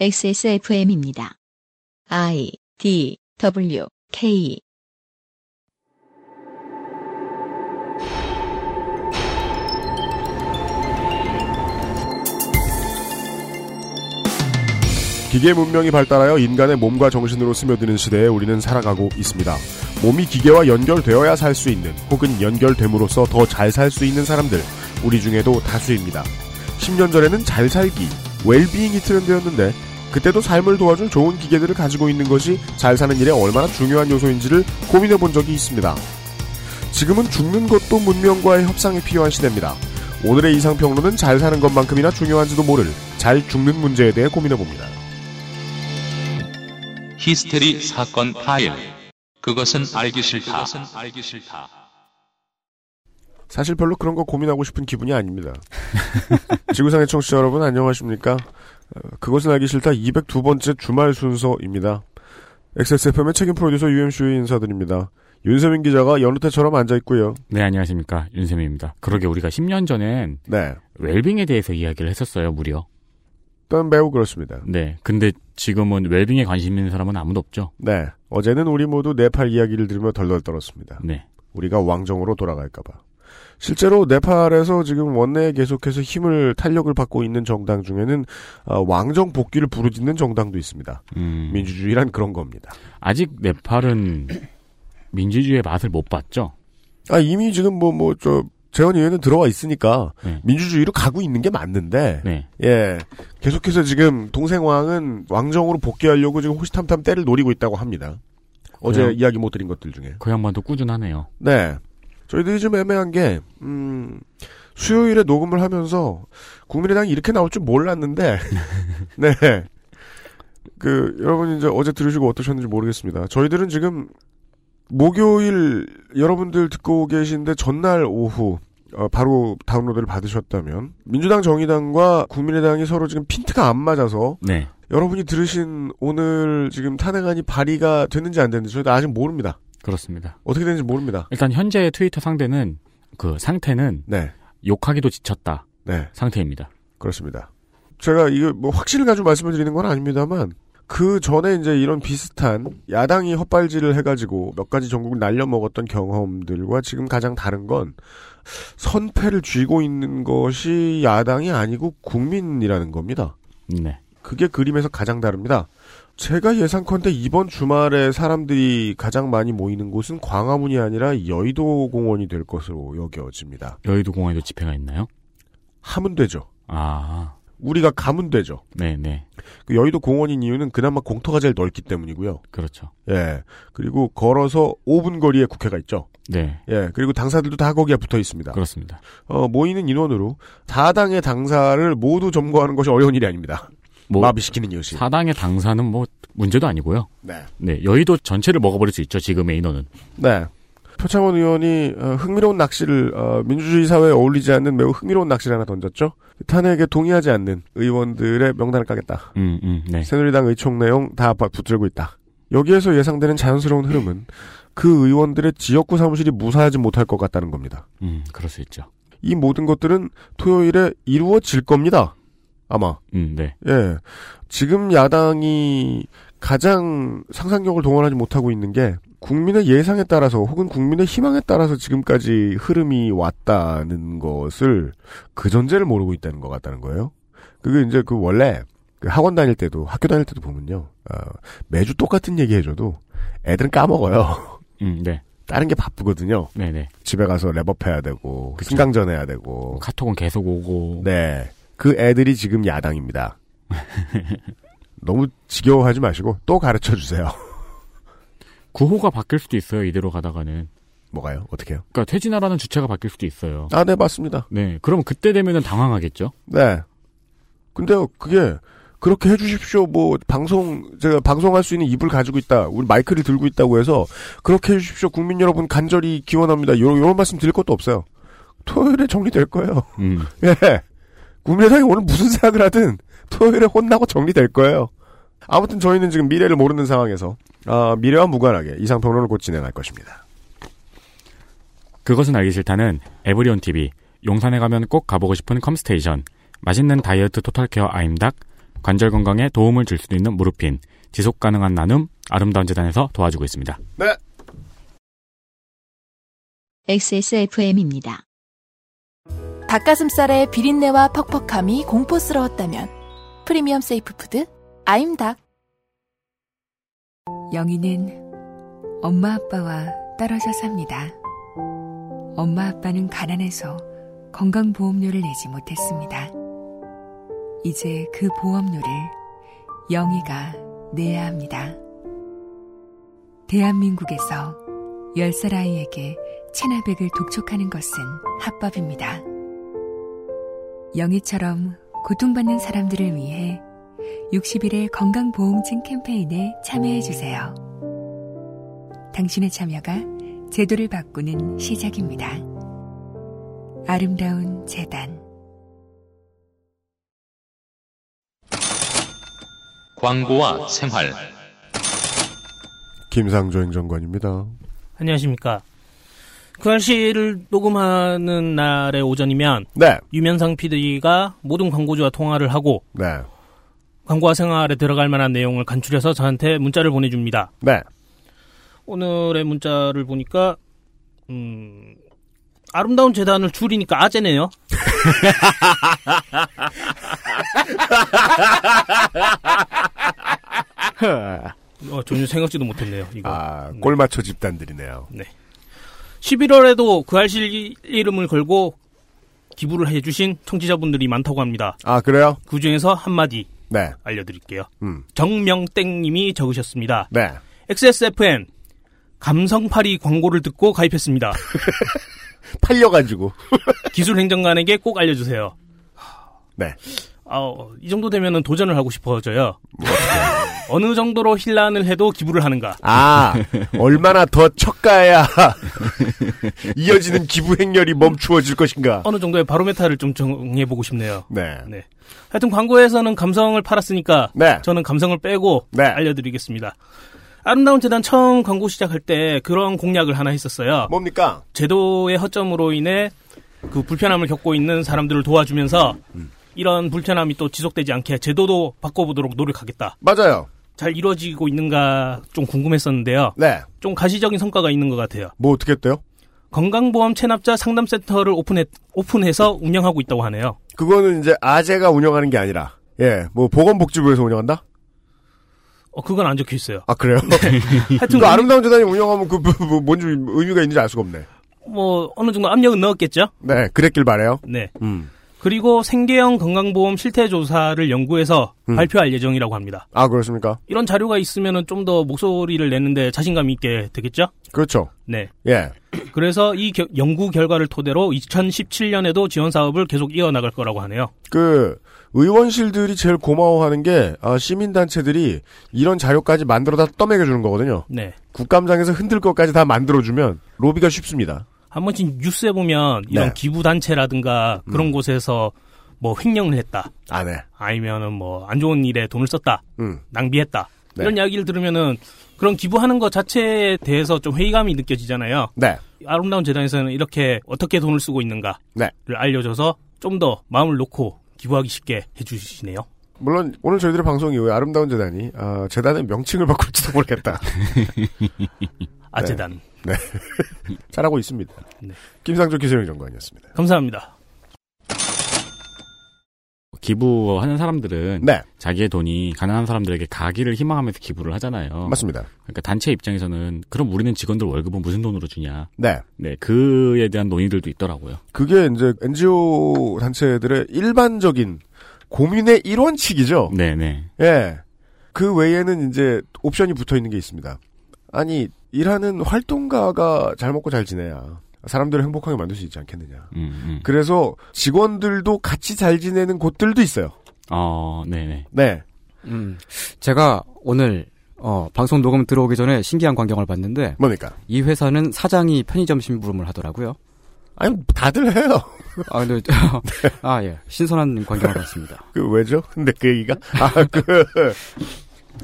XSFM입니다. I D W K 기계 문명이 발달하여 인간의 몸과 정신으로 스며드는 시대에 우리는 살아가고 있습니다. 몸이 기계와 연결되어야 살 수 있는 혹은 연결됨으로써 더 잘 살 수 있는 사람들 우리 중에도 다수입니다. 10년 전에는 잘 살기, 웰비잉이 트렌드였는데 그때도 삶을 도와줄 좋은 기계들을 가지고 있는 것이 잘 사는 일에 얼마나 중요한 요소인지를 고민해 본 적이 있습니다. 지금은 죽는 것도 문명과의 협상이 필요한 시대입니다. 오늘의 이상평론은 잘 사는 것만큼이나 중요한지도 모를 잘 죽는 문제에 대해 고민해 봅니다. 히스테리 사건 파일. 그것은 알기 싫다. 사실 별로 그런 거 고민하고 싶은 기분이 아닙니다. 지구상의 청취자 여러분 안녕하십니까? 어, 그것은 알기 싫다 202번째 주말 순서입니다. XSFM의 책임 프로듀서 UMC의 인사드립니다. 윤세민 기자가 여느 때처럼 앉아 있고요. 네, 안녕하십니까. 윤세민입니다. 그러게 우리가 10년 전엔 네. 웰빙에 대해서 이야기를 했었어요, 무려. 일단 매우 그렇습니다. 네. 근데 지금은 웰빙에 관심 있는 사람은 아무도 없죠. 네. 어제는 우리 모두 네팔 이야기를 들으며 덜덜 떨었습니다. 네. 우리가 왕정으로 돌아갈까봐. 실제로 네팔에서 지금 원내에 계속해서 힘을 탄력을 받고 있는 정당 중에는 어, 왕정 복귀를 부르짖는 정당도 있습니다. 음, 민주주의란 그런 겁니다. 아직 네팔은 민주주의의 맛을 못 봤죠. 아 이미 지금 뭐 뭐 저 재원 의회는 들어와 있으니까 네. 민주주의로 가고 있는 게 맞는데 네. 예 계속해서 지금 동생 왕은 왕정으로 복귀하려고 지금 호시탐탐 때를 노리고 있다고 합니다. 어제 그래요? 이야기 못 드린 것들 중에 그 양반도 꾸준하네요. 네 저희들이 좀 애매한 게 음, 수요일에 녹음을 하면서 국민의당이 이렇게 나올 줄 몰랐는데 네. 그 여러분 이제 어제 들으시고 어떠셨는지 모르겠습니다. 저희들은 지금 목요일 여러분들 듣고 계신데 전날 오후 어, 바로 다운로드를 받으셨다면 민주당 정의당과 국민의당이 서로 지금 핀트가 안 맞아서 네. 여러분이 들으신 오늘 지금 탄핵안이 발의가 됐는지 안 됐는지 저희도 아직 모릅니다. 그렇습니다. 어떻게 되는지 모릅니다. 일단 현재 트위터 상대는 그 상태는 네, 욕하기도 지쳤다 네 상태입니다. 그렇습니다. 제가 이거 뭐 확신을 가지고 말씀을 드리는 건 아닙니다만 그 전에 이제 이런 비슷한 야당이 헛발질을 해가지고 몇 가지 전국을 날려먹었던 경험들과 지금 가장 다른 건 선패를 쥐고 있는 것이 야당이 아니고 국민이라는 겁니다. 네. 그게 그림에서 가장 다릅니다. 제가 예상컨대 이번 주말에 사람들이 가장 많이 모이는 곳은 광화문이 아니라 여의도 공원이 될 것으로 여겨집니다. 여의도 공원에도 집회가 있나요? 하면 되죠. 아, 우리가 가면 되죠. 네, 네. 그 여의도 공원인 이유는 그나마 공터가 제일 넓기 때문이고요. 그렇죠. 예. 그리고 걸어서 5분 거리에 국회가 있죠. 네. 예. 그리고 당사들도 다 거기에 붙어 있습니다. 그렇습니다. 어, 모이는 인원으로 4당의 당사를 모두 점거하는 것이 어려운 일이 아닙니다. 뭐 마비시키는 이것이. 사당의 당사는 뭐 문제도 아니고요. 네. 네, 여의도 전체를 먹어버릴 수 있죠. 지금의 인원은. 네. 표창원 의원이 어, 흥미로운 낚시를 어, 민주주의 사회에 어울리지 않는 매우 흥미로운 낚시를 하나 던졌죠. 탄핵에 동의하지 않는 의원들의 명단을 까겠다. 음, 음, 네. 새누리당 의총 내용 다 붙들고 있다. 여기에서 예상되는 자연스러운 흐름은 그 의원들의 지역구 사무실이 무사하지 못할 것 같다는 겁니다. 음, 그럴 수 있죠. 이 모든 것들은 토요일에 이루어질 겁니다. 아마. 음, 네. 예. 지금 야당이 가장 상상력을 동원하지 못하고 있는 게 국민의 예상에 따라서 혹은 국민의 희망에 따라서 지금까지 흐름이 왔다는 것을 그 전제를 모르고 있다는 것 같다는 거예요. 그게 이제 그 원래 그 학원 다닐 때도 학교 다닐 때도 보면요. 어, 매주 똑같은 얘기 해줘도 애들은 까먹어요. 음, 네. 다른 게 바쁘거든요. 네, 네. 집에 가서 랩업 해야 되고 그쵸. 승강전 해야 되고 카톡은 계속 오고. 네. 그 애들이 지금 야당입니다. 너무 지겨워하지 마시고 또 가르쳐 주세요. 구호가 바뀔 수도 있어요. 이대로 가다가는. 뭐가요? 어떻게요? 그러니까 퇴진하라는 주체가 바뀔 수도 있어요. 아, 네, 맞습니다. 네. 그럼 그때 되면은 당황하겠죠. 네. 근데요, 그게 그렇게 해주십시오. 뭐 방송 제가 방송할 수 있는 입을 가지고 있다. 우리 마이크를 들고 있다고 해서 그렇게 해주십시오. 국민 여러분 간절히 기원합니다. 요런 요런 말씀 드릴 것도 없어요. 토요일에 정리될 거예요. 음. 예. 국민의당이 오늘 무슨 생각을 하든 토요일에 혼나고 정리될 거예요. 아무튼 저희는 지금 미래를 모르는 상황에서 아, 미래와 무관하게 이상 평론을 곧 진행할 것입니다. 그것은 알기 싫다는 에브리온 TV, 용산에 가면 꼭 가보고 싶은 컴스테이션, 맛있는 다이어트 토탈케어 아임닭, 관절 건강에 도움을 줄 수도 있는 무르핀, 지속 가능한 나눔, 아름다운 재단에서 도와주고 있습니다. 네. XSFM입니다. 닭가슴살의 비린내와 퍽퍽함이 공포스러웠다면 프리미엄 safe food 아임닭 영희는 엄마 아빠와 떨어져 삽니다. 엄마 아빠는 가난해서 건강보험료를 내지 못했습니다. 이제 그 보험료를 영희가 내야 합니다. 대한민국에서 10살 아이에게 체나백을 독촉하는 것은 합법입니다. 영희처럼 고통받는 사람들을 위해 60일의 건강보험증 캠페인에 참여해주세요. 당신의 참여가 제도를 바꾸는 시작입니다. 아름다운 재단 광고와 생활 김상조 행정관입니다. 안녕하십니까. 그 알씨를 녹음하는 날의 오전이면 네. 유면상 PD가 모든 광고주와 통화를 하고 네. 광고와 생활에 들어갈 만한 내용을 간추려서 저한테 문자를 보내줍니다. 네. 오늘의 문자를 보니까 음, 아름다운 재단을 줄이니까 아재네요. 어, 전혀 생각지도 못했네요. 이거. 아, 네. 꼴맞춰 집단들이네요. 11월에도 그 알실 이름을 걸고 기부를 해주신 청취자분들이 많다고 합니다. 아, 그래요? 그 중에서 한마디 네. 알려드릴게요. 음. 정명땡님이 적으셨습니다. 네. XSFM 감성파리 광고를 듣고 가입했습니다. 팔려가지고. 기술행정관에게 꼭 알려주세요. 네. 아, 이 정도 되면 도전을 하고 싶어져요. 어느 정도로 힐난을 해도 기부를 하는가? 아, 얼마나 더 척가야 이어지는 기부 행렬이 멈추어질 것인가. 어느 정도의 바로메타를 좀 정해보고 싶네요. 네. 네. 하여튼 광고에서는 감성을 팔았으니까 네. 저는 감성을 빼고 네. 알려드리겠습니다. 아름다운 재단 처음 광고 시작할 때 그런 공약을 하나 했었어요. 뭡니까? 제도의 허점으로 인해 그 불편함을 겪고 있는 사람들을 도와주면서 음. 이런 불편함이 또 지속되지 않게 제도도 바꿔보도록 노력하겠다. 맞아요. 잘 이루어지고 있는가 좀 궁금했었는데요. 네. 좀 가시적인 성과가 있는 것 같아요. 뭐 어떻게 했대요? 건강보험 체납자 상담센터를 오픈해, 오픈해서 운영하고 있다고 하네요. 그거는 이제 아재가 운영하는 게 아니라, 예, 뭐 보건복지부에서 운영한다? 어, 그건 안 적혀 있어요. 아, 그래요? 하여튼 그 아름다운 재단이 운영하면 그, 뭐, 뭐, 뭔지 의미가 있는지 알 수가 없네. 뭐 어느 정도 압력은 넣었겠죠. 네, 그랬길 바래요 네. 음. 그리고 생계형 건강보험 실태 조사를 연구해서 음. 발표할 예정이라고 합니다. 아, 그렇습니까? 이런 자료가 있으면 좀 더 목소리를 내는데 자신감 있게 되겠죠? 그렇죠. 네. 예. 그래서 이 겨- 연구 결과를 토대로 2017년에도 지원 사업을 계속 이어나갈 거라고 하네요. 그, 의원실들이 제일 고마워하는 게, 아, 시민단체들이 이런 자료까지 만들어다 떠먹여주는 거거든요. 네. 국감장에서 흔들 것까지 다 만들어주면, 로비가 쉽습니다. 한 번씩 뉴스에 보면 이런 네. 기부 단체라든가 그런 음. 곳에서 뭐 횡령을 했다. 아, 네. 아니면은 뭐 안 좋은 일에 돈을 썼다. 음. 낭비했다. 네. 이런 이야기를 들으면은 그런 기부하는 것 자체에 대해서 좀 회의감이 느껴지잖아요. 네. 아름다운 재단에서는 이렇게 어떻게 돈을 쓰고 있는가를 네. 알려줘서 좀 더 마음을 놓고 기부하기 쉽게 해주시네요. 물론, 오늘 저희들의 방송 이후에 아름다운 재단이, 아, 재단의 명칭을 바꿀지도 모르겠다. 아재단. 잘하고 있습니다. 네. 김상조 기술행정관이었습니다. 감사합니다. 기부하는 사람들은 네. 자기의 돈이 가난한 사람들에게 가기를 희망하면서 기부를 하잖아요. 맞습니다. 그러니까 단체 입장에서는 그럼 우리는 직원들 월급은 무슨 돈으로 주냐. 네. 네, 그에 대한 논의들도 있더라고요. 그게 이제 NGO 단체들의 일반적인 고민의 일원칙이죠. 네, 네. 예. 그 외에는 이제 옵션이 붙어 있는 게 있습니다. 아니, 일하는 활동가가 잘 먹고 잘 지내야 사람들을 행복하게 만들 수 있지 않겠느냐. 음, 음. 그래서 직원들도 같이 잘 지내는 곳들도 있어요. 어, 네, 네. 네. 음, 제가 오늘 어, 방송 녹음 들어오기 전에 신기한 광경을 봤는데 뭡니까? 이 회사는 사장이 편의점 심부름을 하더라고요. 아니, 다들 해요. 아, 근데 아 예, 신선한 광경을 봤습니다. 그, 왜죠? 근데 그 얘기가? 아, 그,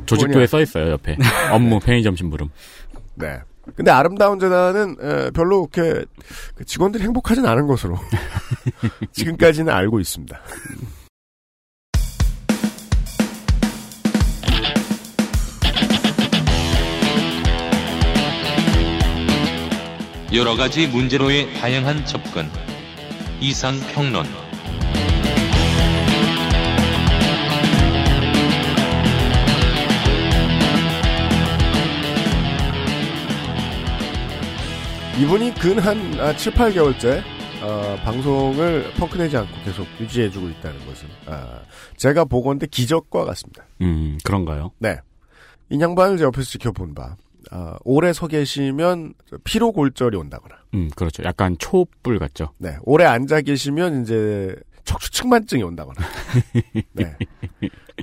조직도에. 써 있어요, 옆에. 업무 편의점 심부름. 네. 근데 아름다운 재단은 별로 이렇게 그 직원들이 행복하진 않은 것으로 지금까지는 알고 있습니다. 여러 가지 문제로의 다양한 접근. 이상 평론. 이분이 근 한 아, 7, 8개월째 어, 방송을 펑크내지 않고 계속 유지해주고 있다는 것은 아, 제가 보건대 기적과 같습니다. 음, 그런가요? 네. 이 양반을 제 옆에서 지켜본 바 아, 오래 서 계시면 피로 골절이 온다거나 음, 그렇죠. 약간 초불 같죠. 네. 오래 앉아 계시면 이제 척추 측만증이 온다거나 네.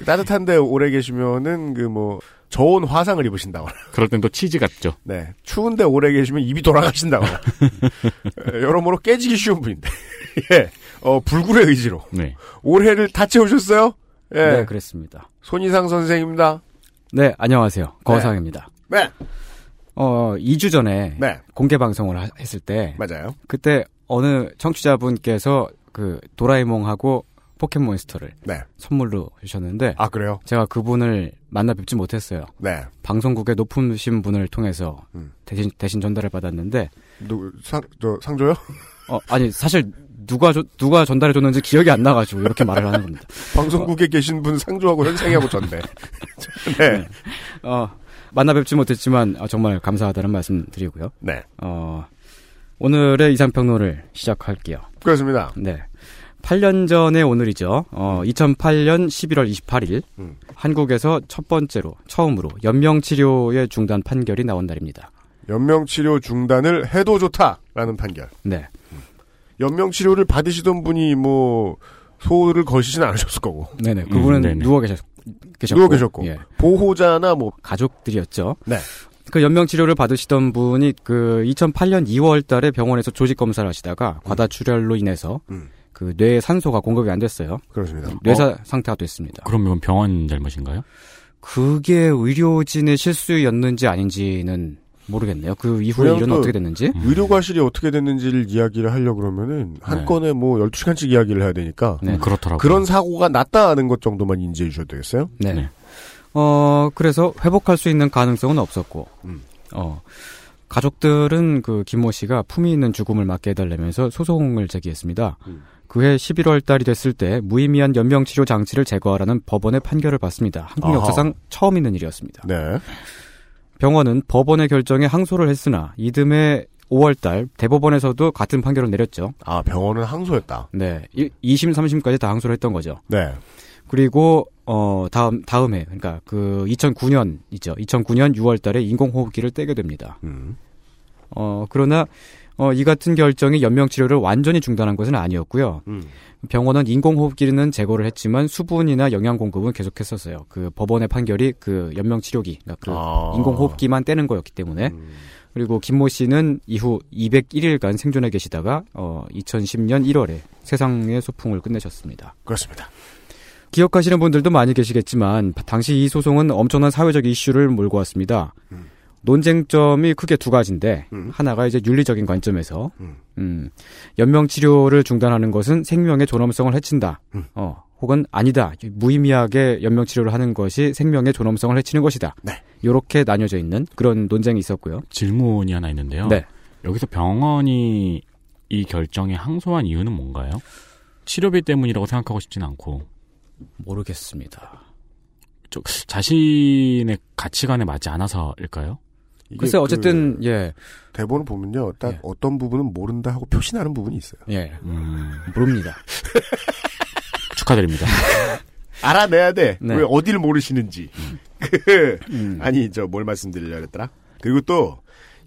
따뜻한데 오래 계시면은 그 뭐 저온 화상을 입으신다거나 그럴 땐 또 치즈 같죠. 네. 추운데 오래 계시면 입이 돌아가신다거나. 에, 여러모로 깨지기 쉬운 분인데. 예. 어, 불굴의 의지로. 네. 올해를 다 채우셨어요? 예. 네, 그랬습니다. 손이상 선생입니다. 네, 안녕하세요. 거상입니다. 네. 어, 2주 전에 네. 공개 방송을 하- 했을 때 맞아요. 그때 어느 청취자분께서 그 도라에몽하고 포켓몬스터를 네. 선물로 주셨는데 아, 그래요? 제가 그분을 만나 뵙지 못했어요. 네. 방송국의 높으신 분을 통해서 음. 대신 대신 전달을 받았는데 누, 상, 저, 상조요? 어 아니 사실 누가 줘- 누가 전달해 줬는지 기억이 안 나가지고 이렇게 말을 하는 겁니다. 방송국에 계신 분 상조하고 현상이하고 전대. 네. 어 만나 뵙지 못했지만 어, 정말 감사하다는 말씀 드리고요. 네. 어 오늘의 이상평론을 시작할게요. 그렇습니다. 네. 8년 전의 오늘이죠. 어, 2008년 11월 28일 음. 한국에서 첫 번째로 처음으로 연명 치료의 중단 판결이 나온 날입니다. 연명 치료 중단을 해도 좋다라는 판결. 네. 연명 치료를 받으시던 분이 뭐, 소를 거시진 않으셨을 거고. 네네. 그분은 음, 네네. 누워 계셨, 계셨고. 누워 계셨고. 예. 보호자나 뭐, 가족들이었죠. 네. 그 연명 치료를 받으시던 분이 그 2008년 2월 달에 병원에서 조직 검사를 하시다가 과다출혈로 인해서 음. 그 뇌에 산소가 공급이 안 됐어요. 그렇습니다. 뇌사 상태가 됐습니다. 그럼 이건 병원 잘못인가요? 그게 의료진의 실수였는지 아닌지는 모르겠네요. 그 이후에 일은 또 어떻게 됐는지. 음. 의료과실이 어떻게 됐는지를 이야기를 하려고 그러면은 한 네. 건에 뭐 12시간씩 이야기를 해야 되니까 네. 음, 그렇더라고요. 그런 사고가 났다는 것 정도만 인지해 주셔도 되겠어요? 네. 네. 어, 그래서 회복할 수 있는 가능성은 없었고, 음. 어, 가족들은 그 김모 씨가 품위 있는 죽음을 맞게 해달라면서 소송을 제기했습니다. 음. 그해 11월 달이 됐을 때 무의미한 연명치료 장치를 제거하라는 법원의 판결을 받습니다. 한국 아하. 역사상 처음 있는 일이었습니다. 네. 병원은 법원의 결정에 항소를 했으나 이듬해 5월 달 대법원에서도 같은 판결을 내렸죠. 아, 병원은 항소했다. 네. 2심, 3심까지 다 항소를 했던 거죠. 네. 그리고 어 다음 다음해 그러니까 그 2009년 있죠. 2009년 6월 달에 인공호흡기를 떼게 됩니다. 음. 어 그러나 어 이 같은 결정이 연명 치료를 완전히 중단한 것은 아니었고요. 음. 병원은 인공호흡기는 제거를 했지만 수분이나 영양 공급은 계속했었어요. 그 법원의 판결이 그 연명 치료기, 그러니까 그 아. 인공호흡기만 떼는 거였기 때문에 음. 그리고 김모 씨는 이후 201일간 생존해 계시다가 어 2010년 1월에 세상의 소풍을 끝내셨습니다. 그렇습니다. 기억하시는 분들도 많이 계시겠지만 당시 이 소송은 엄청난 사회적 이슈를 몰고 왔습니다. 음. 논쟁점이 크게 두 가지인데 음. 하나가 이제 윤리적인 관점에서 음. 음, 연명 치료를 중단하는 것은 생명의 존엄성을 해친다. 음. 어, 혹은 아니다. 무의미하게 연명 치료를 하는 것이 생명의 존엄성을 해치는 것이다. 네. 이렇게 나뉘어져 있는 그런 논쟁이 있었고요. 질문이 하나 있는데요. 네. 여기서 병원이 이 결정에 항소한 이유는 뭔가요? 치료비 때문이라고 생각하고 싶진 않고 모르겠습니다. 저- 자신의 가치관에 맞지 않아서일까요? 글쎄 그 어쨌든 예. 대본을 보면요. 딱 예. 어떤 부분은 모른다 하고 표시나는 부분이 있어요. 예. 음, 모릅니다. 축하드립니다. 알아내야 돼. 네. 왜 어디를 모르시는지. 그 음. 아니 저 뭘 말씀드리려 그랬더라. 그리고 또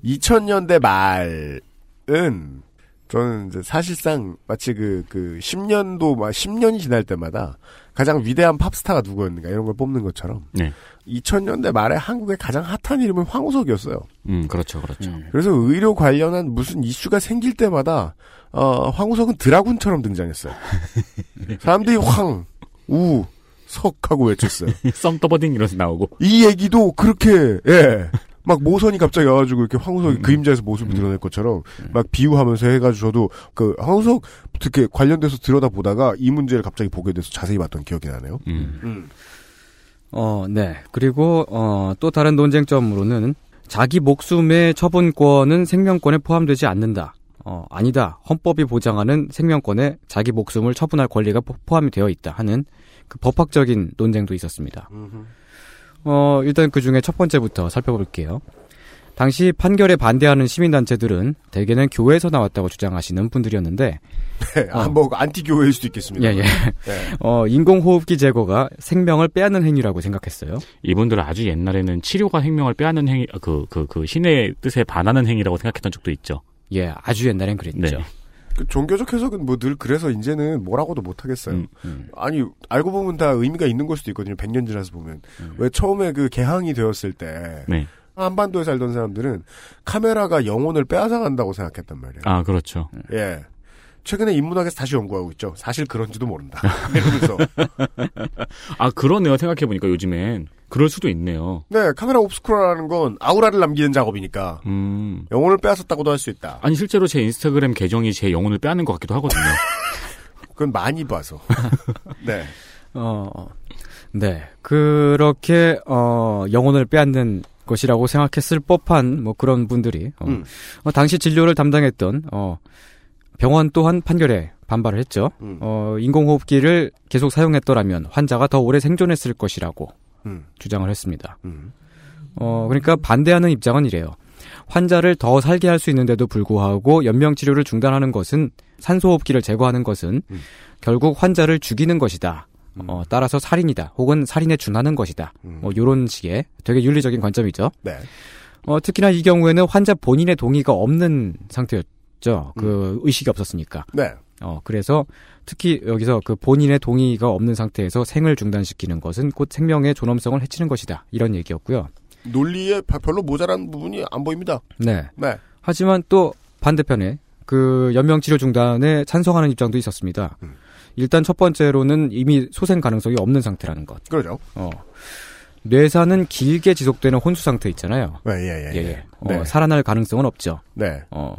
2000년대 말은 저는 이제 사실상 마치 그, 그 10년도, 막 10년이 지날 때마다 가장 위대한 팝스타가 누구였는가 이런 걸 뽑는 것처럼 네. 2000년대 말에 한국의 가장 핫한 이름은 황우석이었어요. 음, 그렇죠, 그렇죠. 음. 그래서 의료 관련한 무슨 이슈가 생길 때마다 어, 황우석은 드라군처럼 등장했어요. 사람들이 황, 우, 석 하고 외쳤어요. 썸더버딩 이러면서 나오고. 이 얘기도 그렇게 예. 막 모선이 갑자기 와가지고 이렇게 황우석이 그림자에서 모습을 드러낼 것처럼 막 비유하면서 해가지고 저도 그 황우석 특히 관련돼서 들여다 보다가 이 문제를 갑자기 보게 돼서 자세히 봤던 기억이 나네요. 음. 어, 네. 그리고 어, 또 다른 논쟁점으로는 자기 목숨의 처분권은 생명권에 포함되지 않는다. 어, 아니다. 헌법이 보장하는 생명권에 자기 목숨을 처분할 권리가 포- 포함이 되어 있다 하는 그 법학적인 논쟁도 있었습니다. 어, 일단 그 중에 첫 번째부터 살펴볼게요. 당시 판결에 반대하는 시민단체들은 대개는 교회에서 나왔다고 주장하시는 분들이었는데, 네, 아, 뭐 안티교회일 수도 있겠습니다. 예, 예. 네. 어, 인공호흡기 제거가 생명을 빼앗는 행위라고 생각했어요. 이분들은 아주 옛날에는 치료가 생명을 빼앗는 행위, 그, 그, 그 신의 뜻에 반하는 행위라고 생각했던 적도 있죠. 예, 아주 옛날엔 그랬죠. 네. 그 종교적 해석은 뭐 늘 그래서 이제는 뭐라고도 못 하겠어요. 음, 음. 아니 알고 보면 다 의미가 있는 걸 수도 있거든요. 100년 지나서 보면 왜 처음에 그 개항이 되었을 때 네. 한반도에 살던 사람들은 카메라가 영혼을 빼앗아간다고 생각했단 말이에요. 아, 그렇죠. 예. 최근에 인문학에서 다시 연구하고 있죠. 사실 그런지도 모른다. 이러면서 아, 그러네요. 생각해보니까 요즘엔. 그럴 수도 있네요. 네 카메라 옵스쿠라라는 건 아우라를 남기는 작업이니까 음. 영혼을 빼앗았다고도 할 수 있다. 아니, 실제로 제 인스타그램 계정이 제 영혼을 빼앗는 것 같기도 하거든요. 그건 많이 봐서. 네. 어, 네. 그렇게, 어, 영혼을 빼앗는 것이라고 생각했을 법한, 뭐 그런 분들이, 어, 음. 어, 당시 진료를 담당했던, 어, 병원 또한 판결에 반발을 했죠. 음. 어, 인공호흡기를 계속 사용했더라면 환자가 더 오래 생존했을 것이라고 음. 주장을 했습니다. 음. 어, 그러니까 반대하는 입장은 이래요. 환자를 더 살게 할 수 있는데도 불구하고 연명 치료를 중단하는 것은 산소호흡기를 제거하는 것은 음. 결국 환자를 죽이는 것이다. 음. 어, 따라서 살인이다. 혹은 살인에 준하는 것이다. 음. 뭐 요런 식의 되게 윤리적인 관점이죠. 네. 어, 특히나 이 경우에는 환자 본인의 동의가 없는 상태였죠. 그 의식이 없었으니까. 네. 어, 그래서 특히 여기서 그 본인의 동의가 없는 상태에서 생을 중단시키는 것은 곧 생명의 존엄성을 해치는 것이다. 이런 얘기였고요. 논리에 바- 별로 모자란 부분이 안 보입니다. 네. 네. 하지만 또 반대편에 그 연명치료 중단에 찬성하는 입장도 있었습니다. 음. 일단 첫 번째로는 이미 소생 가능성이 없는 상태라는 것. 그러죠. 어. 뇌사는 길게 지속되는 혼수 상태 있잖아요. 네, 예, 예. 예, 예. 예. 어, 네. 살아날 가능성은 없죠. 네. 어,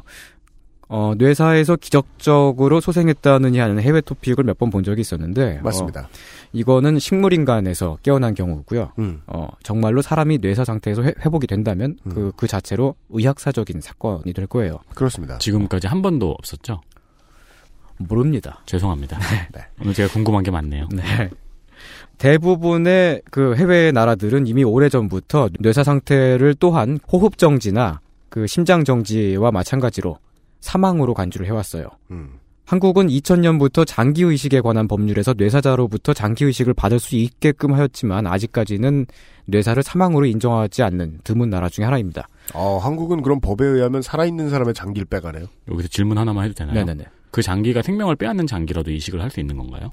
어, 뇌사에서 기적적으로 소생했다느니 하는 해외 토픽을 몇 번 본 적이 있었는데. 어, 맞습니다. 이거는 식물 인간에서 깨어난 경우고요. 음. 어, 정말로 사람이 뇌사 상태에서 회, 복이 된다면 음. 그, 그 자체로 의학사적인 사건이 될 거예요. 그렇습니다. 지금까지 한 번도 없었죠? 모릅니다. 죄송합니다. 네. 오늘 제가 궁금한 게 많네요. 네. 대부분의 그 해외 나라들은 이미 오래전부터 뇌사 상태를 또한 호흡 정지나 그 심장 정지와 마찬가지로 사망으로 간주를 해왔어요. 음. 한국은 2000년부터 장기 의식에 관한 법률에서 뇌사자로부터 장기 의식을 받을 수 있게끔 하였지만 아직까지는 뇌사를 사망으로 인정하지 않는 드문 나라 중에 하나입니다. 어, 한국은 그런 법에 의하면 살아있는 사람의 장기를 빼가네요. 여기서 질문 하나만 해도 되나요? 네네네. 그 장기가 생명을 빼앗는 장기라도 이식을 할 수 있는 건가요?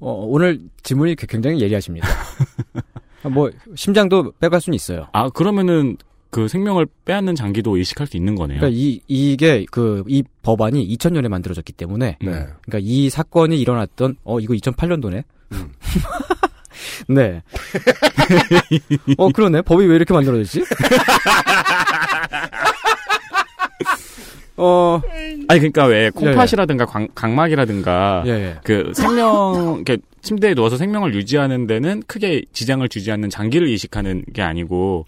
어, 오늘 질문이 굉장히 예리하십니다. 뭐 심장도 빼갈 수는 있어요. 아, 그러면은 그 생명을 빼앗는 장기도 이식할 수 있는 거네요. 그러니까 이 이게 그 이 법안이 2000년에 만들어졌기 때문에 음. 네. 그러니까 이 사건이 일어났던 어 이거 2008년도네. 음. 네. 어 그러네. 법이 왜 이렇게 만들어졌지? 어 아니 그러니까 왜 콩팥이라든가 광- 각막이라든가 예, 예. 그 생명 이렇게 침대에 누워서 생명을 유지하는 데는 크게 지장을 주지 않는 장기를 이식하는 게 아니고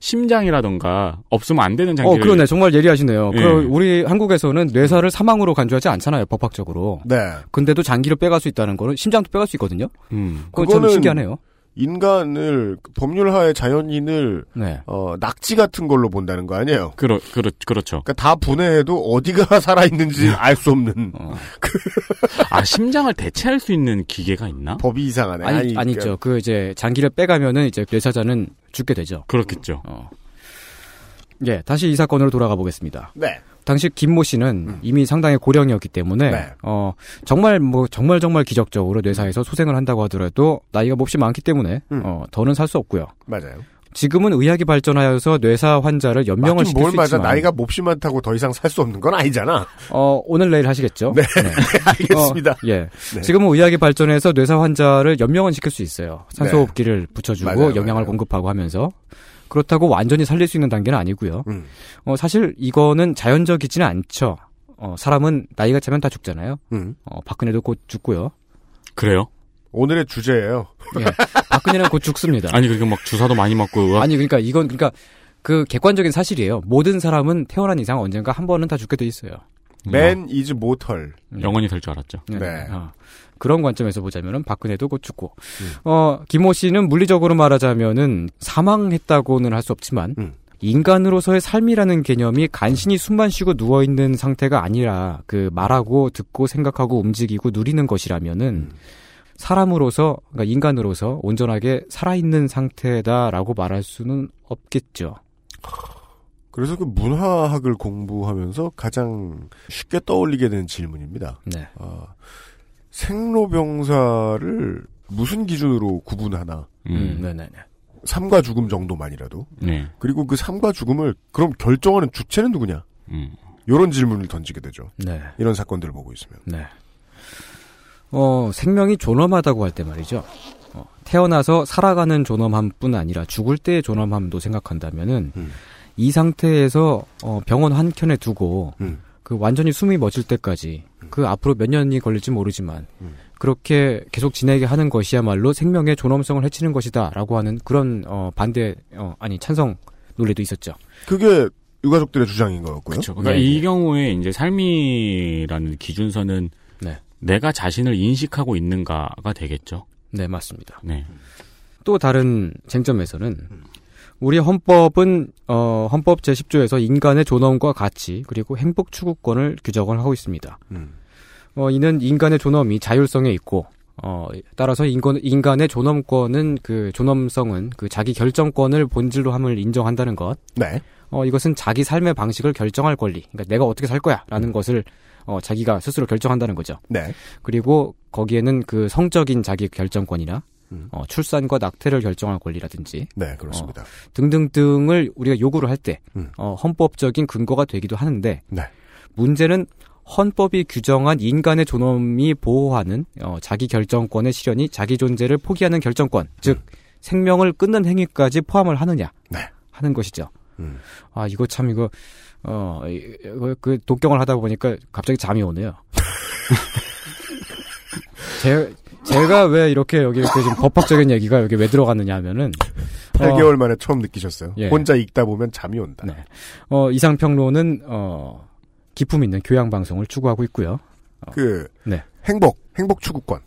심장이라던가 없으면 안 되는 어 장기를 그러네. 정말 예리하시네요. 예. 그 우리 한국에서는 뇌사를 사망으로 간주하지 않잖아요. 법학적으로. 네. 근데도 장기를 빼갈 수 있다는 거는 심장도 빼갈 수 있거든요. 음. 그건 참 그거는- 신기하네요. 인간을 법률하의 자연인을 네. 어, 낙지 같은 걸로 본다는 거 아니에요? 그렇 그렇 그렇죠. 그러니까 다 분해해도 어디가 살아 있는지 알 수 없는 어. 아 심장을 대체할 수 있는 기계가 있나? 법이 이상하네. 아니, 그러니까 아니죠. 그 이제 장기를 빼가면은 이제 뇌사자는 죽게 되죠. 그렇겠죠. 어. 예, 다시 이 사건으로 돌아가 보겠습니다. 네. 당시 김모 씨는 음. 이미 상당히 고령이었기 때문에 네. 어 정말 뭐 정말 정말 기적적으로 뇌사에서 소생을 한다고 하더라도 나이가 몹시 많기 때문에 음. 어 더는 살 수 없고요. 맞아요. 지금은 의학이 발전하여서 뇌사 환자를 연명을 시킬 뭘수 맞아. 있지만 나이가 몹시 많다고 더 이상 살 수 없는 건 아니잖아. 어 오늘 내일 하시겠죠? 네. 알겠습니다. 어, 예. 네. 지금은 의학이 발전해서 뇌사 환자를 연명은 시킬 수 있어요. 산소호흡기를 붙여주고 네. 맞아요, 영양을 맞아요. 공급하고 하면서 그렇다고 완전히 살릴 수 있는 단계는 아니고요. 음. 어, 사실 이거는 자연적이지는 않죠. 어, 사람은 나이가 차면 다 죽잖아요. 음. 어, 박근혜도 곧 죽고요. 그래요? 오늘의 주제예요. 예. 박근혜는 곧 죽습니다. 아니 그러니까 막 주사도 많이 맞고 의학 아니 그러니까 이건 그러니까 그 객관적인 사실이에요. 모든 사람은 태어난 이상 언젠가 한 번은 다 죽게 돼 있어요. Man is mortal. 영원히 될 줄 알았죠. 네. 어, 그런 관점에서 보자면은 박근혜도 곧 죽고, 어, 김호 씨는 물리적으로 말하자면은 사망했다고는 할 수 없지만, 음. 인간으로서의 삶이라는 개념이 간신히 숨만 쉬고 누워 있는 상태가 아니라, 그 말하고 듣고 생각하고 움직이고 누리는 것이라면은, 사람으로서, 그러니까 인간으로서 온전하게 살아있는 상태다라고 말할 수는 없겠죠. 그래서 그 문화학을 공부하면서 가장 쉽게 떠올리게 되는 질문입니다. 네. 아, 생로병사를 무슨 기준으로 구분하나? 음, 네네네. 삶과 죽음 정도만이라도. 네. 그리고 그 삶과 죽음을 그럼 결정하는 주체는 누구냐? 음. 이런 질문을 던지게 되죠. 네. 이런 사건들을 보고 있으면. 네. 어, 생명이 존엄하다고 할 때 말이죠. 어, 태어나서 살아가는 존엄함뿐 아니라 죽을 때의 존엄함도 생각한다면은 음. 이 상태에서 어, 병원 한 켠에 두고 음. 그 완전히 숨이 멎을 때까지 그 앞으로 몇 년이 걸릴지 모르지만 음. 그렇게 계속 지내게 하는 것이야말로 생명의 존엄성을 해치는 것이다라고 하는 그런 어, 반대 어, 아니 찬성 논리도 있었죠. 그게 유가족들의 주장인 거였고요. 그렇죠. 그러니까 네. 이 경우에 이제 삶이라는 기준선은 네. 내가 자신을 인식하고 있는가가 되겠죠. 네, 맞습니다. 네. 또 다른 쟁점에서는 우리 헌법은 어, 헌법 제10조에서 인간의 존엄과 가치 그리고 행복 추구권을 규정을 하고 있습니다. 음. 어, 이는 인간의 존엄이 자율성에 있고 어, 따라서 인간, 인간의 존엄권은 그 존엄성은 그 자기 결정권을 본질로 함을 인정한다는 것. 네. 어, 이것은 자기 삶의 방식을 결정할 권리. 그러니까 내가 어떻게 살 거야라는 것을 어, 자기가 스스로 결정한다는 거죠. 네. 그리고 거기에는 그 성적인 자기 결정권이나 음. 어, 출산과 낙태를 결정할 권리라든지 네, 그렇습니다. 등등등을 우리가 요구를 할때 음. 어, 헌법적인 근거가 되기도 하는데 네. 문제는 헌법이 규정한 인간의 존엄이 보호하는 어, 자기 결정권의 실현이 자기 존재를 포기하는 결정권, 즉 생명을 끊는 행위까지 포함을 하느냐 네. 하는 것이죠. 음. 아 이거 참 이거 어 이- 이거 그 독경을 하다 보니까 갑자기 잠이 오네요. 제 제가 왜 이렇게 여기 이렇게 지금 법학적인 얘기가 여기 왜 들어갔느냐 하면은 8개월 만에 처음 느끼셨어요. 예. 혼자 읽다 보면 잠이 온다. 네. 어, 이상평론은, 어, 기품 있는 교양 방송을 추구하고 있고요. 그 네. 행복, 행복 추구권.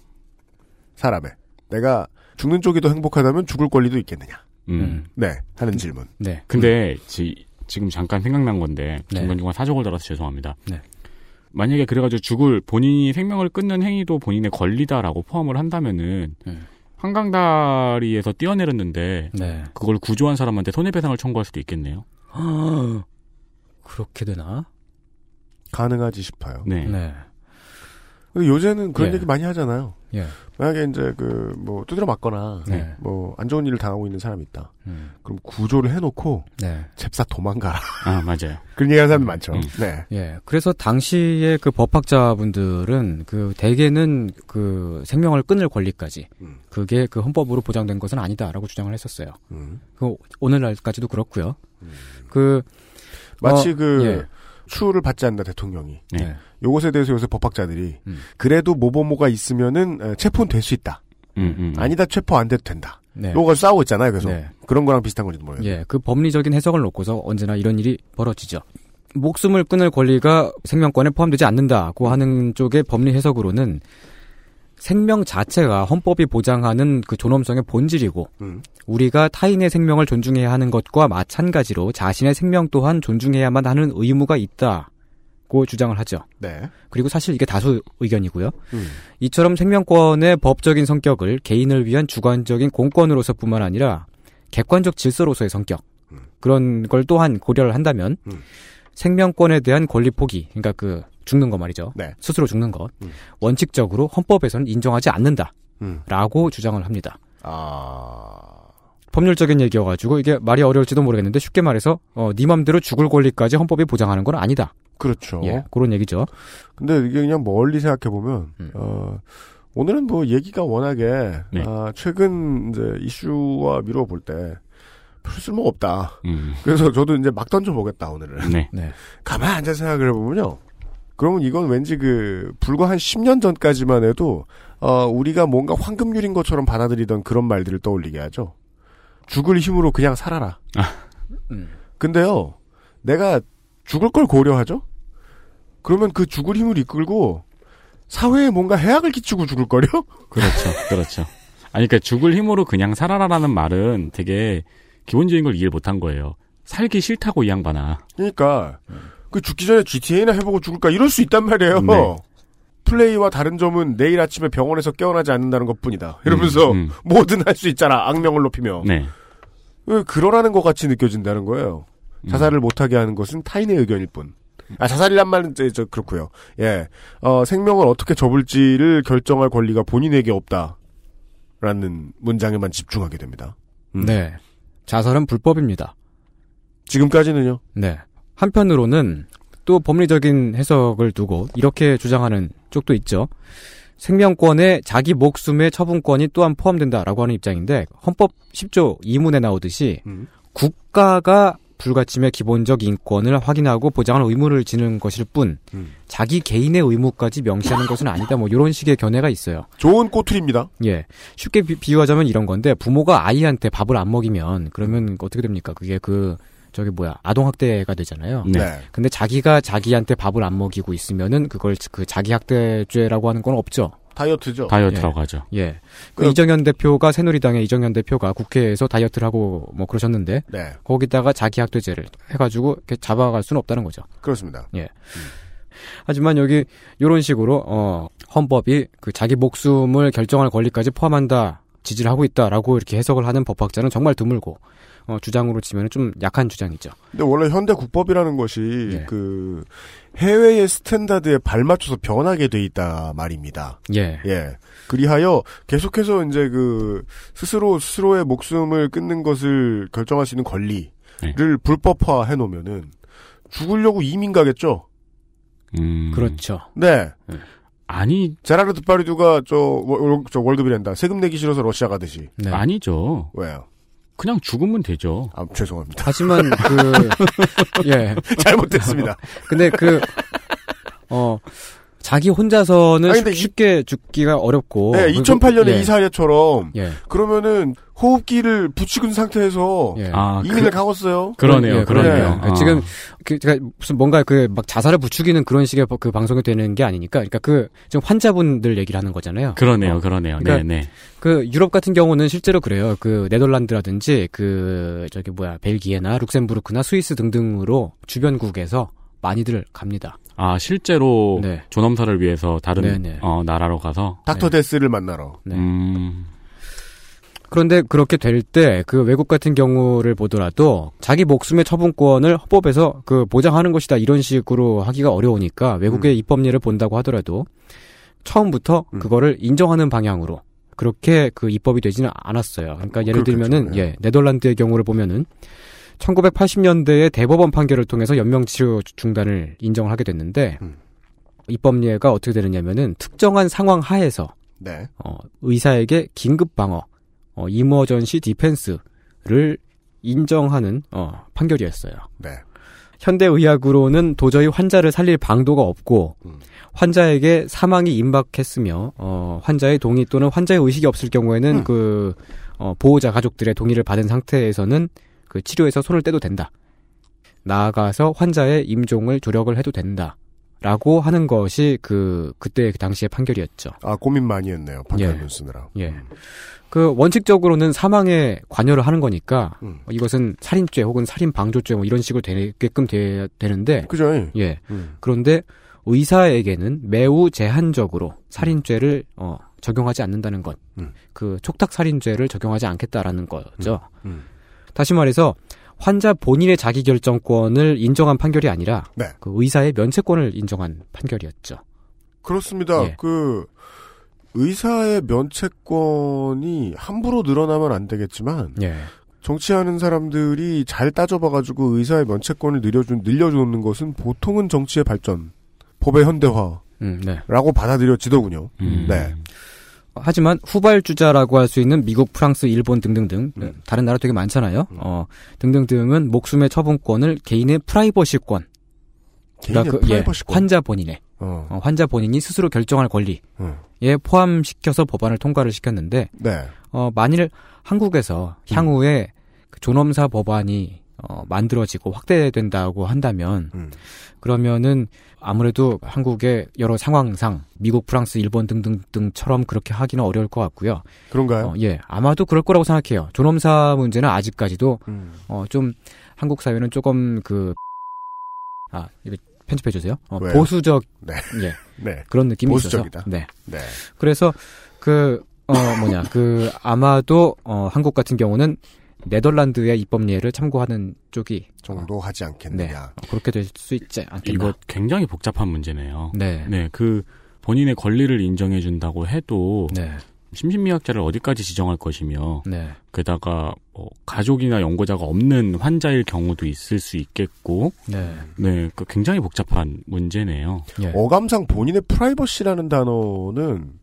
사람의 내가 죽는 쪽이 더 행복하다면 죽을 권리도 있겠느냐? 음. 네, 하는 질문. 네. 근데 지, 지금 잠깐 생각난 건데 네. 중간중간 사족을 들어서 죄송합니다. 네. 만약에 그래가지고 죽을 본인이 생명을 끊는 행위도 본인의 권리다라고 포함을 한다면은 음. 한강다리에서 뛰어내렸는데 네. 그걸 구조한 사람한테 손해배상을 청구할 수도 있겠네요. 그렇게 되나? 가능하지 싶어요. 네. 네. 요새는 그런 예. 얘기 많이 하잖아요. 예. 만약에 이제 그 뭐 두드려 맞거나 네. 뭐안 좋은 일을 당하고 있는 사람이 있다. 음. 그럼 구조를 해놓고 네. 잽싸 도망가라. 아 맞아요. 그런 얘기하는 사람들 많죠. 음. 네. 예. 그래서 당시에 그 법학자분들은 그 대개는 그 생명을 끊을 권리까지 음. 그게 그 헌법으로 보장된 것은 아니다라고 주장을 했었어요. 음. 그 오늘날까지도 그렇고요. 그 마치 어, 그 예. 추후를 받지 않는다 대통령이. 네. 네. 요것에 대해서 요새 법학자들이 음. 그래도 모모모가 있으면은 에, 체포는 될 수 있다. 음, 음. 아니다 체포 안 돼도 된다. 네. 요걸 싸우고 있잖아요. 그래서 네. 그런 거랑 비슷한 건지도 모르겠어요. 예, 그 법리적인 해석을 놓고서 언제나 이런 일이 벌어지죠. 목숨을 끊을 권리가 생명권에 포함되지 않는다고 하는 쪽의 법리 해석으로는 생명 자체가 헌법이 보장하는 그 존엄성의 본질이고 음. 우리가 타인의 생명을 존중해야 하는 것과 마찬가지로 자신의 생명 또한 존중해야만 하는 의무가 있다 고 주장을 하죠. 네. 그리고 사실 이게 다수 의견이고요. 음. 이처럼 생명권의 법적인 성격을 개인을 위한 주관적인 공권으로서뿐만 아니라 객관적 질서로서의 성격 음. 그런 걸 또한 고려를 한다면 음. 생명권에 대한 권리 포기 그러니까 그 죽는 거 말이죠. 네. 스스로 죽는 것 음. 원칙적으로 헌법에서는 인정하지 않는다라고 음. 주장을 합니다. 아. 법률적인 얘기여가지고 이게 말이 어려울지도 모르겠는데 쉽게 말해서 어, 네 맘대로 죽을 권리까지 헌법이 보장하는 건 아니다. 그렇죠. 예, 그런 얘기죠. 근데 이게 그냥 멀리 생각해 보면 음. 어, 오늘은 뭐 얘기가 워낙에 네. 아, 최근 이제 이슈와 미뤄 볼때 별 쓸모 없다. 음. 그래서 저도 이제 막 던져 보겠다 오늘은. 네. 네. 가만 앉아 생각을 해보면요. 그러면 이건 왠지 그 불과 한 10년 전까지만 해도 어, 우리가 뭔가 황금률인 것처럼 받아들이던 그런 말들을 떠올리게 하죠. 죽을 힘으로 그냥 살아라. 아. 음. 근데요, 내가 죽을 걸 고려하죠? 그러면 그 죽을 힘을 이끌고 사회에 뭔가 해악을 끼치고 죽을 거려? 그렇죠, 그렇죠. 아니, 그러니까 죽을 힘으로 그냥 살아라라는 말은 되게 기본적인 걸 이해 못한 거예요. 살기 싫다고 이 양반아. 그러니까 그 죽기 전에 GTA나 해보고 죽을까 이럴 수 있단 말이에요. 네. 플레이와 다른 점은 내일 아침에 병원에서 깨어나지 않는다는 것뿐이다. 이러면서 음, 음. 뭐든 할 수 있잖아. 악명을 높이며. 네. 왜 그러라는 것 같이 느껴진다는 거예요. 음. 자살을 못하게 하는 것은 타인의 의견일 뿐. 아, 자살이란 말은 이제 저 그렇고요. 예, 어, 생명을 어떻게 접을지를 결정할 권리가 본인에게 없다라는 문장에만 집중하게 됩니다. 음. 네. 자살은 불법입니다. 지금까지는요. 네. 한편으로는 또 법리적인 해석을 두고 이렇게 주장하는 쪽도 있죠. 생명권에 자기 목숨의 처분권이 또한 포함된다라고 하는 입장인데 헌법 10조 2문에 나오듯이 음. 국가가 불가침의 기본적 인권을 확인하고 보장할 의무를 지는 것일 뿐 음. 자기 개인의 의무까지 명시하는 것은 아니다. 뭐 이런 식의 견해가 있어요. 좋은 꼬투리입니다. 예. 쉽게 비, 비유하자면 이런 건데 부모가 아이한테 밥을 안 먹이면 그러면 어떻게 됩니까? 그게 그 저기 뭐야 아동 학대가 되잖아요. 네. 근데 자기가 자기한테 밥을 안 먹이고 있으면은 그걸 그 자기 학대죄라고 하는 건 없죠. 다이어트죠. 다이어트라고 하죠. 예. 그 그- 이정현 대표가 새누리당의 이정현 대표가 국회에서 다이어트를 하고 뭐 그러셨는데 네, 거기다가 자기 학대죄를 해가지고 이렇게 잡아갈 수는 없다는 거죠. 그렇습니다. 하지만 여기 이런 식으로 어 헌법이 그 자기 목숨을 결정할 권리까지 포함한다 지지를 하고 있다라고 이렇게 해석을 하는 법학자는 정말 드물고 어 주장으로 치면 좀 약한 주장이죠. 근데 원래 현대 국법이라는 것이 예. 그 해외의 standard에 발맞춰서 변하게 돼 있다 말입니다. 예. 예. 그리하여 계속해서 이제 그 스스로 스스로의 목숨을 끊는 것을 결정할 수 있는 권리를 네. 불법화 해 놓으면은 죽으려고 이민 가겠죠. 음. 그렇죠. 네. 아니, 제라르드 파리두가 저, 월- 저 월급이란다. 세금 내기 싫어서 러시아 가듯이. 네. 아니죠. 왜요? 그냥 죽으면 되죠. 아, 죄송합니다. 하지만 그 예. 잘못됐습니다. 근데 그 어. 자기 혼자서는 아니, 근데 쉽- 쉽게 죽기가 어렵고. 네, 그리고- 2008년에 예. 이사례처럼 예. 그러면은 호흡기를 있는 상태에서 예. 아, 이민을 가겠어요. 그러네요, 예, 그러네요. 네. 아. 지금 그 제가 무슨 뭔가 그 막 자살을 부추기는 그런 식의 그 방송이 되는 게 아니니까, 그러니까 그 지금 환자분들 얘기를 하는 거잖아요. 그러네요, 어. 그러네요. 그러니까 네, 네. 그 유럽 같은 경우는 실제로 그래요. 그 네덜란드라든지 그 저기 뭐야 벨기에나 룩셈부르크나 스위스 등등으로 주변국에서 많이들 갑니다. 아, 실제로 네. 존엄사를 위해서 다른 네, 네. 어, 나라로 가서 닥터 데스를 만나러. 네. 음. 그런데 그렇게 될 때 그 외국 같은 경우를 보더라도 자기 목숨의 처분권을 헌법에서 그 보장하는 것이다 이런 식으로 하기가 어려우니까 외국의 입법례를 본다고 하더라도 처음부터 음. 그거를 인정하는 방향으로 그렇게 그 입법이 되지는 않았어요. 그러니까 예를 그렇겠죠. 들면은 네. 예 네덜란드의 경우를 보면은 1980년대에 대법원 판결을 통해서 연명 치료 중단을 인정을 하게 됐는데 음. 입법례가 어떻게 되느냐면은 특정한 상황 하에서 네. 어, 의사에게 긴급 방어, 어, 이머전시 디펜스를 인정하는 어, 판결이었어요. 네. 현대 의학으로는 도저히 환자를 살릴 방도가 없고 음. 환자에게 사망이 임박했으며 어, 환자의 동의 또는 환자의 의식이 없을 경우에는 음. 그 어, 보호자 가족들의 동의를 받은 상태에서는 그 치료에서 손을 떼도 된다. 나아가서 환자의 임종을 조력을 해도 된다. 라고 하는 것이 그 그때 그 당시의 판결이었죠. 아, 고민 많이 했네요. 판결문 예. 쓰느라. 예. 음. 그 원칙적으로는 사망에 관여를 하는 거니까 음. 이것은 살인죄 혹은 살인 방조죄 뭐 이런 식으로 되게끔 돼, 되는데 그죠? 예 음. 그런데 의사에게는 매우 제한적으로 살인죄를 어, 적용하지 않는다는 것, 음. 그 촉탁 살인죄를 적용하지 않겠다라는 거죠. 음. 다시 말해서 환자 본인의 자기 결정권을 인정한 판결이 아니라 네. 그 의사의 면책권을 인정한 판결이었죠. 그렇습니다. 예. 그 의사의 면책권이 함부로 늘어나면 안 되겠지만 예. 정치하는 사람들이 잘 따져봐가지고 의사의 면책권을 늘려준 늘려주는 것은 보통은 정치의 발전, 법의 현대화라고 음, 네. 받아들여지더군요. 음. 네. 하지만 후발주자라고 할 수 있는 미국, 프랑스, 일본 등등등 음. 다른 나라 되게 많잖아요. 음. 어, 등등등은 목숨의 처분권을 개인의 프라이버시권, 개인의 그러니까 그, 예, 프라이버시권. 환자 본인의 어. 어, 환자 본인이 스스로 결정할 권리에 어. 포함시켜서 법안을 통과를 시켰는데 네. 어, 만일 한국에서 향후에 그 존엄사 법안이 어, 만들어지고 확대된다고 한다면 음. 그러면은 아무래도 한국의 여러 상황상 미국, 프랑스, 일본 등등등처럼 그렇게 하기는 어려울 것 같고요. 그런가요? 어, 예, 아마도 그럴 거라고 생각해요. 존엄사 문제는 아직까지도 음. 어, 좀 한국 사회는 조금 그 아, 이거 편집해 주세요. 어? 보수적 네. 예. 네. 그런 느낌이 보수적이다. 있어서. 네. 네. 그래서 그 어, 뭐냐 그 아마도 어, 한국 같은 경우는 네덜란드의 입법 예를 참고하는 쪽이 정도 하지 네, 않겠느냐. 어, 그렇게 될 수 있지 않겠나. 이거 굉장히 복잡한 문제네요. 네. 네, 그 본인의 권리를 인정해 준다고 해도 네. 심신미약자를 어디까지 지정할 것이며 네. 게다가 뭐 가족이나 연고자가 없는 환자일 경우도 있을 수 있겠고 네. 네, 그 굉장히 복잡한 문제네요. 예. 어감상 본인의 프라이버시라는 단어는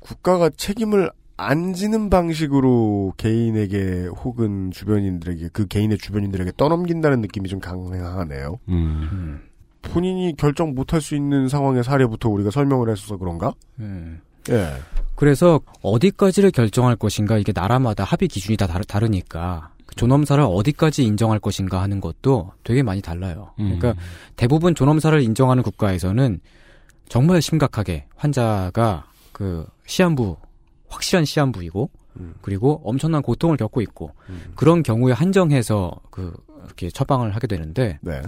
국가가 책임을 안 지는 방식으로 개인에게 혹은 주변인들에게 그 개인의 주변인들에게 떠넘긴다는 느낌이 좀 강하네요. 음. 음. 본인이 결정 못할 수 있는 상황의 사례부터 우리가 설명을 했어서 그런가? 음. 예. 그래서 어디까지를 결정할 것인가 이게 나라마다 합의 기준이 다 다르, 다르니까 그 존엄사를 어디까지 인정할 것인가 하는 것도 되게 많이 달라요. 음. 그러니까 대부분 존엄사를 인정하는 국가에서는 정말 심각하게 환자가 그 시한부 확실한 시한부이고 음. 그리고 엄청난 고통을 겪고 있고 음. 그런 경우에 한정해서 그 이렇게 처방을 하게 되는데 네.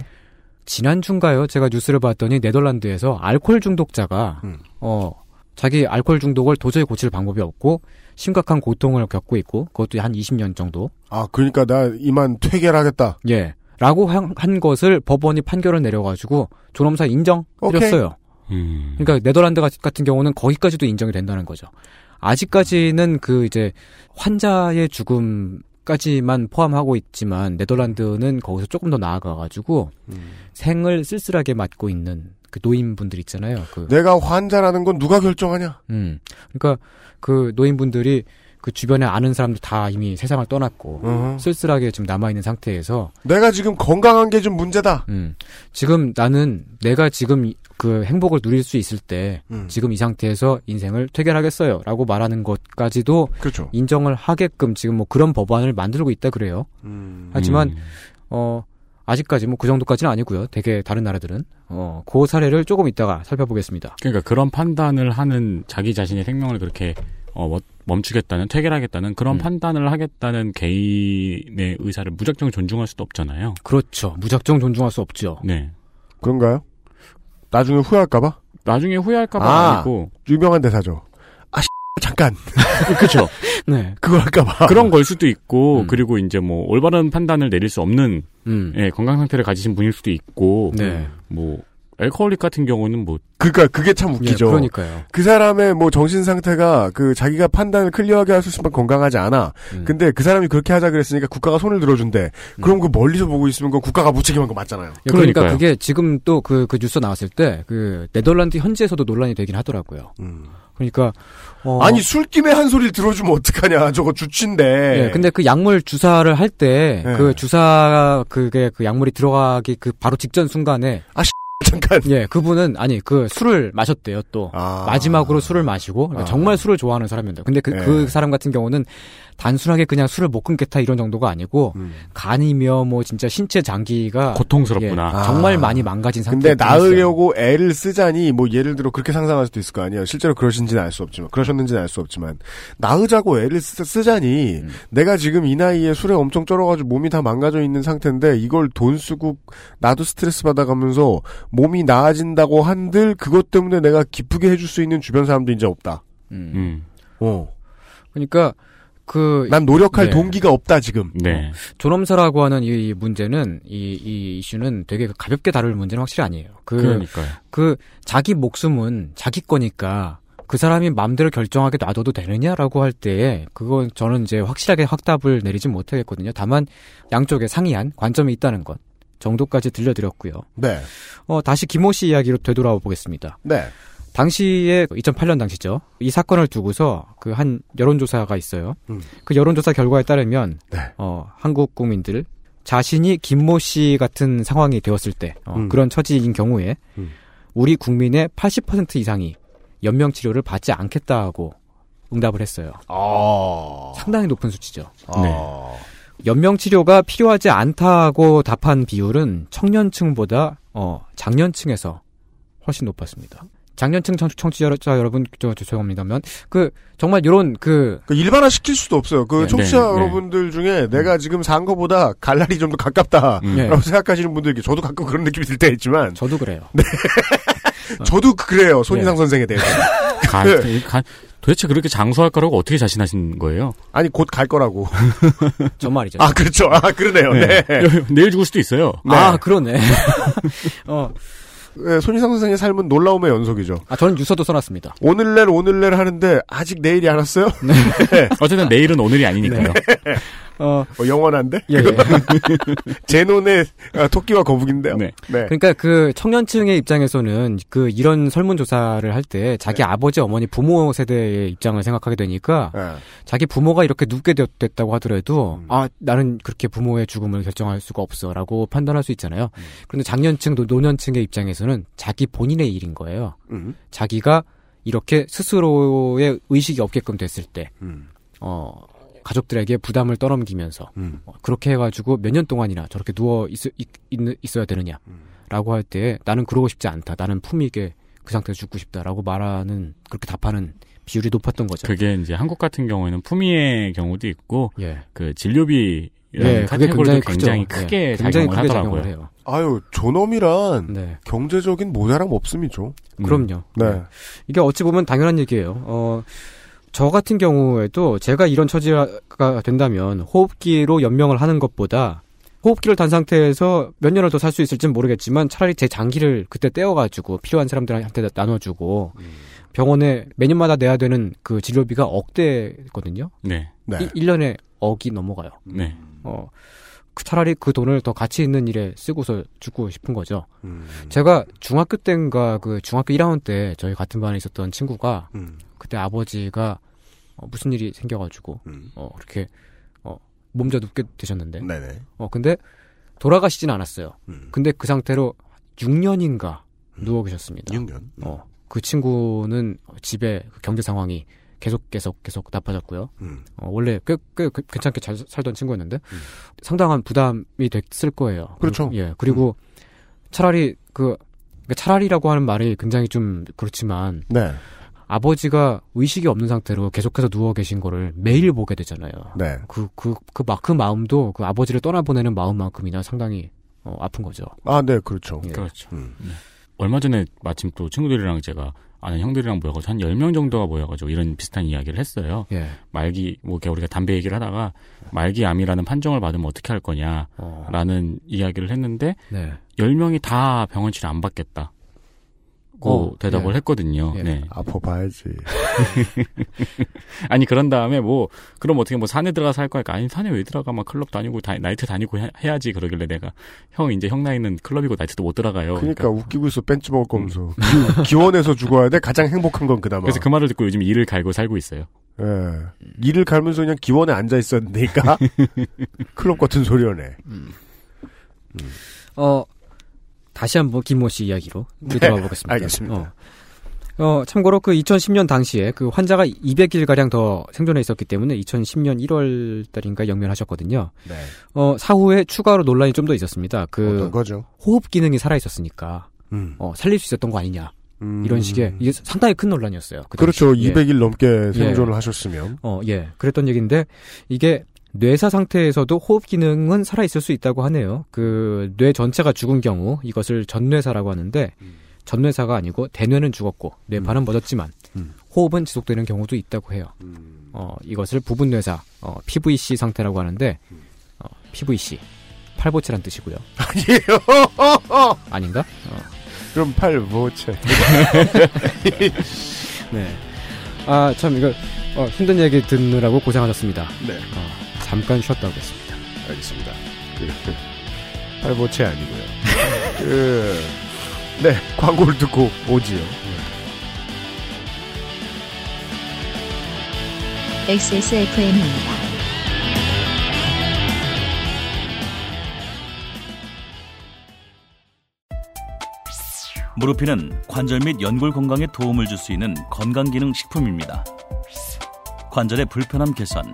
지난 주인가요? 제가 뉴스를 봤더니 네덜란드에서 알코올 중독자가 음. 어 자기 알코올 중독을 도저히 고칠 방법이 없고 심각한 고통을 겪고 있고 그것도 한 20년 정도 아, 그러니까 나 이만 퇴계를 하겠다. 예 라고 한, 한 것을 법원이 판결을 내려가지고 존엄사 인정해줬어요. 음. 그러니까 네덜란드 같- 같은 경우는 거기까지도 인정이 된다는 거죠. 아직까지는 그 이제 환자의 죽음 까지만 포함하고 있지만 네덜란드는 거기서 조금 더 나아가가지고 음. 생을 쓸쓸하게 맞고 있는 그 노인분들 있잖아요. 그 내가 환자라는 건 누가 결정하냐? 음. 그러니까 그 노인분들이 그 주변에 아는 사람들 다 이미 세상을 떠났고 어허. 쓸쓸하게 지금 남아 있는 상태에서 내가 지금 건강한 게 좀 문제다. 음. 지금 나는 내가 지금 이- 그 행복을 누릴 수 있을 때 음. 지금 이 상태에서 인생을 퇴결하겠어요라고 말하는 것까지도 그렇죠. 인정을 하게끔 지금 뭐 그런 법안을 만들고 있다 그래요. 음. 하지만 음. 어 아직까지 뭐 그 정도까지는 아니고요. 되게 다른 나라들은 어 그 사례를 조금 이따가 살펴보겠습니다. 그러니까 그런 판단을 하는 자기 자신의 생명을 그렇게 어, 뭐- 멈추겠다는 퇴결하겠다는 그런 음. 판단을 하겠다는 개인의 의사를 무작정 존중할 수도 없잖아요. 그렇죠. 무작정 존중할 수 없죠. 네. 그런가요? 나중에 후회할까봐? 나중에 후회할까봐 아. 아니고 유명한 대사죠. 아, 잠깐. 그렇죠. 네. 그거 할까봐. 그런 걸 수도 있고 음. 그리고 이제 뭐 올바른 판단을 내릴 수 없는 음. 예, 건강 상태를 가지신 분일 수도 있고 네. 뭐 알코올릭 같은 경우는 뭐 그니까 그게 참 예, 웃기죠. 그러니까요. 그 사람의 뭐 정신 상태가 그 자기가 판단을 클리어하게 할 수 있으면 건강하지 않아. 음. 근데 그 사람이 그렇게 하자 그랬으니까 국가가 손을 들어준대. 그럼 그 멀리서 보고 있으면 그 국가가 무책임한 거 맞잖아요. 예, 그러니까 그러니까요. 그게 지금 또그그 뉴스 나왔을 때 그 네덜란드 현지에서도 논란이 되긴 하더라고요. 음. 그러니까 어, 아니 술김에 한 소리를 들어주면 어떡하냐. 저거 주치인데. 예, 근데 그 약물 주사를 할때 예. 그 주사 그게 그 약물이 들어가기 그 바로 직전 순간에 잠깐. 예 그분은 아니 그 술을 마셨대요 또 아. 마지막으로 술을 마시고 그러니까 아. 정말 술을 좋아하는 사람이었는데 근데 그, 예. 그 사람 같은 경우는 단순하게 그냥 술을 못 끊겠다 이런 정도가 아니고 음. 간이며 뭐 진짜 신체 장기가 고통스럽구나. 예, 아. 정말 많이 망가진 상태. 근데 낳으려고 애를 쓰자니 뭐 예를 들어 그렇게 상상할 수도 있을 거 아니에요. 실제로 그러신지는 알 수 없지만 그러셨는지는 알 수 없지만 낳으자고 애를 쓰, 자니 음. 내가 지금 이 나이에 술에 엄청 쩔어가지고 몸이 다 망가져 있는 상태인데 이걸 돈 쓰고 나도 스트레스 받아가면서 몸이 나아진다고 한들 그것 때문에 내가 기쁘게 해줄 수 있는 주변 사람도 이제 없다. 음. 음. 어. 그러니까 그 난 노력할 네. 동기가 없다 지금. 네. 존엄사라고 하는 이, 이 문제는 이, 이 이슈는 되게 가볍게 다룰 문제는 확실히 아니에요. 그, 그러니까요. 그 자기 목숨은 자기 거니까 그 사람이 마음대로 결정하게 놔둬도 되느냐라고 할 때에 그건 저는 이제 확실하게 확답을 내리지 못하겠거든요. 다만 양쪽에 상이한 관점이 있다는 것 정도까지 들려드렸고요. 네. 어, 다시 김호 씨 이야기로 되돌아 보겠습니다. 네. 당시에 2008년 당시죠. 이 사건을 두고서 그 한 여론조사가 있어요. 음. 그 여론조사 결과에 따르면 네. 어, 한국 국민들 자신이 김모 씨 같은 상황이 되었을 때 어, 음. 그런 처지인 경우에 음. 우리 국민의 80% 이상이 연명 치료를 받지 않겠다고 응답을 했어요. 아. 상당히 높은 수치죠. 아. 네. 연명 치료가 필요하지 않다고 답한 비율은 청년층보다 어, 장년층에서 훨씬 높았습니다. 장년층 청, 청취자 여러분, 저, 죄송합니다만, 그, 정말 요런, 그, 그 일반화 시킬 수도 없어요. 그 네, 청취자 네, 네. 여러분들 중에 내가 지금 산 거보다 갈날이 좀 더 가깝다라고 음. 네. 생각하시는 분들, 저도 가끔 그런 느낌이 들때 있지만, 저도 그래요. 저도 그래요. 손희상 네. 선생에 대해서. 가, 가- 도대체 그렇게 장수할 거라고 어떻게 자신하신 거예요? 아니, 곧 갈 거라고. 저 말이죠. 아, 그렇죠. 아, 그러네요. 네. 내일 죽을 수도 있어요. 아, 그러네. 어, 네, 손희상 선생의 삶은 놀라움의 연속이죠. 아, 저는 유서도 써놨습니다. 오늘 낼 오늘 낼 하는데 아직 내일이 안 왔어요? 어쨌든 내일은 오늘이 아니니까요. 어, 어, 영원한데? 예, 예. 제논의 아, 토끼와 거북인데요. 네. 네. 그러니까 그 청년층의 입장에서는 그 이런 설문조사를 할 때 자기 아버지, 어머니, 부모 세대의 입장을 생각하게 되니까 아, 자기 부모가 이렇게 눕게 되었, 됐다고 하더라도 음. 아 나는 그렇게 부모의 죽음을 결정할 수가 없어라고 판단할 수 있잖아요. 그런데 장년층, 노- 노년층의 입장에서는 자기 본인의 일인 거예요. 음, 자기가 이렇게 스스로의 의식이 없게끔 됐을 때, 음, 어, 가족들에게 부담을 떠넘기면서 음. 어, 그렇게 해가지고 몇 년 동안이나 저렇게 누워 있, 있, 어야 되느냐라고 할때 나는 그러고 싶지 않다. 나는 품위 있게 그 상태에서 죽고 싶다라고 말하는 그렇게 답하는 비율이 높았던 거죠. 그게 이제 한국 같은 경우에는 품위의 경우도 있고 예. 그 진료비라는 예, 그게 카테고리도 굉장히 굉장히, 크죠. 크게 예, 굉장히 작용을 하더라고요. 작용을 해요. 아유, 존엄이란 네, 경제적인 모자람 없음이죠. 음. 그럼요. 네. 이게 어찌 보면 당연한 얘기예요. 어, 저 같은 경우에도 제가 이런 처지가 된다면 호흡기로 연명을 하는 것보다 호흡기를 단 상태에서 몇 년을 더 살 수 있을지는 모르겠지만 차라리 제 장기를 그때 떼어가지고 필요한 사람들한테 나눠주고 병원에 매년마다 내야 되는 그 진료비가 억대거든요. 네, 네. 일 1년에 억이 넘어가요. 네. 어, 그 차라리 그 돈을 더 가치 있는 일에 쓰고서 죽고 싶은 거죠. 음, 제가 중학교 때인가 그 중학교 1학년 때 저희 같은 반에 있었던 친구가 음, 그때 아버지가 어, 무슨 일이 생겨가지고 음. 어 이렇게 어 몸져 눕게 되셨는데 네네. 어 근데 돌아가시진 않았어요. 음. 근데 그 상태로 6년인가 누워 계셨습니다. 6년. 어그 친구는 집에 그 경제 상황이 계속 계속 계속 나빠졌고요. 음. 어 원래 꽤, 꽤 그- 괜찮게 잘 살던 친구였는데 상당한 부담이 됐을 거예요. 그렇죠. 그리고- 예 그리고 차라리 그 그러니까 차라리라고 하는 말이 굉장히 좀 그렇지만 네. 아버지가 의식이 없는 상태로 계속해서 누워 계신 거를 매일 보게 되잖아요. 네. 그, 그, 그, 마, 그 마음도 그 아버지를 떠나보내는 마음만큼이나 상당히 어, 아픈 거죠. 아, 네, 그렇죠. 예. 그렇죠. 음. 얼마 전에 마침 또 친구들이랑 제가 아는 형들이랑 모여가지고 한 10명 정도가 모여가지고 이런 비슷한 이야기를 했어요. 예. 말기, 뭐, 우리가 담배 얘기를 하다가 말기암이라는 판정을 받으면 어떻게 할 거냐, 어, 라는 이야기를 했는데, 네. 10명이 다 병원 치료 안 받겠다. 고 어, 대답을 예. 했거든요. 예. 네. 아파 봐야지. 아니 그런 다음에 뭐 그럼 어떻게 뭐 산에 들어가서 할 거니까 아니 산에 왜 들어가 막 클럽 다니고 다, 나이트 다니고 해, 야지 그러길래 내가 형 이제 형 나이는 클럽이고 나이트도 못 들어가요. 그러니까 웃기고 있어. 벤치 먹을 거면서. 기- 기원해서 죽어야 돼. 가장 행복한 건 그나마. 그래서 그 말을 듣고 요즘 일을 갈고 살고 있어요. 예. 이를 갈면서 그냥 기원에 앉아 있었는데니까. 클럽 같은 소리였네. 어, 다시 한번 김모 씨 이야기로 들어가 보겠습니다. 알겠습니다. 어. 어, 참고로 그 2010년 당시에 그 환자가 200일 가량 더 생존해 있었기 때문에 2010년 1월 달인가 영면하셨거든요. 네. 어, 사후에 추가로 논란이 좀 더 있었습니다. 그 어떤 거죠? 호흡 기능이 살아 있었으니까 음. 어, 살릴 수 있었던 거 아니냐. 음. 이런 식의 이게 상당히 큰 논란이었어요. 그. 그렇죠. 예. 200일 넘게 생존을 하셨으면. 어, 예. 그랬던 얘기인데 이게 뇌사 상태에서도 호흡 기능은 살아 있을 수 있다고 하네요. 그 뇌 전체가 죽은 경우 이것을 전뇌사라고 하는데 전뇌사가 아니고 대뇌는 죽었고 뇌파는 멎었지만 음. 호흡은 지속되는 경우도 있다고 해요. 어, 이것을 부분 뇌사 어, PVC 상태라고 하는데 어, PVC 팔보채란 뜻이고요. 아니에요. 아닌가? 어, 그럼 팔보채. 네. 아, 참 이거 어, 힘든 얘기 듣느라고 고생하셨습니다. 네. 어, 잠깐 쉬었다 오겠습니다. 알겠습니다. 그, 팔보채 아니고요. 그, 네. 광고를 듣고 오지요. XSFM입니다. 무르피는 관절 및 연골 건강에 도움을 줄 수 있는 건강기능 식품입니다. 관절의 불편함 개선,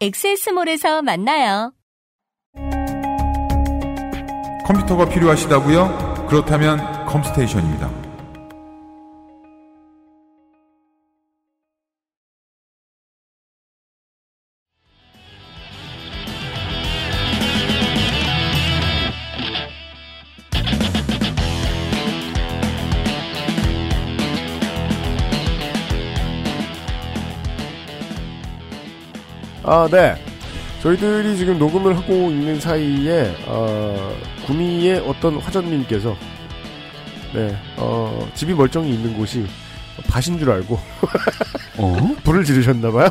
엑세스몰에서 만나요. 컴퓨터가 필요하시다고요? 그렇다면 컴스테이션입니다. 아, 네. 저희들이 지금 녹음을 하고 있는 사이에 어, 구미의 어떤 화전님께서 네, 어, 집이 멀쩡히 있는 곳이 밭인 줄 알고 어? 불을 지르셨나봐요.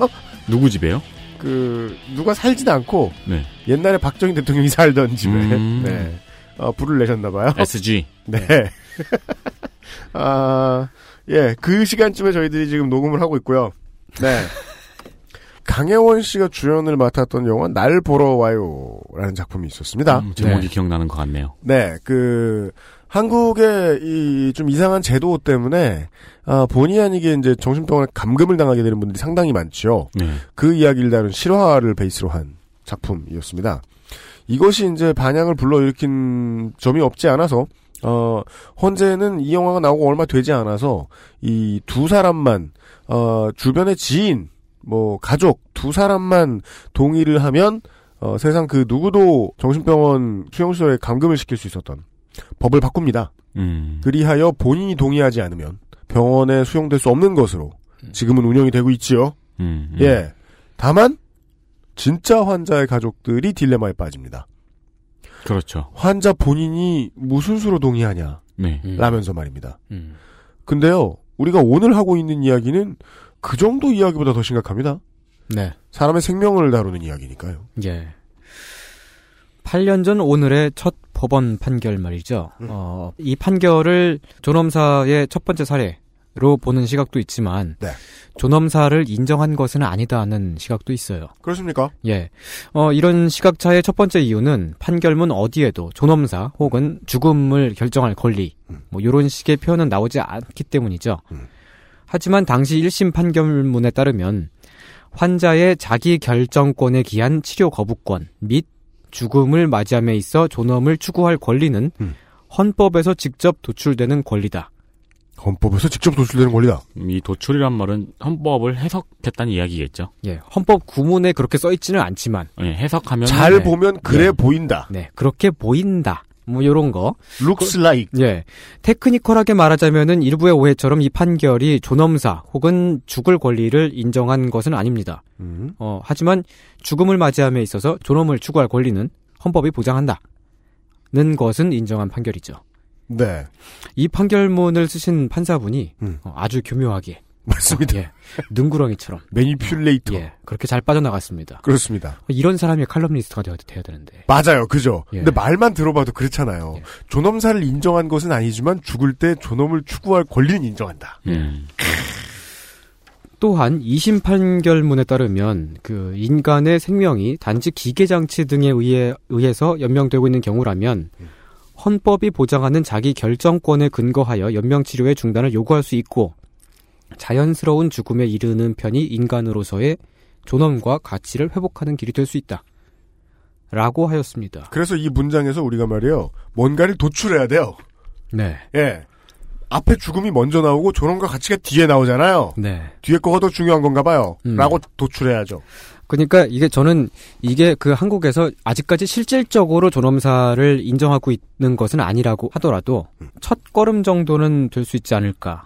누구 집에요? 그 누가 살진 않고 네. 옛날에 박정희 대통령이 살던 집에 음. 네, 어, 불을 내셨나봐요. SG. 네. 아, 예, 그 시간쯤에 저희들이 지금 녹음을 하고 있고요. 네. 강혜원 씨가 주연을 맡았던 영화 날 보러 와요라는 작품이 있었습니다. 음, 제목이 기억나는 것 같네요. 네, 그 한국의 이 좀 이상한 제도 때문에 아, 본의 아니게 이제 정신병원에 감금을 당하게 되는 분들이 상당히 많죠. 네. 그 이야기를 다룬 실화를 베이스로 한 작품이었습니다. 이것이 이제 반향을 불러일으킨 점이 없지 않아서 어 현재는 이 영화가 나오고 얼마 되지 않아서 이 두 사람만 어 주변의 지인 뭐 가족 두 사람만 동의를 하면 어 세상 그 누구도 정신병원 수용소에 감금을 시킬 수 있었던 법을 바꿉니다. 음. 그리하여 본인이 동의하지 않으면 병원에 수용될 수 없는 것으로 지금은 운영이 되고 있지요. 음, 음. 예. 다만 진짜 환자의 가족들이 딜레마에 빠집니다. 그렇죠. 환자 본인이 무슨 수로 동의하냐 네. 라면서 말입니다. 음. 근데요. 우리가 오늘 하고 있는 이야기는 그 정도 이야기보다 더 심각합니다. 네. 사람의 생명을 다루는 이야기니까요. 예. 8년 전 오늘의 첫 법원 판결 말이죠. 어, 이 판결을 존엄사의 첫 번째 사례로 보는 시각도 있지만 네. 존엄사를 인정한 것은 아니다는 시각도 있어요. 그렇습니까? 예. 어, 이런 시각차의 첫 번째 이유는 판결문 어디에도 존엄사 혹은 죽음을 결정할 권리, 뭐, 요런 식의 표현은 나오지 않기 때문이죠. 하지만 당시 1심 판결문에 따르면 환자의 자기 결정권에 기한 치료 거부권 및 죽음을 맞이함에 있어 존엄을 추구할 권리는 헌법에서 직접 도출되는 권리다. 헌법에서 직접 도출되는 권리다. 이 도출이란 말은 헌법을 해석했다는 이야기겠죠. 예. 헌법 구문에 그렇게 써 있지는 않지만 예, 해석하면 잘 보면 그래 보인다. 네, 그렇게 보인다. 뭐 요런 거. looks like. 예. 테크니컬하게 말하자면은 일부의 오해처럼 이 판결이 존엄사 혹은 죽을 권리를 인정한 것은 아닙니다. 음. 어, 하지만 죽음을 맞이함에 있어서 존엄을 추구할 권리는 헌법이 보장한다. 는 것은 인정한 판결이죠. 네. 이 판결문을 쓰신 판사분이 음. 어, 아주 교묘하게 맞습니다. 예, 능구렁이처럼 매니퓰레이터. 예, 그렇게 잘 빠져나갔습니다. 그렇습니다. 이런 사람이 칼럼니스트가 되어야, 돼야 되는데. 맞아요. 그죠? 예. 근데 말만 들어봐도 그렇잖아요. 존엄사를 인정한 것은 아니지만 죽을 때 존엄을 추구할 권리는 인정한다. 음. 또한 2심 판결문에 따르면 그 인간의 생명이 단지 기계 장치 등에 의해 의해서 연명되고 있는 경우라면 헌법이 보장하는 자기 결정권에 근거하여 연명 치료의 중단을 요구할 수 있고 자연스러운 죽음에 이르는 편이 인간으로서의 존엄과 가치를 회복하는 길이 될 수 있다. 라고 하였습니다. 그래서 이 문장에서 우리가 말이에요. 뭔가를 도출해야 돼요. 네. 예. 앞에 죽음이 먼저 나오고 존엄과 가치가 뒤에 나오잖아요. 네. 뒤에 거가 더 중요한 건가 봐요. 음. 라고 도출해야죠. 그러니까 이게 저는 이게 그 한국에서 아직까지 실질적으로 존엄사를 인정하고 있는 것은 아니라고 하더라도 첫 걸음 정도는 될 수 있지 않을까.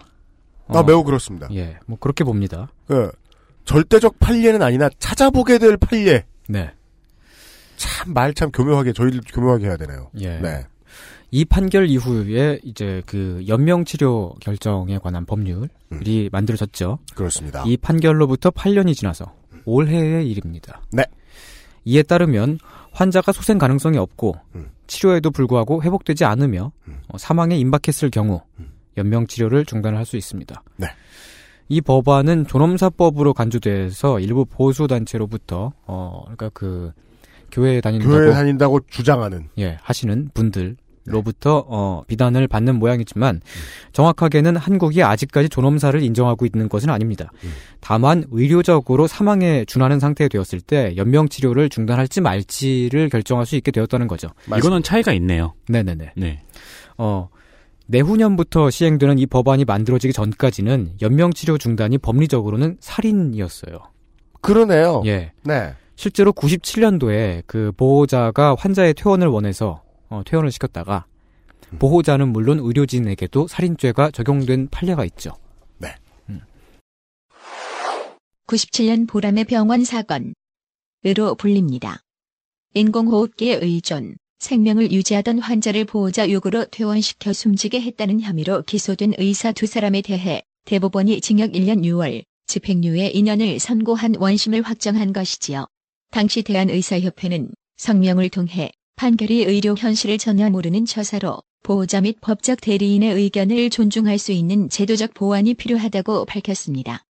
아, 매우 그렇습니다. 예, 뭐 그렇게 봅니다. 그, 절대적 판례는 아니나 찾아보게 될 판례. 네. 참, 말 참 교묘하게, 저희들 교묘하게 해야 되나요? 예. 네. 이 판결 이후에 이제 그 연명 치료 결정에 관한 법률이 만들어졌죠. 그렇습니다. 이 판결로부터 8년이 지나서 올해의 일입니다. 네. 이에 따르면 환자가 소생 가능성이 없고 치료에도 불구하고 회복되지 않으며 어, 사망에 임박했을 경우 연명 치료를 중단할 수 있습니다. 네. 이 법안은 존엄사법으로 간주돼서 일부 보수 단체로부터 어 그러니까 그 교회에 다닌다고 교회 다닌다고 주장하는 예 하시는 분들로부터 어 비난을 받는 모양이지만 정확하게는 한국이 아직까지 존엄사를 인정하고 있는 것은 아닙니다. 다만 의료적으로 사망에 준하는 상태에 되었을 때 연명 치료를 중단할지 말지를 결정할 수 있게 되었다는 거죠. 이거는 차이가 있네요. 네네네. 네. 어, 내후년부터 시행되는 이 법안이 만들어지기 전까지는 연명치료 중단이 법리적으로는 살인이었어요. 그러네요. 예. 네. 실제로 97년도에 그 보호자가 환자의 퇴원을 원해서 어, 퇴원을 시켰다가 보호자는 물론 의료진에게도 살인죄가 적용된 판례가 있죠. 97년 보람의 병원 사건. 으로 불립니다. 인공호흡기에 의존, 생명을 유지하던 환자를 보호자 요구로 퇴원시켜 숨지게 했다는 혐의로 기소된 의사 두 사람에 대해 대법원이 징역 1년 6월, 집행유예 2년을 선고한 원심을 확정한 것이지요. 당시 대한의사협회는 성명을 통해 판결이 의료 현실을 전혀 모르는 처사로 보호자 및 법적 대리인의 의견을 존중할 수 있는 제도적 보완이 필요하다고 밝혔습니다.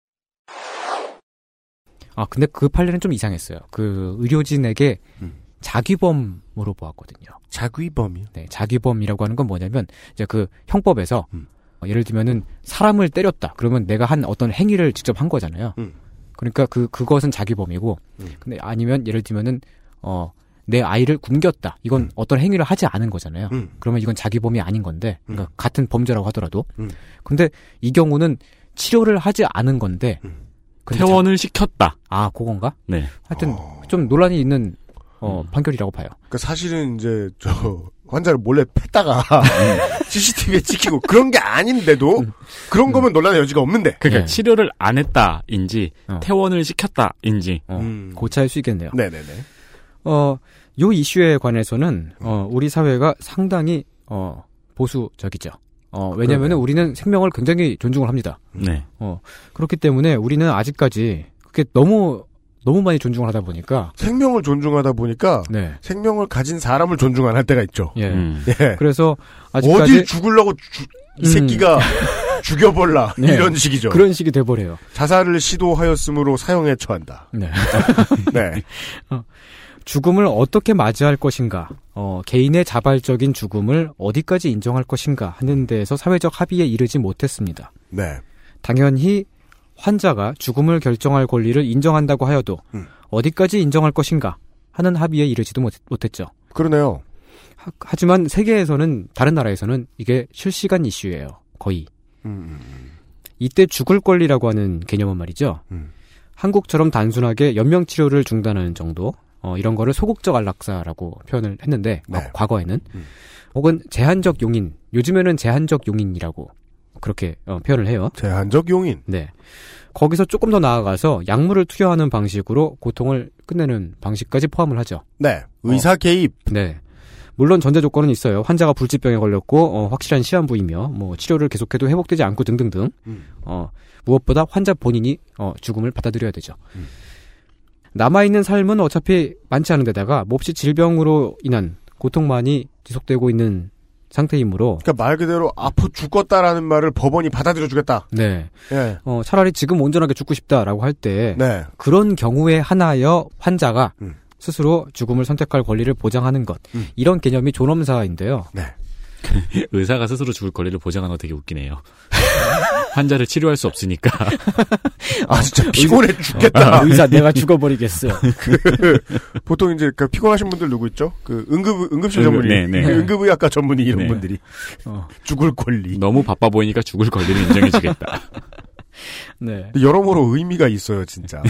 아, 근데 그 판례는 좀 이상했어요. 그 의료진에게 음. 자귀범으로 보았거든요. 자귀범이요? 네, 자귀범이라고 하는 건 뭐냐면 이제 그 형법에서 음. 어, 예를 들면은 사람을 때렸다. 그러면 내가 한 어떤 행위를 직접 한 거잖아요. 음. 그러니까 그 그것은 자귀범이고 음. 근데 아니면 예를 들면은 어 내 아이를 굶겼다. 이건 음. 어떤 행위를 하지 않은 거잖아요. 음. 그러면 이건 자기범이 아닌 건데, 그러니까 음. 같은 범죄라고 하더라도. 음. 근데 이 경우는 치료를 하지 않은 건데, 음. 퇴원을 시켰다. 자- 아, 그건가? 네. 하여튼 어. 좀 논란이 있는 어, 음. 판결이라고 봐요. 그러니까 사실은 이제 저 환자를 몰래 팼다가 CCTV에 찍히고 그런 게 아닌데도 그런 거면 논란의 여지가 없는데. 그러니까 네. 치료를 안 했다인지 어. 퇴원을 시켰다인지 어, 음. 고차일 수 있겠네요. 네네네. 어, 요 이슈에 관해서는 어, 우리 사회가 상당히 어, 보수적이죠. 어, 왜냐면은 그러네요. 우리는 생명을 굉장히 존중을 합니다. 네. 어, 그렇기 때문에 우리는 아직까지 그게 너무 너무 많이 존중을 하다 보니까 생명을 존중하다 보니까 네. 생명을 가진 사람을 존중 안 할 때가 있죠. 예. 음. 예. 그래서 아직까지 어딜 죽으려고 주- 이 음. 새끼가 죽여볼라 네. 이런 식이죠. 그런 식이 돼 버려요. 자살을 시도하였으므로 사형에 처한다. 네. 네. 죽음을 어떻게 맞이할 것인가, 어, 개인의 자발적인 죽음을 어디까지 인정할 것인가 하는 데에서 사회적 합의에 이르지 못했습니다. 네. 당연히 환자가 죽음을 결정할 권리를 인정한다고 하여도 음. 어디까지 인정할 것인가 하는 합의에 이르지도 못, 못했죠. 그러네요. 하, 하지만 세계에서는 다른 나라에서는 이게 실시간 이슈예요. 거의. 음, 음, 이때 죽을 권리라고 하는 개념은 말이죠. 음. 한국처럼 단순하게 연명 치료를 중단하는 정도 어, 이런 거를 소극적 안락사라고 표현을 했는데 네. 과- 과거에는 음. 혹은 제한적 용인 요즘에는 제한적 용인이라고 그렇게 어, 표현을 해요. 제한적 용인. 네. 거기서 조금 더 나아가서 약물을 투여하는 방식으로 고통을 끝내는 방식까지 포함을 하죠. 네. 의사 개입. 네. 물론 전제 조건은 있어요. 환자가 불치병에 걸렸고 어, 확실한 시한부이며 뭐 치료를 계속해도 회복되지 않고 등등등. 음. 어, 무엇보다 환자 본인이 어, 죽음을 받아들여야 되죠. 음. 남아 있는 삶은 어차피 많지 않은 데다가 몹시 질병으로 인한 고통만이 지속되고 있는 상태이므로 그러니까 말 그대로 아파 죽겠다라는 말을 법원이 받아들여 주겠다. 네. 예. 어, 차라리 지금 온전하게 죽고 싶다라고 할때 네. 그런 경우에 하나여 환자가 음. 스스로 죽음을 선택할 권리를 보장하는 것 음. 이런 개념이 존엄사인데요. 네. 의사가 스스로 죽을 권리를 보장하는 거 되게 웃기네요. 환자를 치료할 수 없으니까. 아 진짜 피곤해 죽겠다. 의사 내가 죽어버리겠어. 보통 이제 그 피곤하신 분들 누구 있죠? 그 응급 응급실 응급, 전문의, 네, 네. 응급의학과 전문의 이런 네. 분들이 어, 죽을 권리. 너무 바빠 보이니까 죽을 권리를 인정해주겠다. 네. 여러모로 의미가 있어요, 진짜.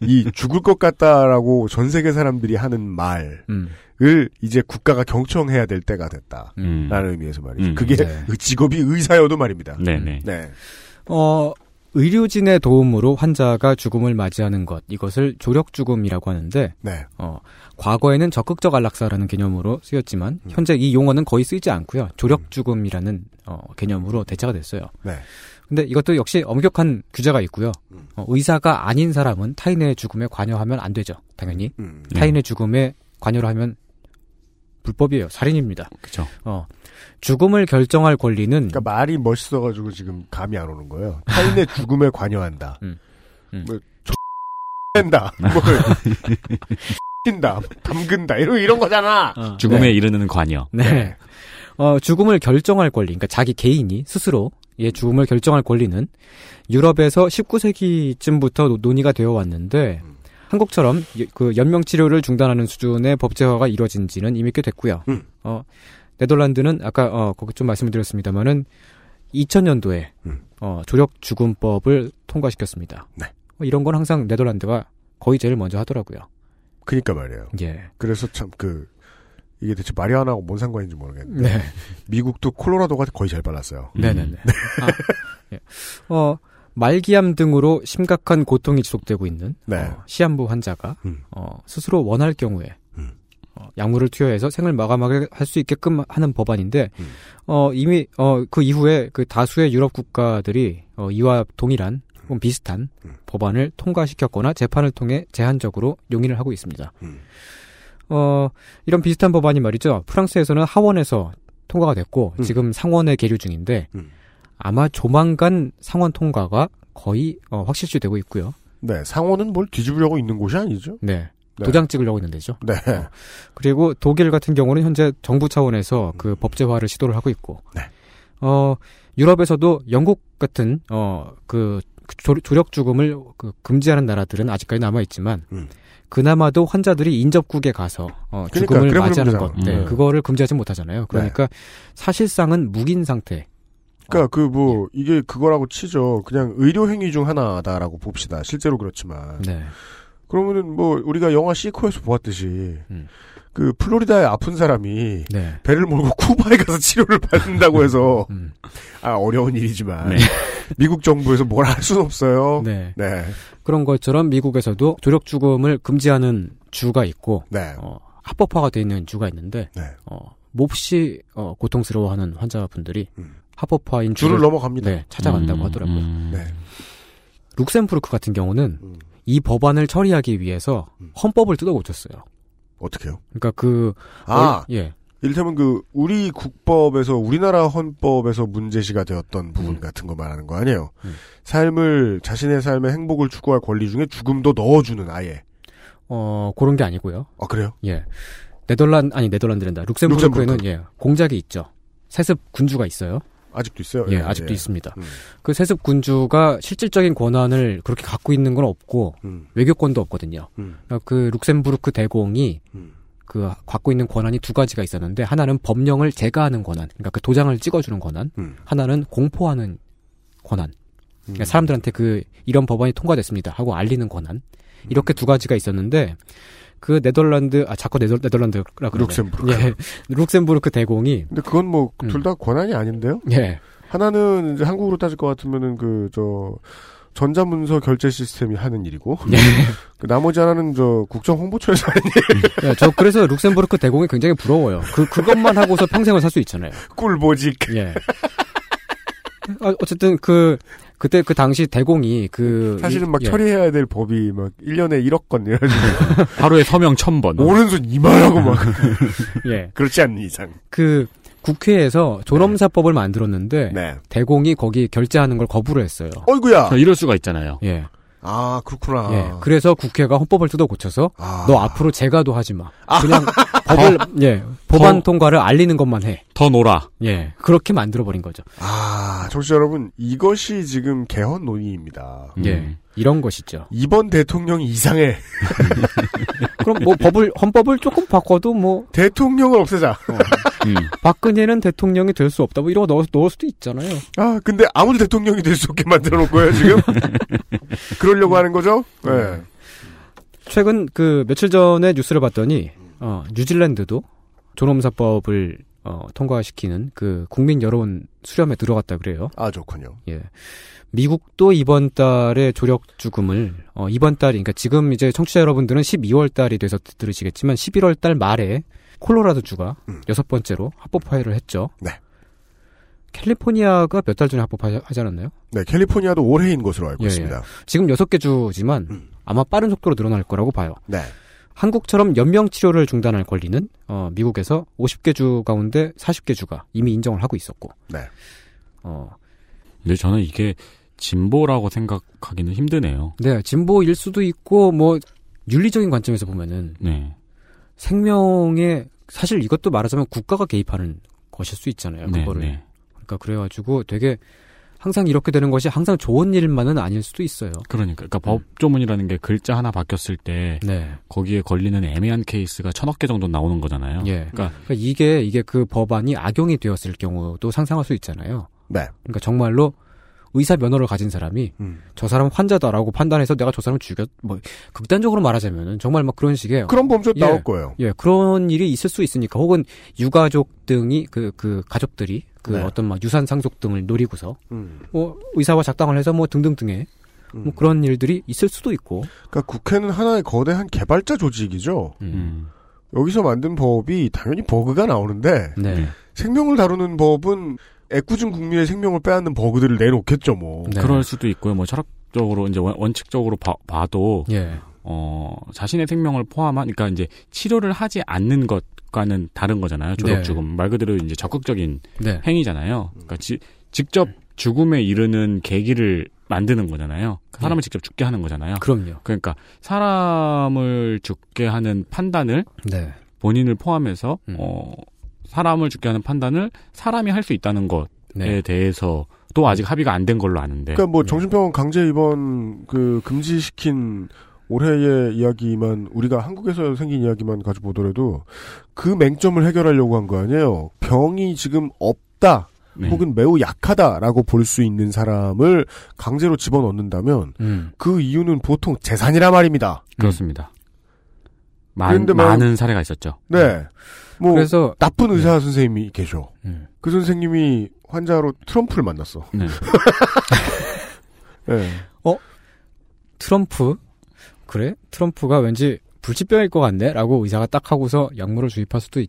이 죽을 것 같다라고 전 세계 사람들이 하는 말을 음. 이제 국가가 경청해야 될 때가 됐다. 음. 라는 의미에서 말이죠. 음. 그게 네. 의- 직업이 의사여도 말입니다. 네네. 네. 어, 의료진의 도움으로 환자가 죽음을 맞이하는 것 이것을 조력 죽음이라고 하는데 네. 어, 과거에는 적극적 안락사라는 개념으로 쓰였지만 음. 현재 이 용어는 거의 쓰이지 않고요. 조력 죽음이라는 어, 개념으로 대체가 됐어요. 네. 근데 이것도 역시 엄격한 규제가 있고요. 음. 어, 의사가 아닌 사람은 타인의 죽음에 관여하면 안 되죠. 당연히 음. 타인의 죽음에 관여를 하면 불법이에요. 살인입니다. 그렇죠. 어, 죽음을 결정할 권리는 그러니까 말이 멋있어가지고 지금 감이 안 오는 거예요. 타인의 죽음에 관여한다. 음. 음. 뭐 낸다. 뭐 킨다. 담근다. 이런 이런 거잖아. 어, 죽음에 네. 이르는 관여. 네. 어, 죽음을 결정할 권리, 그러니까 자기 개인이 스스로 의 죽음을 결정할 권리는 유럽에서 19세기쯤부터 노- 논의가 되어 왔는데 음. 한국처럼 여- 그 연명 치료를 중단하는 수준의 법제화가 이루어진 지는 이미 꽤 됐고요. 음. 어, 네덜란드는 아까 어, 거기 좀 말씀을 드렸습니다만은 2000년도에 음. 어, 조력 죽음법을 통과시켰습니다. 네. 어, 이런 건 항상 네덜란드가 거의 제일 먼저 하더라고요. 그니까 말이에요. 예. 그래서 참 그 이게 대체 마리아나하고 뭔 상관인지 모르겠는데 네. 미국도 콜로라도가 거의 제일 빨랐어요. 네네네. 아, 예. 어, 말기암 등으로 심각한 고통이 지속되고 있는 네. 어, 시한부 환자가 음. 어, 스스로 원할 경우에 음. 어, 약물을 투여해서 생을 마감하게 할 수 있게끔 하는 법안인데 음. 어, 이미 어, 그 이후에 그 다수의 유럽 국가들이 어, 이와 동일한 혹은 비슷한 음. 법안을 통과시켰거나 재판을 통해 제한적으로 용인을 하고 있습니다. 음. 어, 이런 비슷한 법안이 말이죠. 프랑스에서는 하원에서 통과가 됐고 음. 지금 상원에 계류 중인데 음. 아마 조만간 상원 통과가 거의 어, 확실시 되고 있고요. 네, 상원은 뭘 뒤집으려고 있는 곳이 아니죠. 네. 네. 도장 찍으려고 있는 데죠. 네. 어. 그리고 독일 같은 경우는 현재 정부 차원에서 그 법제화를 시도를 하고 있고, 네. 어 유럽에서도 영국 같은 어 그 조력 죽음을 그 금지하는 나라들은 아직까지 남아 있지만, 음. 그나마도 환자들이 인접국에 가서 어, 그러니까, 죽음을 맞이하는 것. 네, 음. 그거를 금지하지 못하잖아요. 그러니까 사실상은 묵인 상태. 그러니까 그뭐 이게 그거라고 치죠. 그냥 의료 행위 중 하나다라고 봅시다. 실제로 그렇지만. 네. 그러면은 뭐 우리가 영화 시코에서 보았듯이 음. 그 플로리다에 아픈 사람이 네. 배를 몰고 쿠바에 가서 치료를 받는다고 해서 음. 아 어려운 일이지만 네. 미국 정부에서 뭘 할 수는 없어요. 네. 네. 그런 것처럼 미국에서도 조력 죽음을 금지하는 주가 있고 네. 어, 합법화가 되어 있는 주가 있는데 네. 어, 몹시 어, 고통스러워하는 환자분들이 음. 합법화인 줄을 주를 넘어갑니다. 네, 찾아간다고 음, 하더라고요. 음. 네. 룩셈부르크 같은 경우는 음. 이 법안을 처리하기 위해서 음. 헌법을 뜯어 고쳤어요. 어떻게요? 그러니까 그 아, 어, 예. 이를테면 그 우리 국법에서 우리나라 헌법에서 문제시가 되었던 부분 음. 같은 거 말하는 거 아니에요. 음. 삶을 자신의 삶의 행복을 추구할 권리 중에 죽음도 넣어주는 아예. 어, 그런 게 아니고요. 아 그래요? 예. 네덜란 아니 네덜란드랜다. 룩셈부르크에는 예. 공작이 있죠. 세습 군주가 있어요. 아직도 있어요? 예, 아직도 있습니다. 음. 그 세습 군주가 실질적인 권한을 그렇게 갖고 있는 건 없고 음. 외교권도 없거든요. 음. 그러니까 그 룩셈부르크 대공이 음. 그 갖고 있는 권한이 두 가지가 있었는데 하나는 법령을 제거하는 권한, 그러니까 그 도장을 찍어주는 권한, 음. 하나는 공포하는 권한. 음. 그러니까 사람들한테 그 이런 법안이 통과됐습니다 하고 알리는 권한. 이렇게 두 가지가 있었는데 그 네덜란드 아 자꾸 네덜, 네덜란드라 그러네. 룩셈부르크. 예, 룩셈부르크 대공이 근데 그건 뭐 음. 둘다 권한이 아닌데요? 예, 하나는 이제 한국으로 따질 것 같으면은 그 저 전자문서 결제 시스템이 하는 일이고 예. 그 나머지 하나는 저 국정 홍보처에서 하는 일. 예, 저 그래서 룩셈부르크 대공이 굉장히 부러워요. 그 그것만 하고서 평생을 살 수 있잖아요. 꿀보직. 예. 아, 어쨌든 그 그때 그 당시 대공이 그 사실은 막 예. 처리해야 될 법이 막 1년에 1억 건 이래가지고 하루에 서명 천 번. 오른손 이만하고 막 예. 그렇지 않는 이상. 그 국회에서 존엄사법을 만들었는데 네. 대공이 거기 결제하는 걸 거부를 했어요. 어이구야. 아, 이럴 수가 있잖아요. 예. 아 그렇구나. 예. 그래서 국회가 헌법을 뜯어 고쳐서 아. 너 앞으로 제가도 하지 마. 그냥 법을 예 법안 더- 통과를 알리는 것만 해. 더 놀아. 예 그렇게 만들어 버린 거죠. 아, 청취자 여러분, 이것이 지금 개헌 논의입니다. 음. 예 이런 것이죠. 이번 대통령이 이상해. 그럼 뭐 법을 헌법을 조금 바꿔도 뭐 대통령을 없애자. 음. 박근혜는 대통령이 될 수 없다. 뭐 이런 거 넣을, 넣을 수도 있잖아요. 아, 근데 아무도 대통령이 될 수 없게 만들어 놓은 거예요, 지금? 그러려고 하는 거죠? 네. 최근 그 며칠 전에 뉴스를 봤더니 어, 뉴질랜드도 존엄사법을 어, 통과시키는 그 국민 여론 수렴에 들어갔다 그래요. 아 좋군요. 예. 미국도 이번 달에 조력 죽음을 어, 이번 달이 그러니까 지금 이제 청취자 여러분들은 12월 달이 돼서 들으시겠지만 11월 달 말에 콜로라도 주가 여섯 번째로 합법 화해를 했죠. 네. 캘리포니아가 몇 달 전에 합법하지 않았나요? 네, 캘리포니아도 올해인 것으로 알고 예, 있습니다. 예. 지금 여섯 개 주지만 아마 빠른 속도로 늘어날 거라고 봐요. 네. 한국처럼 연명 치료를 중단할 권리는 어, 미국에서 50개 주 가운데 40개 주가 이미 인정을 하고 있었고. 네. 어, 근데 저는 이게 진보라고 생각하기는 힘드네요. 네, 진보일 수도 있고 뭐 윤리적인 관점에서 보면은 네. 생명에 사실 이것도 말하자면 국가가 개입하는 것일 수 있잖아요. 네, 그거를. 네. 그러니까 그래가지고 되게 항상 이렇게 되는 것이 항상 좋은 일만은 아닐 수도 있어요. 그러니까, 그러니까 법조문이라는 게 글자 하나 바뀌었을 때 네. 거기에 걸리는 애매한 케이스가 천억 개 정도 나오는 거잖아요. 예. 그러니까 그러니까 이게 이게 그 법안이 악용이 되었을 경우도 상상할 수 있잖아요. 네. 그러니까 정말로 의사 면허를 가진 사람이 저 사람 환자다라고 판단해서 내가 저 사람을 죽였 뭐 극단적으로 말하자면은 정말 막 그런 식의 그런 범죄 예, 나올 거예요. 예, 그런 일이 있을 수 있으니까 혹은 유가족 등이 그그 가족들이 그 네. 어떤 막 유산 상속 등을 노리고서 음. 뭐 의사와 작당을 해서 뭐 등등등의 뭐 그런 일들이 있을 수도 있고. 그러니까 국회는 하나의 거대한 개발자 조직이죠. 음. 여기서 만든 법이 당연히 버그가 나오는데 네. 생명을 다루는 법은 애꿎은 국민의 생명을 빼앗는 버그들을 내놓겠죠, 뭐. 네. 그럴 수도 있고요. 뭐 철학적으로 이제 원- 원칙적으로 봐, 도 예. 어, 자신의 생명을 포함한 그러니까 이제 치료를 하지 않는 것과는 다른 거잖아요. 조력 네. 죽음 말 그대로 이제 적극적인 네. 행위잖아요. 그러니까 지- 직접 죽음에 이르는 계기를 만드는 거잖아요. 사람을 직접 죽게 하는 거잖아요. 그럼요. 그러니까 사람을 죽게 하는 판단을 네. 본인을 포함해서 음. 어 사람을 죽게 하는 판단을 사람이 할 수 있다는 것에 네. 대해서 또 아직 합의가 안 된 걸로 아는데. 그러니까 뭐 정신병원 강제 입원 그 금지시킨 올해의 이야기만 우리가 한국에서 생긴 이야기만 가지고 보더라도 그 맹점을 해결하려고 한 거 아니에요. 병이 지금 없다. 네. 혹은 매우 약하다라고 볼 수 있는 사람을 강제로 집어넣는다면 음. 그 이유는 보통 재산이라 말입니다. 그렇습니다. 많, 그런데 뭐- 많은 사례가 있었죠. 네. 뭐 그래서 나쁜 의사 선생님이 계셔. 음. 그 선생님이 환자로 트럼프를 만났어. 네. 네. 트럼프 그래? 트럼프가 왠지 불치병일 것 같네라고 의사가 딱 하고서 약물을 주입할 수도 있.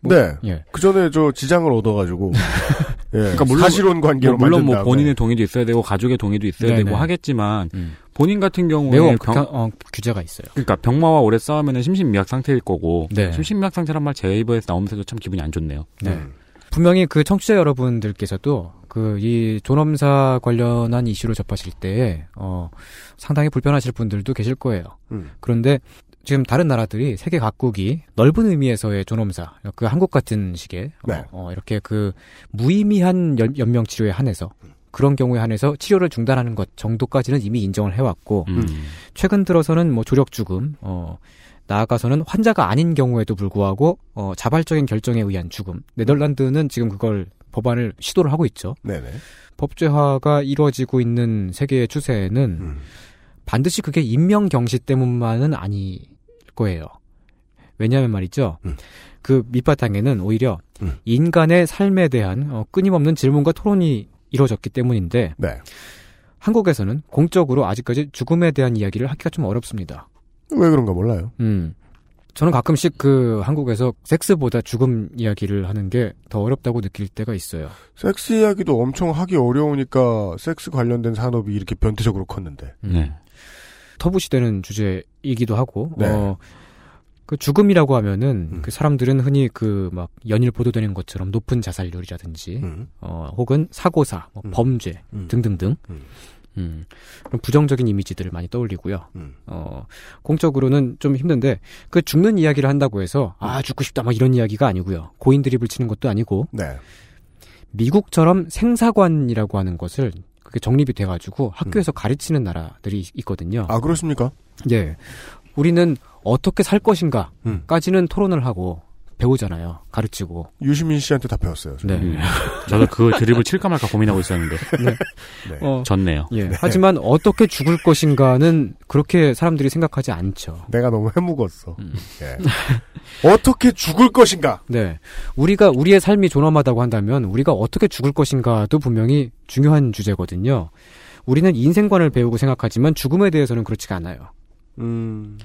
뭐, 네. 예. 그 전에 저 지장을 얻어가지고. 예. 그러니까 물론 사실혼 관계로 뭐 물론 만든 뭐 다음에. 본인의 동의도 있어야 되고 가족의 동의도 있어야 네네. 되고 하겠지만 음. 본인 같은 경우에 매우 병, 엄격한 어, 규제가 있어요. 그러니까 병마와 오래 싸우면 심신미약 상태일 거고 네. 심신미약 상태란 말 제 입에서 나오면서도 참 기분이 안 좋네요. 네. 음. 분명히 그 청취자 여러분들께서도 그 이 존엄사 관련한 이슈를 접하실 때 어, 상당히 불편하실 분들도 계실 거예요. 음. 그런데 지금 다른 나라들이 세계 각국이 넓은 의미에서의 존엄사, 그 한국 같은 식의 어, 네. 어, 이렇게 그 무의미한 연, 연명 치료에 한해서 그런 경우에 한해서 치료를 중단하는 것 정도까지는 이미 인정을 해왔고 음. 최근 들어서는 뭐 조력 죽음, 어, 나아가서는 환자가 아닌 경우에도 불구하고 어, 자발적인 결정에 의한 죽음. 네덜란드는 지금 그걸 법안을 시도를 하고 있죠. 네네. 법제화가 이루어지고 있는 세계의 추세는 음. 반드시 그게 인명 경시 때문만은 아닐 거예요. 왜냐하면 말이죠. 음. 그 밑바탕에는 오히려 음. 인간의 삶에 대한 어, 끊임없는 질문과 토론이 이루어졌기 때문인데 네. 한국에서는 공적으로 아직까지 죽음에 대한 이야기를 하기가 좀 어렵습니다. 왜 그런가 몰라요. 음. 저는 가끔씩 그 한국에서 섹스보다 죽음 이야기를 하는 게 더 어렵다고 느낄 때가 있어요. 섹스 이야기도 엄청 하기 어려우니까 섹스 관련된 산업이 이렇게 변태적으로 컸는데. 네. 터부시되는 주제이기도 하고, 네. 어, 그 죽음이라고 하면은 음. 그 사람들은 흔히 그 막 연일 보도되는 것처럼 높은 자살률이라든지, 음. 어, 혹은 사고사, 뭐 음. 범죄 음. 등등등, 음. 음, 그런 부정적인 이미지들을 많이 떠올리고요. 음. 어, 공적으로는 좀 힘든데, 그 죽는 이야기를 한다고 해서, 아, 죽고 싶다, 막 이런 이야기가 아니고요. 고인 드립을 치는 것도 아니고, 네. 미국처럼 생사관이라고 하는 것을 정립이 돼가지고 음. 학교에서 가르치는 나라들이 있거든요. 아, 그렇습니까? 예. 우리는 어떻게 살 음. 것인가까지는 토론을 하고, 배우잖아요. 가르치고. 유시민 씨한테 다 배웠어요. 네. 음. 저도 그 드립을 칠까 말까 고민하고 있었는데 네. 네. 어, 졌네요. 예. 하지만 어떻게 죽을 것인가는 그렇게 사람들이 생각하지 않죠. 내가 너무 해묵었어. 음. 예. 어떻게 죽을 것인가? 네. 우리가 우리의 삶이 존엄하다고 한다면 우리가 어떻게 죽을 것인가도 분명히 중요한 주제거든요. 우리는 인생관을 배우고 생각하지만 죽음에 대해서는 그렇지가 않아요. 음,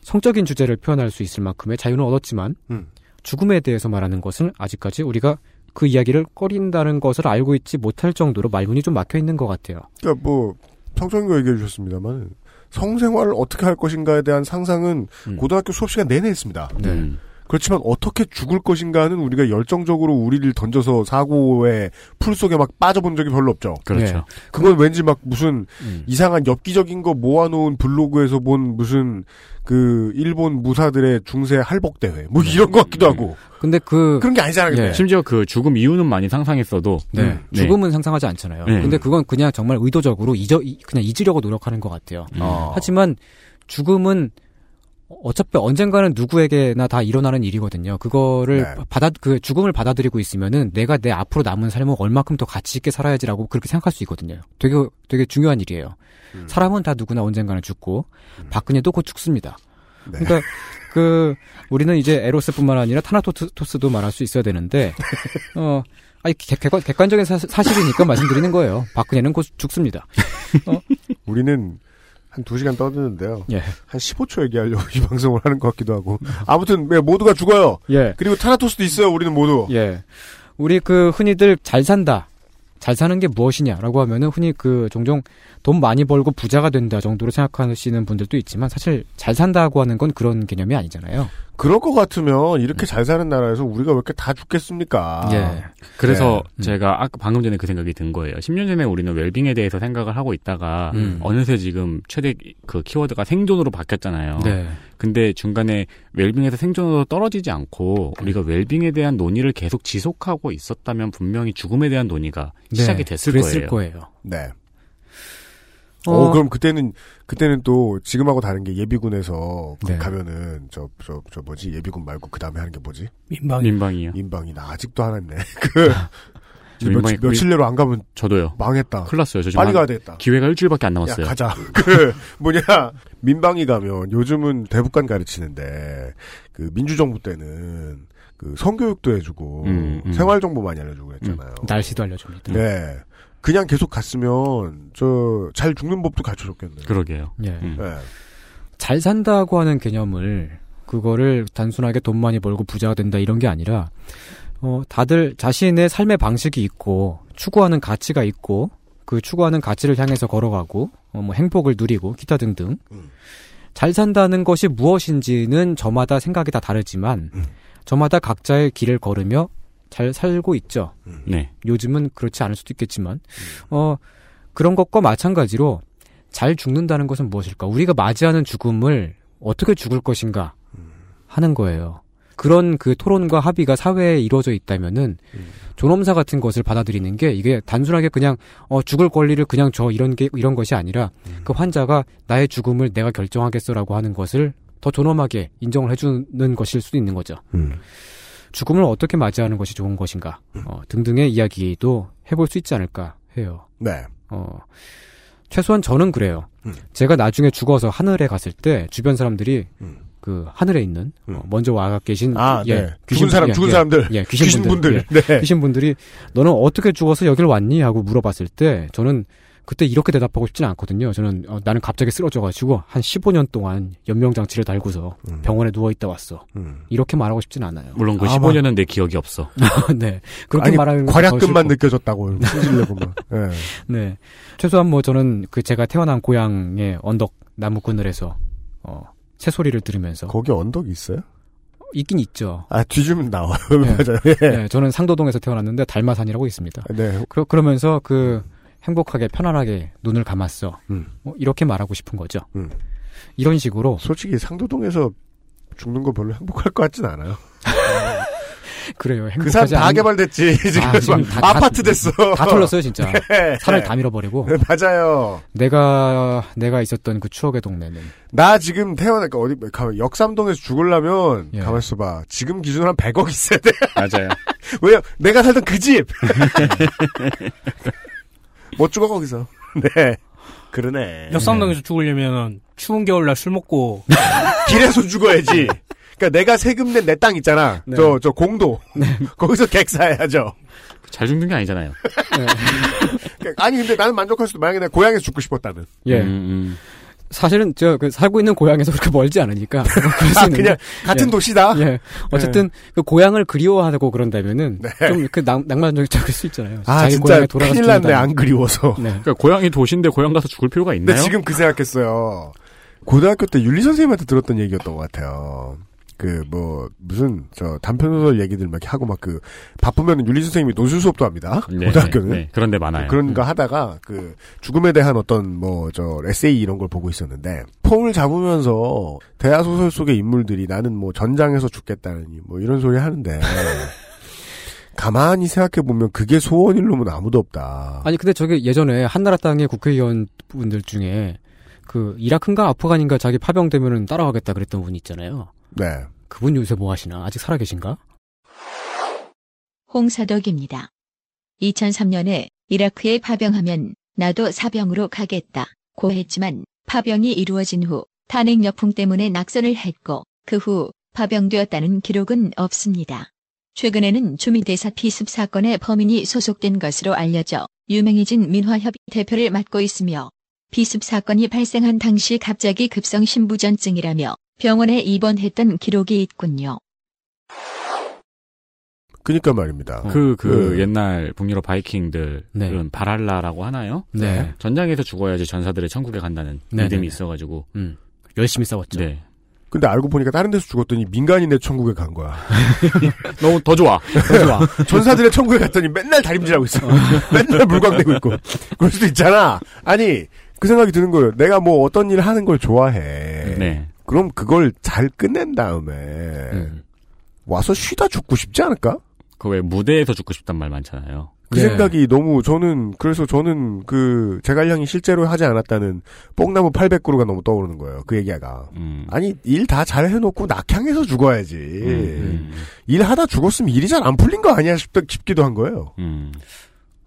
성적인 주제를 표현할 수 있을 만큼의 자유는 얻었지만 음. 죽음에 대해서 말하는 것은 아직까지 우리가 그 이야기를 꺼린다는 것을 알고 있지 못할 정도로 말문이 좀 막혀 있는 것 같아요. 그러니까 뭐 평소인가 얘기해 주셨습니다만 성생활을 어떻게 할 것인가에 대한 상상은 음. 고등학교 수업 시간 내내 했습니다. 네. 음. 그렇지만 어떻게 죽을 것인가는 우리가 열정적으로 우리를 던져서 사고의 풀 속에 막 빠져본 적이 별로 없죠. 그렇죠. 네. 그건 왠지 막 무슨 음. 이상한 엽기적인 거 모아놓은 블로그에서 본 무슨 그 일본 무사들의 중세 할복 대회 뭐 이런 것 같기도 하고 근데 그 그런 게 아니잖아요. 예. 심지어 그 죽음 이유는 많이 상상했어도 네. 음, 네. 죽음은 상상하지 않잖아요. 네. 근데 그건 그냥 정말 의도적으로 잊어 이- 그냥 잊으려고 노력하는 것 같아요. 음. 어. 하지만 죽음은 어차피 언젠가는 누구에게나 다 일어나는 일이거든요. 그거를 네. 받아 그 죽음을 받아들이고 있으면은 내가 내 앞으로 남은 삶을 얼마큼 더 가치 있게 살아야지라고 그렇게 생각할 수 있거든요. 되게 되게 중요한 일이에요. 음. 사람은 다 누구나 언젠가는 죽고 박근혜도 곧 죽습니다. 네. 그러니까 그 우리는 이제 에로스뿐만 아니라 타나토스도 말할 수 있어야 되는데 어 아니 객, 객관, 객관적인 사, 사실이니까 말씀드리는 거예요. 박근혜는 곧 죽습니다. 우리는 한두 시간 떠드는데요. 예. 한 15초 얘기하려고 이 방송을 하는 것 같기도 하고. 아무튼 네, 모두가 죽어요. 예. 그리고 타나토스도 있어요. 우리는 모두. 예. 우리 그 흔히들 잘 산다. 잘 사는 게 무엇이냐라고 하면은 흔히 그 종종 돈 많이 벌고 부자가 된다 정도로 생각하시는 분들도 있지만 사실 잘 산다고 하는 건 그런 개념이 아니잖아요. 그럴 것 같으면 이렇게 잘 사는 나라에서 우리가 왜 이렇게 다 죽겠습니까? 예. 그래서 네. 제가 아까 방금 전에 그 생각이 든 거예요. 10년 전에 우리는 웰빙에 대해서 생각을 하고 있다가 음. 어느새 지금 최대 그 키워드가 생존으로 바뀌었잖아요. 네. 근데 중간에 웰빙에서 생존으로 떨어지지 않고 우리가 웰빙에 대한 논의를 계속 지속하고 있었다면 분명히 죽음에 대한 논의가 시작이 됐을 네. 그랬을 거예요. 거예요. 네. 어. 어, 그럼 그때는, 그때는 또 지금하고 다른 게 예비군에서 그 네. 가면은 저, 저, 저 뭐지? 예비군 말고 그 다음에 하는 게 뭐지? 민방 민방이요. 민방이. 나 아직도 안 했네. 그, 저 며칠, 며칠 내로 안 가면 저도요. 망했다. 큰일 났어요. 저 지금 빨리 한- 가야 되겠다. 기회가 일주일밖에 안 남았어요. 야, 가자. 그, 뭐냐, 민방위 가면 요즘은 대북관 가르치는데, 그, 민주정부 때는, 그, 성교육도 해주고, 음, 음. 생활 정보 많이 알려주고 그랬잖아요. 날씨도 알려줍니다. 네. 그냥 계속 갔으면, 저, 잘 죽는 법도 가르쳐줬겠네요. 그러게요. 예. 음. 네. 잘 산다고 하는 개념을 그거를 단순하게 돈 많이 벌고 부자가 된다 이런 게 아니라 어 다들 자신의 삶의 방식이 있고 추구하는 가치가 있고 그 추구하는 가치를 향해서 걸어가고 어, 뭐 행복을 누리고 기타 등등 음. 잘 산다는 것이 무엇인지는 저마다 생각이 다 다르지만 음. 저마다 각자의 길을 걸으며 잘 살고 있죠. 네. 요즘은 그렇지 않을 수도 있겠지만 어 그런 것과 마찬가지로 잘 죽는다는 것은 무엇일까? 우리가 맞이하는 죽음을 어떻게 죽을 것인가 하는 거예요. 그런 그 토론과 합의가 사회에 이루어져 있다면은 존엄사 같은 것을 받아들이는 게 이게 단순하게 그냥 어 죽을 권리를 그냥 줘 이런 게 이런 것이 아니라 그 환자가 나의 죽음을 내가 결정하겠어라고 하는 것을 더 존엄하게 인정을 해주는 것일 수도 있는 거죠. 음. 죽음을 어떻게 맞이하는 것이 좋은 것인가 어, 등등의 이야기도 해볼 수 있지 않을까 해요. 네. 어, 최소한 저는 그래요. 음. 제가 나중에 죽어서 하늘에 갔을 때 주변 사람들이 음. 그 하늘에 있는 어, 먼저 와 계신 아, 예, 네. 죽은 사람, 죽은 사람들. 예, 귀신, 귀신분들. 예, 네. 귀신 분들이 너는 어떻게 죽어서 여길 왔니 하고 물어봤을 때 저는 그때 이렇게 대답하고 싶지는 않거든요. 저는 어, 나는 갑자기 쓰러져가지고 한 15년 동안 연명장치를 달고서 음. 병원에 누워 있다 왔어. 음. 이렇게 말하고 싶지는 않아요. 물론 그 아마- 15년은 내 기억이 없어. 네. 그렇게 아니, 말하는 싫고. 느껴졌다고. 승질내고 막. 네. 네. 최소한 뭐 저는 그 제가 태어난 고향의 언덕 나무 그늘에서 어 새소리를 들으면서 거기 언덕이 있어요? 있긴 있죠. 아, 뒤주면 나와요. 네. 맞아요. 예. 네, 저는 상도동에서 태어났는데 달마산이라고 있습니다. 네. 그러, 그러면서 그 행복하게 편안하게 눈을 감았어. 음. 뭐 이렇게 말하고 싶은 거죠. 음. 이런 식으로 솔직히 상도동에서 죽는 거 별로 행복할 것 같진 않아요. 그래요. 그 산 다 개발됐지. 지금, 아, 지금 다- 다- 아파트 됐어. 다 털렸어요, 진짜. 네. 산을 다 밀어버리고. 네, 맞아요. 내가 내가 있었던 그 추억의 동네는 나 지금 태어나니까 어디 가만 역삼동에서 죽으려면 예. 가만 있어봐. 지금 기준 한 100억 있어야 돼. 맞아요. 왜요? 내가 살던 그 집. 못 죽어 거기서. 네. 그러네. 역삼동에서 죽으려면 추운 겨울날 술 먹고 길에서 죽어야지. 그러니까 내가 세금 낸 내 땅 있잖아. 네. 저 저 공도. 거기서 객사해야죠. 잘 죽는 게 아니잖아요. 그러니까 아니 근데 나는 만족할 수도 만약에 내가 고향에서 죽고 싶었다면. 예. 음, 음. 사실은 저 그 살고 있는 고향에서 그렇게 멀지 않으니까 뭐 아. 그냥 같은 예. 도시다. 예. 어쨌든 그 고향을 그리워하고 그런다면은 네. 좀그 낭만적일 수 있잖아요. 아 자기 진짜 고향에 돌아가서 큰일 났네. 안 그리워서. 네. 그러니까 고향이 도시인데 고향 가서 죽을 필요가 있나요? 근데 지금 그 생각했어요. 고등학교 때 윤리 선생님한테 들었던 얘기였던 것 같아요. 그 뭐 무슨 저 단편 소설 얘기들 막 하고 막 그 바쁘면 윤리 선생님이 논술 수업도 합니다. 네, 고등학교는 네, 네. 그런 데 많아요. 그런 거 하다가 그 죽음에 대한 어떤 뭐 저 에세이 이런 걸 보고 있었는데 폼을 잡으면서 대하 소설 속의 인물들이 나는 뭐 전장에서 죽겠다느니 뭐 이런 소리 하는데 가만히 생각해 보면 그게 소원일 놈은 아무도 없다. 아니 근데 저게 예전에 한나라 땅의 국회의원 분들 중에 그 이라크인가 아프간인가 자기 파병되면은 따라가겠다 그랬던 분 있잖아요. 네. 그분 요새 뭐 하시나? 아직 살아 계신가? 홍사덕입니다. 2003년에 이라크에 파병하면 나도 사병으로 가겠다 고 했지만 파병이 이루어진 후 탄핵 여풍 때문에 낙선을 했고 그 후 파병되었다는 기록은 없습니다. 최근에는 주미대사 피습 사건에 범인이 소속된 것으로 알려져 유명해진 민화협의 대표를 맡고 있으며 피습 사건이 발생한 당시 갑자기 급성 신부전증이라며 병원에 입원했던 기록이 있군요. 그니까 말입니다. 그, 그, 그- 옛날 북유럽 바이킹들은 네. 바랄라라고 하나요? 네. 전장에서 죽어야지 전사들의 천국에 간다는 네, 믿음이 네, 네. 있어가지고. 음. 열심히 싸웠죠. 네. 근데 알고 보니까 다른 데서 죽었더니 민간인의 천국에 간 거야. 너무 더 좋아. 더 좋아. 전사들의 천국에 갔더니 맨날 다림질하고 있어. 맨날 물광대고 있고. 그럴 수도 있잖아. 아니, 그 생각이 드는 거예요. 내가 뭐 어떤 일을 하는 걸 좋아해. 네. 그럼 그걸 잘 끝낸 다음에 음. 와서 쉬다 죽고 싶지 않을까? 그 왜 무대에서 죽고 싶단 말 많잖아요. 그 네. 생각이 너무 저는 그래서 저는 그 제갈량이 실제로 하지 않았다는 뽕나무 800그루가 너무 떠오르는 거예요. 그 얘기가. 음. 아니 일 다 잘 해놓고 낙향해서 죽어야지. 음, 일 하다 죽었으면 일이 잘 안 풀린 거 아니야 싶, 싶기도 한 거예요. 음.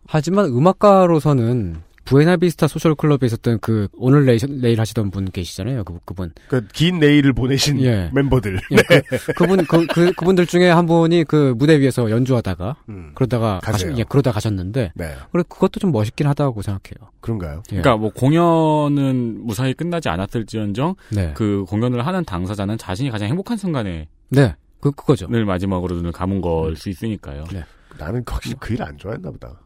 하지만 음악가로서는 부에나비스타 소셜 클럽에 있었던 그 오늘 레이, 레일 하시던 분 계시잖아요. 그 그분. 그러니까 긴 내일을 보내신 예. 멤버들. 예, 그, 그분 그, 그 그분들 중에 한 분이 그 무대 위에서 연주하다가 음, 그러다가. 가시, 예, 그러다 가셨는데 네. 그래 그것도 좀 멋있긴 하다고 생각해요. 그런가요? 예. 그러니까 뭐 공연은 무사히 끝나지 않았을지언정 네. 그 공연을 하는 당사자는 자신이 가장 행복한 순간에 네. 그 그거죠. 늘 마지막으로 눈을 감은 걸수 있으니까요. 네. 나는 확실히 그일 안 좋아했나 보다.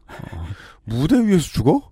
무대 위에서 죽어?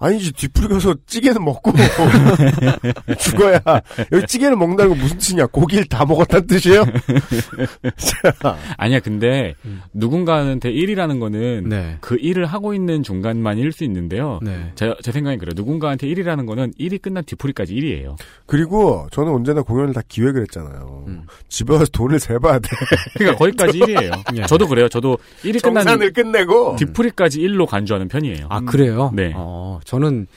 아니지 뒤풀이 가서 찌개는 먹고 죽어야 여기 찌개를 먹는다는 건 무슨 뜻이냐 고기를 다 먹었다는 뜻이에요? 자, 아니야, 근데 음. 누군가한테 일이라는 거는 네. 그 일을 하고 있는 중간만 일 수 있는데요. 네. 제, 제 생각엔 그래요. 누군가한테 일이라는 거는 일이 끝난 뒤풀이까지 일이에요. 그리고 저는 언제나 공연을 다 기획을 했잖아요. 음. 집에 와서 돈을 세봐야 돼. 그러니까 거기까지 일이에요. 예. 저도 그래요. 저도 일이 끝난 정산을 끝내고 뒤풀이까지 일로 간주하는 편이에요. 아 그래요? 네. 어, 저는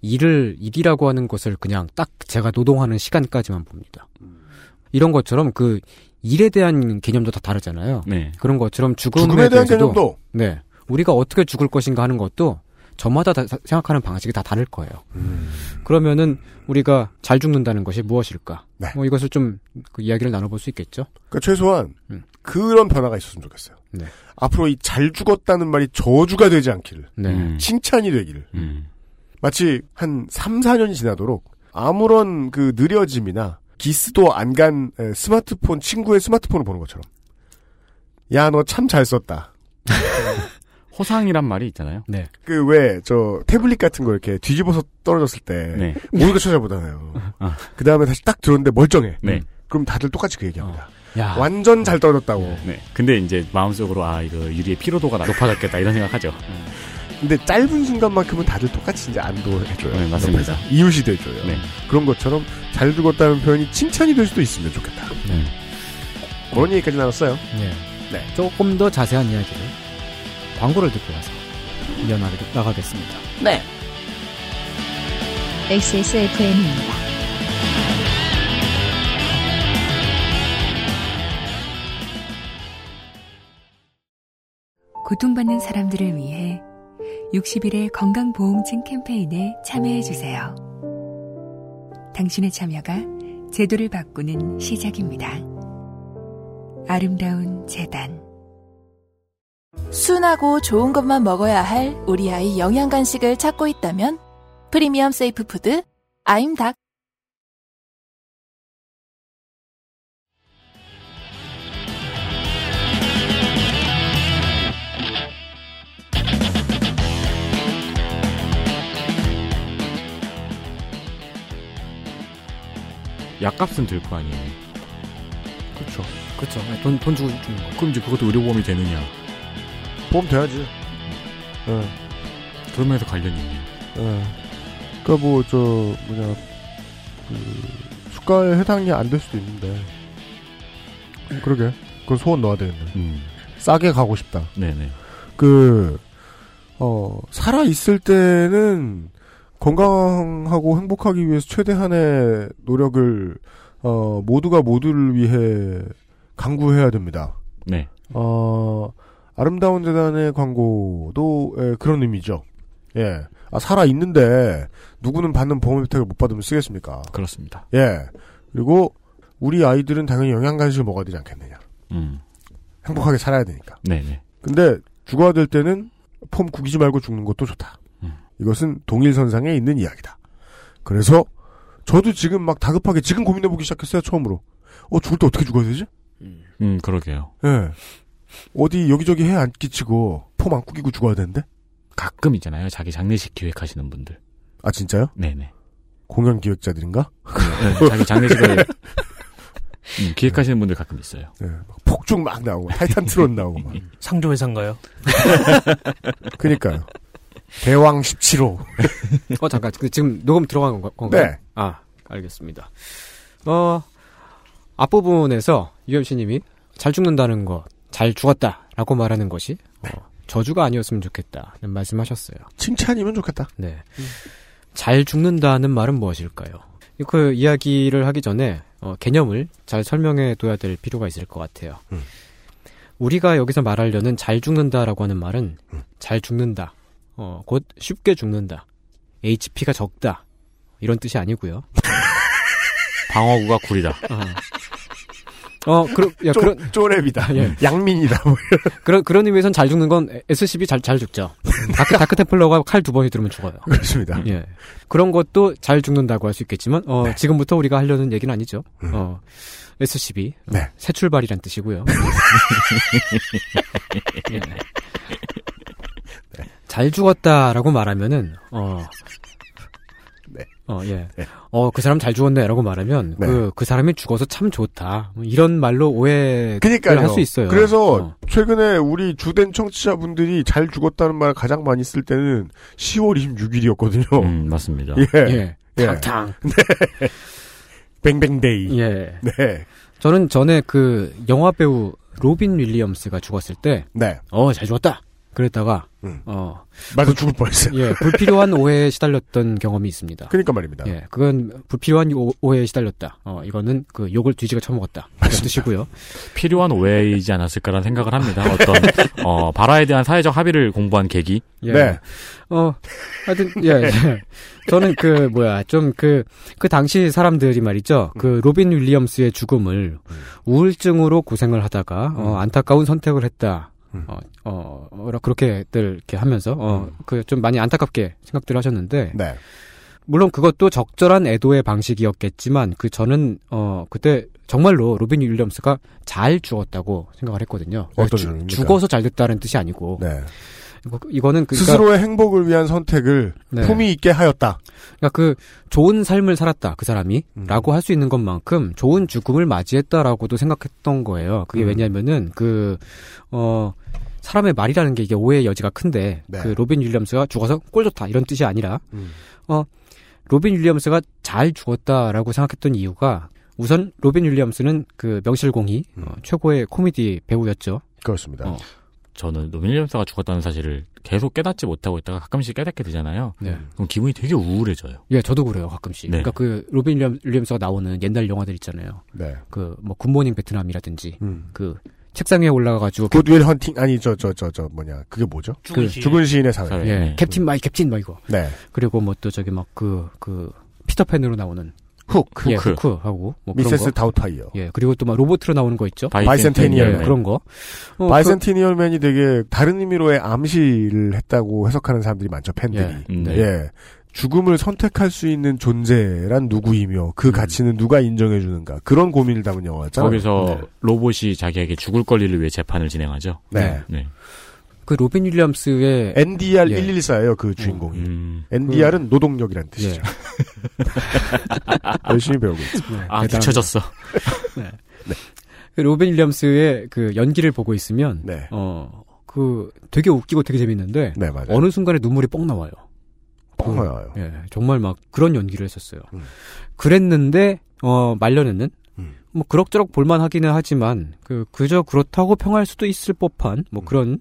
일을 일이라고 하는 것을 그냥 딱 제가 노동하는 시간까지만 봅니다. 이런 것처럼 그 일에 대한 개념도 다 다르잖아요. 네. 그런 것처럼 죽음에, 죽음에 대한 개념도 네. 우리가 어떻게 죽을 것인가 하는 것도 저마다 다 생각하는 방식이 다 다를 거예요. 그러면은 우리가 잘 죽는다는 것이 무엇일까? 네. 뭐 이것을 좀 그 이야기를 나눠볼 수 있겠죠. 그러니까 최소한 음. 그런 변화가 있었으면 좋겠어요. 네. 앞으로 이 잘 죽었다는 말이 저주가 되지 않기를 네. 음. 칭찬이 되기를 음. 마치 한 3, 4년이 지나도록 아무런 그 느려짐이나 기스도 안 간 스마트폰 친구의 스마트폰을 보는 것처럼 야 너 참 잘 썼다. 호상이란 말이 있잖아요. 네. 그 왜 저 태블릿 같은 거 이렇게 뒤집어서 떨어졌을 때 네. 모르고 찾아보잖아요. 아. 그 다음에 다시 딱 들었는데 멀쩡해. 네. 그럼 다들 똑같이 그 얘기합니다. 야. 완전 잘 떨어졌다고. 네. 근데 이제 마음속으로 아 이거 유리의 피로도가 높아졌겠다 이런 생각하죠. 근데 짧은 순간만큼은 다들 똑같이 이제 안도해줘요. 네, 맞습니다. 옆에서. 이웃이 돼줘요. 네. 그런 것처럼 잘 죽었다는 표현이 칭찬이 될 수도 있으면 좋겠다. 네. 그런 얘기까지 나눴어요. 예. 네. 조금 더 자세한 이야기를 광고를 듣고 와서 이어나가, 나가겠습니다. 네. XSFM입니다. 고통받는 사람들을 위해 60일의 건강보험증 캠페인에 참여해주세요. 당신의 참여가 제도를 바꾸는 시작입니다. 아름다운 재단 순하고 좋은 것만 먹어야 할 우리 아이 영양 간식을 찾고 있다면 프리미엄 safe food 아임닭 약값은 들 거 아니에요. 그렇죠. 그렇죠. 돈, 돈 주고 주는 거. 그럼 이제 그것도 의료보험이 되느냐? 보험 돼야지. 예. 그런 면에서 관련이 있네요. 예. 그니까 뭐, 저, 뭐냐, 그, 수가에 해당이 안 될 수도 있는데. 그러게. 그건 소원 넣어야 되겠네. 음. 싸게 가고 싶다. 네네. 그, 어, 살아있을 때는 건강하고 행복하기 위해서 최대한의 노력을, 어, 모두가 모두를 위해 강구해야 됩니다. 네. 어, 아름다운 재단의 광고도 예, 그런 의미죠. 예. 아, 살아 있는데, 누구는 받는 보험 혜택을 못 받으면 쓰겠습니까? 그렇습니다. 예. 그리고, 우리 아이들은 당연히 영양간식을 먹어야 되지 않겠느냐. 음. 행복하게 살아야 되니까. 네네. 근데, 죽어야 될 때는, 폼 구기지 말고 죽는 것도 좋다. 음. 이것은 동일선상에 있는 이야기다. 그래서, 저도 지금 막 다급하게 지금 고민해보기 시작했어요, 처음으로. 어, 죽을 때 어떻게 죽어야 되지? 음, 그러게요. 예. 어디 여기저기 해 안 끼치고, 폼 안 꾸기고 죽어야 되는데? 가끔 있잖아요. 자기 장례식 기획하시는 분들. 아, 진짜요? 네네. 공연 기획자들인가? 네, 자기 장례식을 음, 기획하시는 분들 가끔 있어요. 네, 막 폭죽 막 나오고, 타이탄 트론 나오고 막. 상조회사인가요? 그니까요. 대왕 17호. 어, 잠깐. 그 지금 녹음 들어간 건- 건가요? 네. 아, 알겠습니다. 어, 앞부분에서 유현 님이 잘 죽는다는 거, 잘 죽었다 라고 말하는 것이 어, 저주가 아니었으면 좋겠다는 말씀하셨어요. 칭찬이면 좋겠다. 네. 잘 죽는다는 말은 무엇일까요? 그 이야기를 하기 전에 어, 개념을 잘 설명해 둬야 될 필요가 있을 것 같아요. 음. 우리가 여기서 말하려는 잘 죽는다라고 하는 말은 잘 죽는다, 어, 곧 쉽게 죽는다, HP가 적다 이런 뜻이 아니고요. 방어구가 구리다. 어, 그런, 야, 쪼, 그런, 쪼랩이다. 예. 양민이다. 뭐 이런. 그런, 그런 의미에선 잘 죽는 건 SCB 잘, 잘 죽죠. 다크, 다크테플러가 칼 두 번이 들으면 죽어요. 그렇습니다. 예. 그런 것도 잘 죽는다고 할 수 있겠지만, 어, 지금부터 우리가 하려는 얘기는 아니죠. 어, SCB. 어, 네. 새 출발이란 뜻이고요. 예. 잘 죽었다라고 말하면은, 어, 네. 어, 예. 네. 어, 그 사람 잘 죽었네 라고 말하면, 네. 그, 그 사람이 죽어서 참 좋다. 뭐 이런 말로 오해를. 할 수 있어요. 그래서 어. 최근에 우리 주된 청취자분들이 잘 죽었다는 말 가장 많이 쓸 때는 10월 26일이었거든요. 음, 맞습니다. 예. 예. 예. 탕탕. bang bang day. 예. 네. 저는 전에 그 영화 배우 로빈 윌리엄스가 죽었을 때, 네. 어, 잘 죽었다! 그랬다가, 음. 어, 맞아 죽을 뻔했어요. 예, 불필요한 오해에 시달렸던 경험이 있습니다. 그러니까 말입니다. 예, 그건 불필요한 오, 오해에 시달렸다. 어, 이거는 그 욕을 뒤지게 처먹었다. 그런 뜻이고요. 필요한 오해이지 않았을까라는 생각을 합니다. 어떤 어, 발화에 대한 사회적 합의를 공부한 계기. 예. 네. 어, 하여튼, 예, 예. 저는 그, 뭐야, 좀 그, 그 당시 사람들이 말이죠. 그 로빈 윌리엄스의 죽음을 우울증으로 고생을 하다가, 어, 안타까운 선택을 했다. 어, 어, 어, 그렇게들 이렇게 하면서, 어, 그좀 많이 안타깝게 생각들 하셨는데, 네. 물론 그것도 적절한 애도의 방식이었겠지만, 그 저는, 어, 그때 정말로 로빈 윌리엄스가 잘 죽었다고 생각을 했거든요. 어떤 주-? 죽어서 잘 됐다는 뜻이 아니고, 네. 이거, 이거는 그러니까 스스로의 행복을 위한 선택을 네. 품위 있게 하였다. 그러니까 그 좋은 삶을 살았다 그 사람이 음. 라고 할수 있는 것만큼 좋은 죽음을 맞이했다라고도 생각했던 거예요. 그게 음. 왜냐면은 그어 사람의 말이라는 게 이게 오해의 여지가 큰데 네. 그 로빈 윌리엄스가 죽어서 꼴 좋다 이런 뜻이 아니라 음. 어 로빈 윌리엄스가 잘 죽었다라고 생각했던 이유가 우선 로빈 윌리엄스는 그 명실공히 음. 어, 최고의 코미디 배우였죠. 그렇습니다. 어. 저는 로빈 윌리엄스가 죽었다는 사실을 계속 깨닫지 못하고 있다가 가끔씩 깨닫게 되잖아요. 네. 그럼 기분이 되게 우울해져요. 예, 저도 그래요 가끔씩. 네. 그러니까 그 로빈 윌리엄- 윌리엄스가 나오는 옛날 영화들 있잖아요. 네. 그뭐 굿모닝 베트남이라든지 음. 그 책상 위에 올라가가지고 굿윌 헌팅 아니 저 저 저 저 뭐냐 그게 뭐죠? 죽은 그 시인. 죽은 시인의 사회. 사회. 예, 네. captain my captain 막 이거. 네. 그리고 뭐 또 저기 막그그 피터팬으로 나오는 훅. 예, 후크. 후크하고 뭐 그런 미세스 거. 다우파이어. 예, 그리고 또 막 로보트로 나오는 거 있죠. 바이센테니얼 예, 맨. 그런 거. 어, 바이센티니얼맨이 되게 다른 의미로의 암시를 했다고 해석하는 사람들이 많죠 팬들이. 예. 음, 네. 예. 죽음을 선택할 수 있는 존재란 누구이며 그 음. 가치는 누가 인정해 주는가 그런 고민을 담은 영화였잖아요. 거기서 네. 로봇이 자기에게 죽을 권리를 위해 재판을 진행하죠. 네. 네. 그 로빈 윌리엄스의 NDR 예. 114예요 그 주인공이. 음. NDR은 노동력이란 뜻이죠. 열심히 배우고 있죠. 네, 아. 뒤쳐졌어. 그 로빈 윌리엄스의 그 연기를 보고 있으면 네. 어그 되게 웃기고 되게 재밌는데 네 맞아요. 어느 순간에 눈물이 뻥 나와요. 뻥 나와요. 예, 정말 막 그런 연기를 했었어요. 음. 그랬는데 어 말년에는 음. 뭐 그럭저럭 볼만하기는 하지만 그 그저 그렇다고 평할 수도 있을 법한 뭐 그런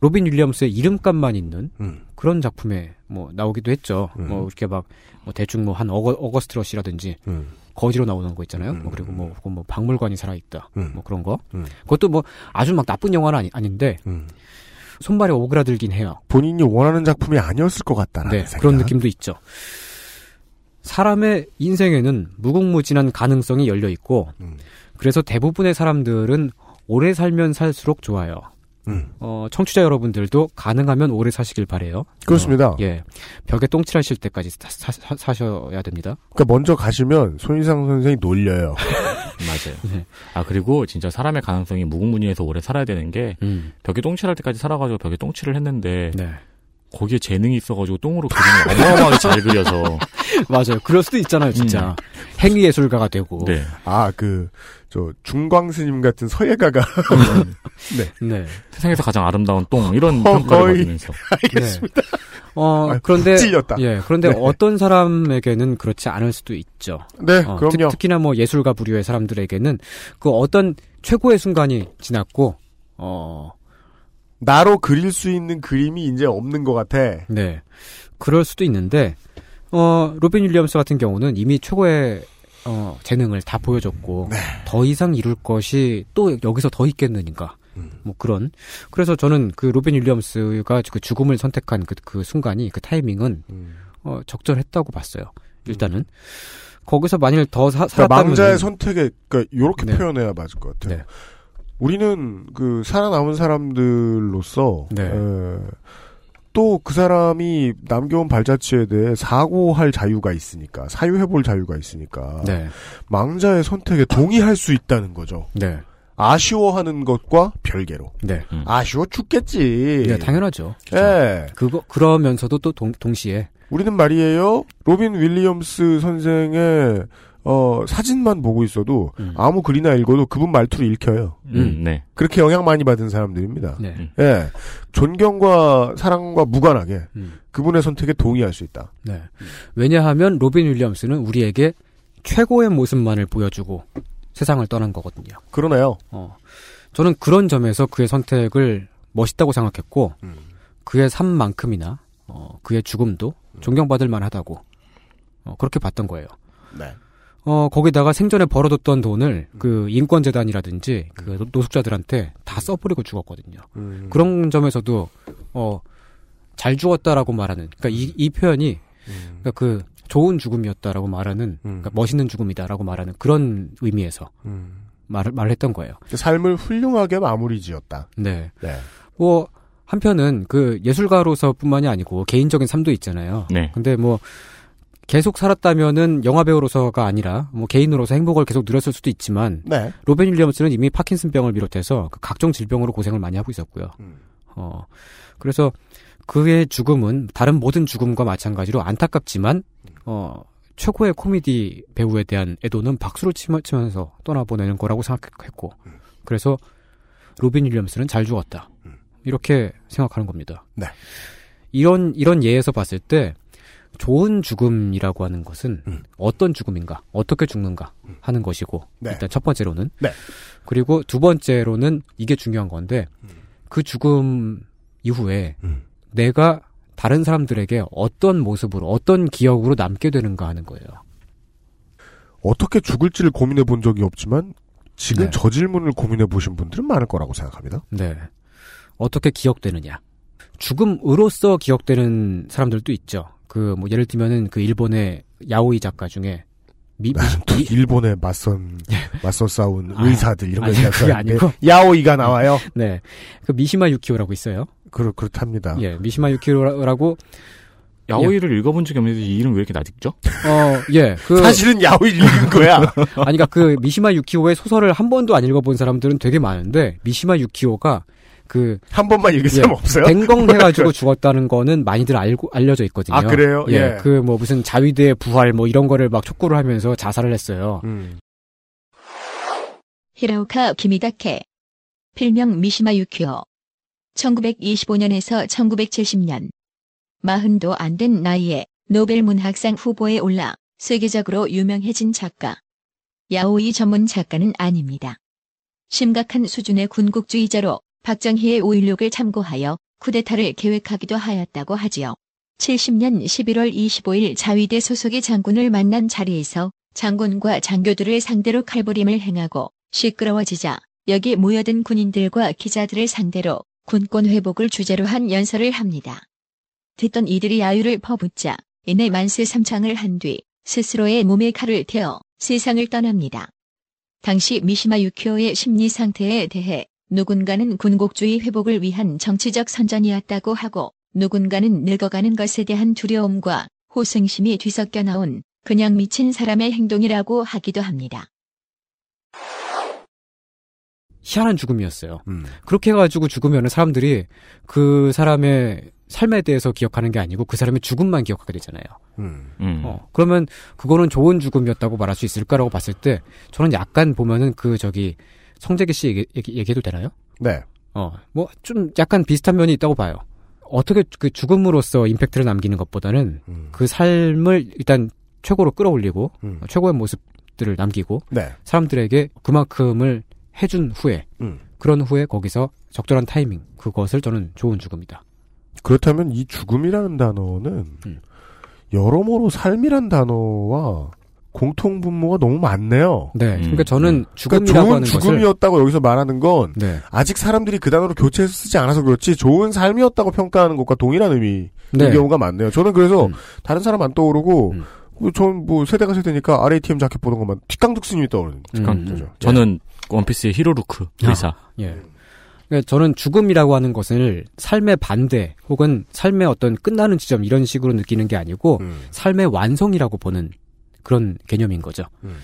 로빈 윌리엄스의 이름값만 있는 음. 그런 작품에 뭐 나오기도 했죠. 음. 뭐 이렇게 막 뭐 대충 뭐 한 어거, 어거스트 러시라든지 음. 거지로 나오는 거 있잖아요. 음. 뭐 그리고 뭐, 혹은 뭐 박물관이 살아있다. 음. 뭐 그런 거. 음. 그것도 뭐 아주 막 나쁜 영화는 아니, 아닌데 음. 손발이 오그라들긴 해요. 본인이 원하는 작품이 아니었을 것 같다라는 네, 생각. 그런 느낌도 있죠. 사람의 인생에는 무궁무진한 가능성이 열려 있고, 음. 그래서 대부분의 사람들은 오래 살면 살수록 좋아요. 음. 어, 청취자 여러분들도 가능하면 오래 사시길 바래요. 그렇습니다. 어, 예. 벽에 똥칠하실 때까지 사, 셔야 됩니다. 그러니까 먼저 가시면 손희상 선생이 놀려요. 맞아요. 네. 아 그리고 진짜 사람의 가능성이 무궁무진해서 오래 살아야 되는 게 음. 벽에 똥칠할 때까지 살아가지고 벽에 똥칠을 했는데 네. 거기에 재능이 있어가지고 똥으로 그림을 어마어마하게 잘 그려서 맞아요. 그럴 수도 있잖아요, 진짜. 행위 예술가가 되고. 네. 아, 그, 저, 중광 스님 같은 서예가가. 네. 세상에서 가장 아름다운 똥 이런 어, 평가를 거의. 받으면서 알겠습니다. 어, 아, 그런데. 찔렸다. 예, 그런데 네. 어떤 사람에게는 그렇지 않을 수도 있죠. 네, 어, 그럼요. 특, 히나뭐 예술가 부류의 사람들에게는 그 어떤 최고의 순간이 지났고, 어, 나로 그릴 수 있는 그림이 이제 없는 것 같아. 네. 그럴 수도 있는데, 어, 로빈 윌리엄스 같은 경우는 이미 최고의, 어, 재능을 다 보여줬고, 네. 더 이상 이룰 것이 또 여기서 더 있겠느니까. 음. 뭐 그런. 그래서 저는 그 로빈 윌리엄스가 그 죽음을 선택한 그, 그 순간이, 그 타이밍은, 음. 어, 적절했다고 봤어요. 일단은. 거기서 만일 더 사, 그러니까 살았다면. 망자의 선택에, 그러니까 요렇게 네. 표현해야 맞을 것 같아요. 네. 우리는 그 살아남은 사람들로서 네. 또 그 사람이 남겨온 발자취에 대해 사고할 자유가 있으니까 사유해볼 자유가 있으니까 네. 망자의 선택에 동의할 수 있다는 거죠. 네. 아쉬워하는 것과 별개로 네. 음. 아쉬워 죽겠지. 네, 당연하죠. 예. 그거, 그러면서도 또 동, 동시에. 우리는 말이에요. 로빈 윌리엄스 선생의 어, 사진만 보고 있어도 음. 아무 글이나 읽어도 그분 말투를 읽혀요. 음, 네. 그렇게 영향 많이 받은 사람들입니다. 네. 예. 존경과 사랑과 무관하게 음. 그분의 선택에 동의할 수 있다. 네. 왜냐하면 로빈 윌리엄스는 우리에게 최고의 모습만을 보여주고 세상을 떠난 거거든요. 그러네요. 어. 저는 그런 점에서 그의 선택을 멋있다고 생각했고, 음. 그의 삶만큼이나, 어, 그의 죽음도 존경받을 만하다고, 어, 그렇게 봤던 거예요. 네. 어, 거기다가 생전에 벌어뒀던 돈을 그 인권재단이라든지 그 노- 노숙자들한테 다 써버리고 죽었거든요. 음. 그런 점에서도, 어, 잘 죽었다라고 말하는, 그러니까 이, 이 표현이, 음. 그러니까 그 좋은 죽음이었다라고 말하는, 그러니까 멋있는 죽음이다라고 말하는 그런 의미에서 음. 말을, 말을 했던 거예요. 삶을 훌륭하게 마무리 지었다. 네. 네. 뭐, 한편은 그 예술가로서 뿐만이 아니고 개인적인 삶도 있잖아요. 네. 근데 뭐, 계속 살았다면은 영화배우로서가 아니라 뭐 개인으로서 행복을 계속 누렸을 수도 있지만 네. 로빈 윌리엄스는 이미 파킨슨병을 비롯해서 그 각종 질병으로 고생을 많이 하고 있었고요. 음. 어, 그래서 그의 죽음은 다른 모든 죽음과 마찬가지로 안타깝지만 어, 최고의 코미디 배우에 대한 애도는 박수를 치면서 떠나보내는 거라고 생각했고 그래서 로빈 윌리엄스는 잘 죽었다. 이렇게 생각하는 겁니다. 네. 이런 이런 예에서 봤을 때 좋은 죽음이라고 하는 것은 음. 어떤 죽음인가, 어떻게 죽는가 하는 것이고 네. 일단 첫 번째로는 네. 그리고 두 번째로는 이게 중요한 건데 음. 그 죽음 이후에 내가 다른 사람들에게 어떤 모습으로 어떤 기억으로 남게 되는가 하는 거예요. 어떻게 죽을지를 고민해 본 적이 없지만 지금 네. 저 질문을 고민해 보신 분들은 많을 거라고 생각합니다. 네. 어떻게 기억되느냐. 죽음으로써 기억되는 사람들도 있죠. 그, 뭐, 예를 들면은 그 일본의 야오이 작가 중에 미, 또 일본에 맞선 맞서 싸운 의사들 이런 거 아니, 알았는데 아니고. 야오이가 나와요. 네. 그 미시마 유키오라고 있어요. 그렇 그렇답니다. 예, 미시마 유키오라고 야오이를 읽어본 적이 없는데 이 이름 왜 이렇게 낯익죠? 어, 예. 그 사실은 야오이 읽은 거야. 아니 그러니까 그 미시마 유키오의 소설을 한 번도 안 읽어본 사람들은 되게 많은데 미시마 유키오가 그 한 번만 읽은 사람 없어요? 댕공 해가지고 죽었다는 거는 많이들 알고 알려져 있거든요. 아, 그래요? 예. 예. 그 뭐 무슨 자위대 부활 뭐 이런 거를 막 촉구를 하면서 자살을 했어요. 음. 히라오카 기미다케. 필명 미시마 유키오. 1925년에서 1970년. 마흔도 안 된 나이에 노벨 문학상 후보에 올라 세계적으로 유명해진 작가. 야오이 전문 작가는 아닙니다. 심각한 수준의 군국주의자로 박정희의 5.16을 참고하여 쿠데타를 계획하기도 하였다고 하지요. 70년 11월 25일 자위대 소속의 장군을 만난 자리에서 장군과 장교들을 상대로 칼부림을 행하고 시끄러워지자 여기 모여든 군인들과 기자들을 상대로 군권 회복을 주제로 한 연설을 합니다. 듣던 이들이 야유를 퍼붓자 이내 만세 삼창을 한 뒤 스스로의 몸에 칼을 태워 세상을 떠납니다. 당시 미시마 유키오의 심리 상태에 대해 누군가는 군국주의 회복을 위한 정치적 선전이었다고 하고 누군가는 늙어가는 것에 대한 두려움과 호승심이 뒤섞여 나온 그냥 미친 사람의 행동이라고 하기도 합니다. 희한한 죽음이었어요. 음. 그렇게 해가지고 죽으면 사람들이 그 사람의 삶에 대해서 기억하는 게 아니고 그 사람의 죽음만 기억하게 되잖아요. 음. 어, 그러면 그거는 좋은 죽음이었다고 말할 수 있을까라고 봤을 때 저는 약간 보면은 그 저기 성재기 씨 얘기, 얘기, 얘기해도 되나요? 네. 어, 뭐 좀 약간 비슷한 면이 있다고 봐요. 어떻게 그 죽음으로써 임팩트를 남기는 것보다는 음. 그 삶을 일단 최고로 끌어올리고 음. 어, 최고의 모습들을 남기고 네. 사람들에게 그만큼을 해준 후에 음. 그런 후에 거기서 적절한 타이밍 그것을 저는 좋은 죽음이다. 그렇다면 이 죽음이라는 단어는 음. 여러모로 삶이란 단어와 공통 분모가 너무 많네요. 네, 그러니까 저는 그러니까 죽음이라고 좋은 하는 것을 죽음이었다고 여기서 말하는 건 네. 아직 사람들이 그 단어를 교체해서 쓰지 않아서 그렇지 좋은 삶이었다고 평가하는 것과 동일한 의미인 네. 경우가 많네요. 저는 그래서 음. 다른 사람 안 떠오르고 전뭐 세대가 세대니까 RATM 자켓 보는 것만 틱강둑 스님이 떠오르는 음. 거죠. 저는 원피스의 히로루크 의사. 아, 예. 그러니까 저는 죽음이라고 하는 것을 삶의 반대 혹은 삶의 어떤 끝나는 지점 이런 식으로 느끼는 게 아니고 음. 삶의 완성이라고 보는 그런 개념인 거죠. 음.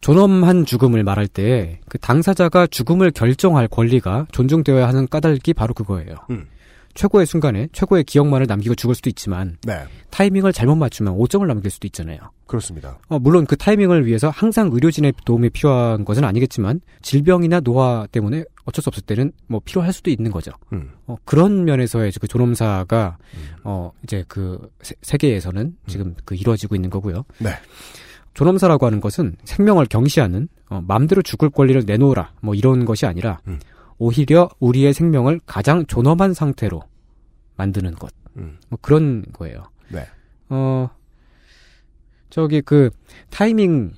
존엄한 죽음을 말할 때 그 당사자가 죽음을 결정할 권리가 존중되어야 하는 까닭이 바로 그거예요. 음. 최고의 순간에 최고의 기억만을 남기고 죽을 수도 있지만 네. 타이밍을 잘못 맞추면 오점을 남길 수도 있잖아요. 그렇습니다. 어, 물론 그 타이밍을 위해서 항상 의료진의 도움이 필요한 것은 아니겠지만 질병이나 노화 때문에 어쩔 수 없을 때는 뭐 필요할 수도 있는 거죠. 음. 어, 그런 면에서의 그 존엄사가 어 이제 그 세, 세계에서는 지금 그 이루어지고 있는 거고요. 네. 존엄사라고 하는 것은 생명을 경시하는 어, 마음대로 죽을 권리를 내놓으라 뭐 이런 것이 아니라 음. 오히려 우리의 생명을 가장 존엄한 상태로 만드는 것. 음. 뭐 그런 거예요. 네. 어 저기 그 타이밍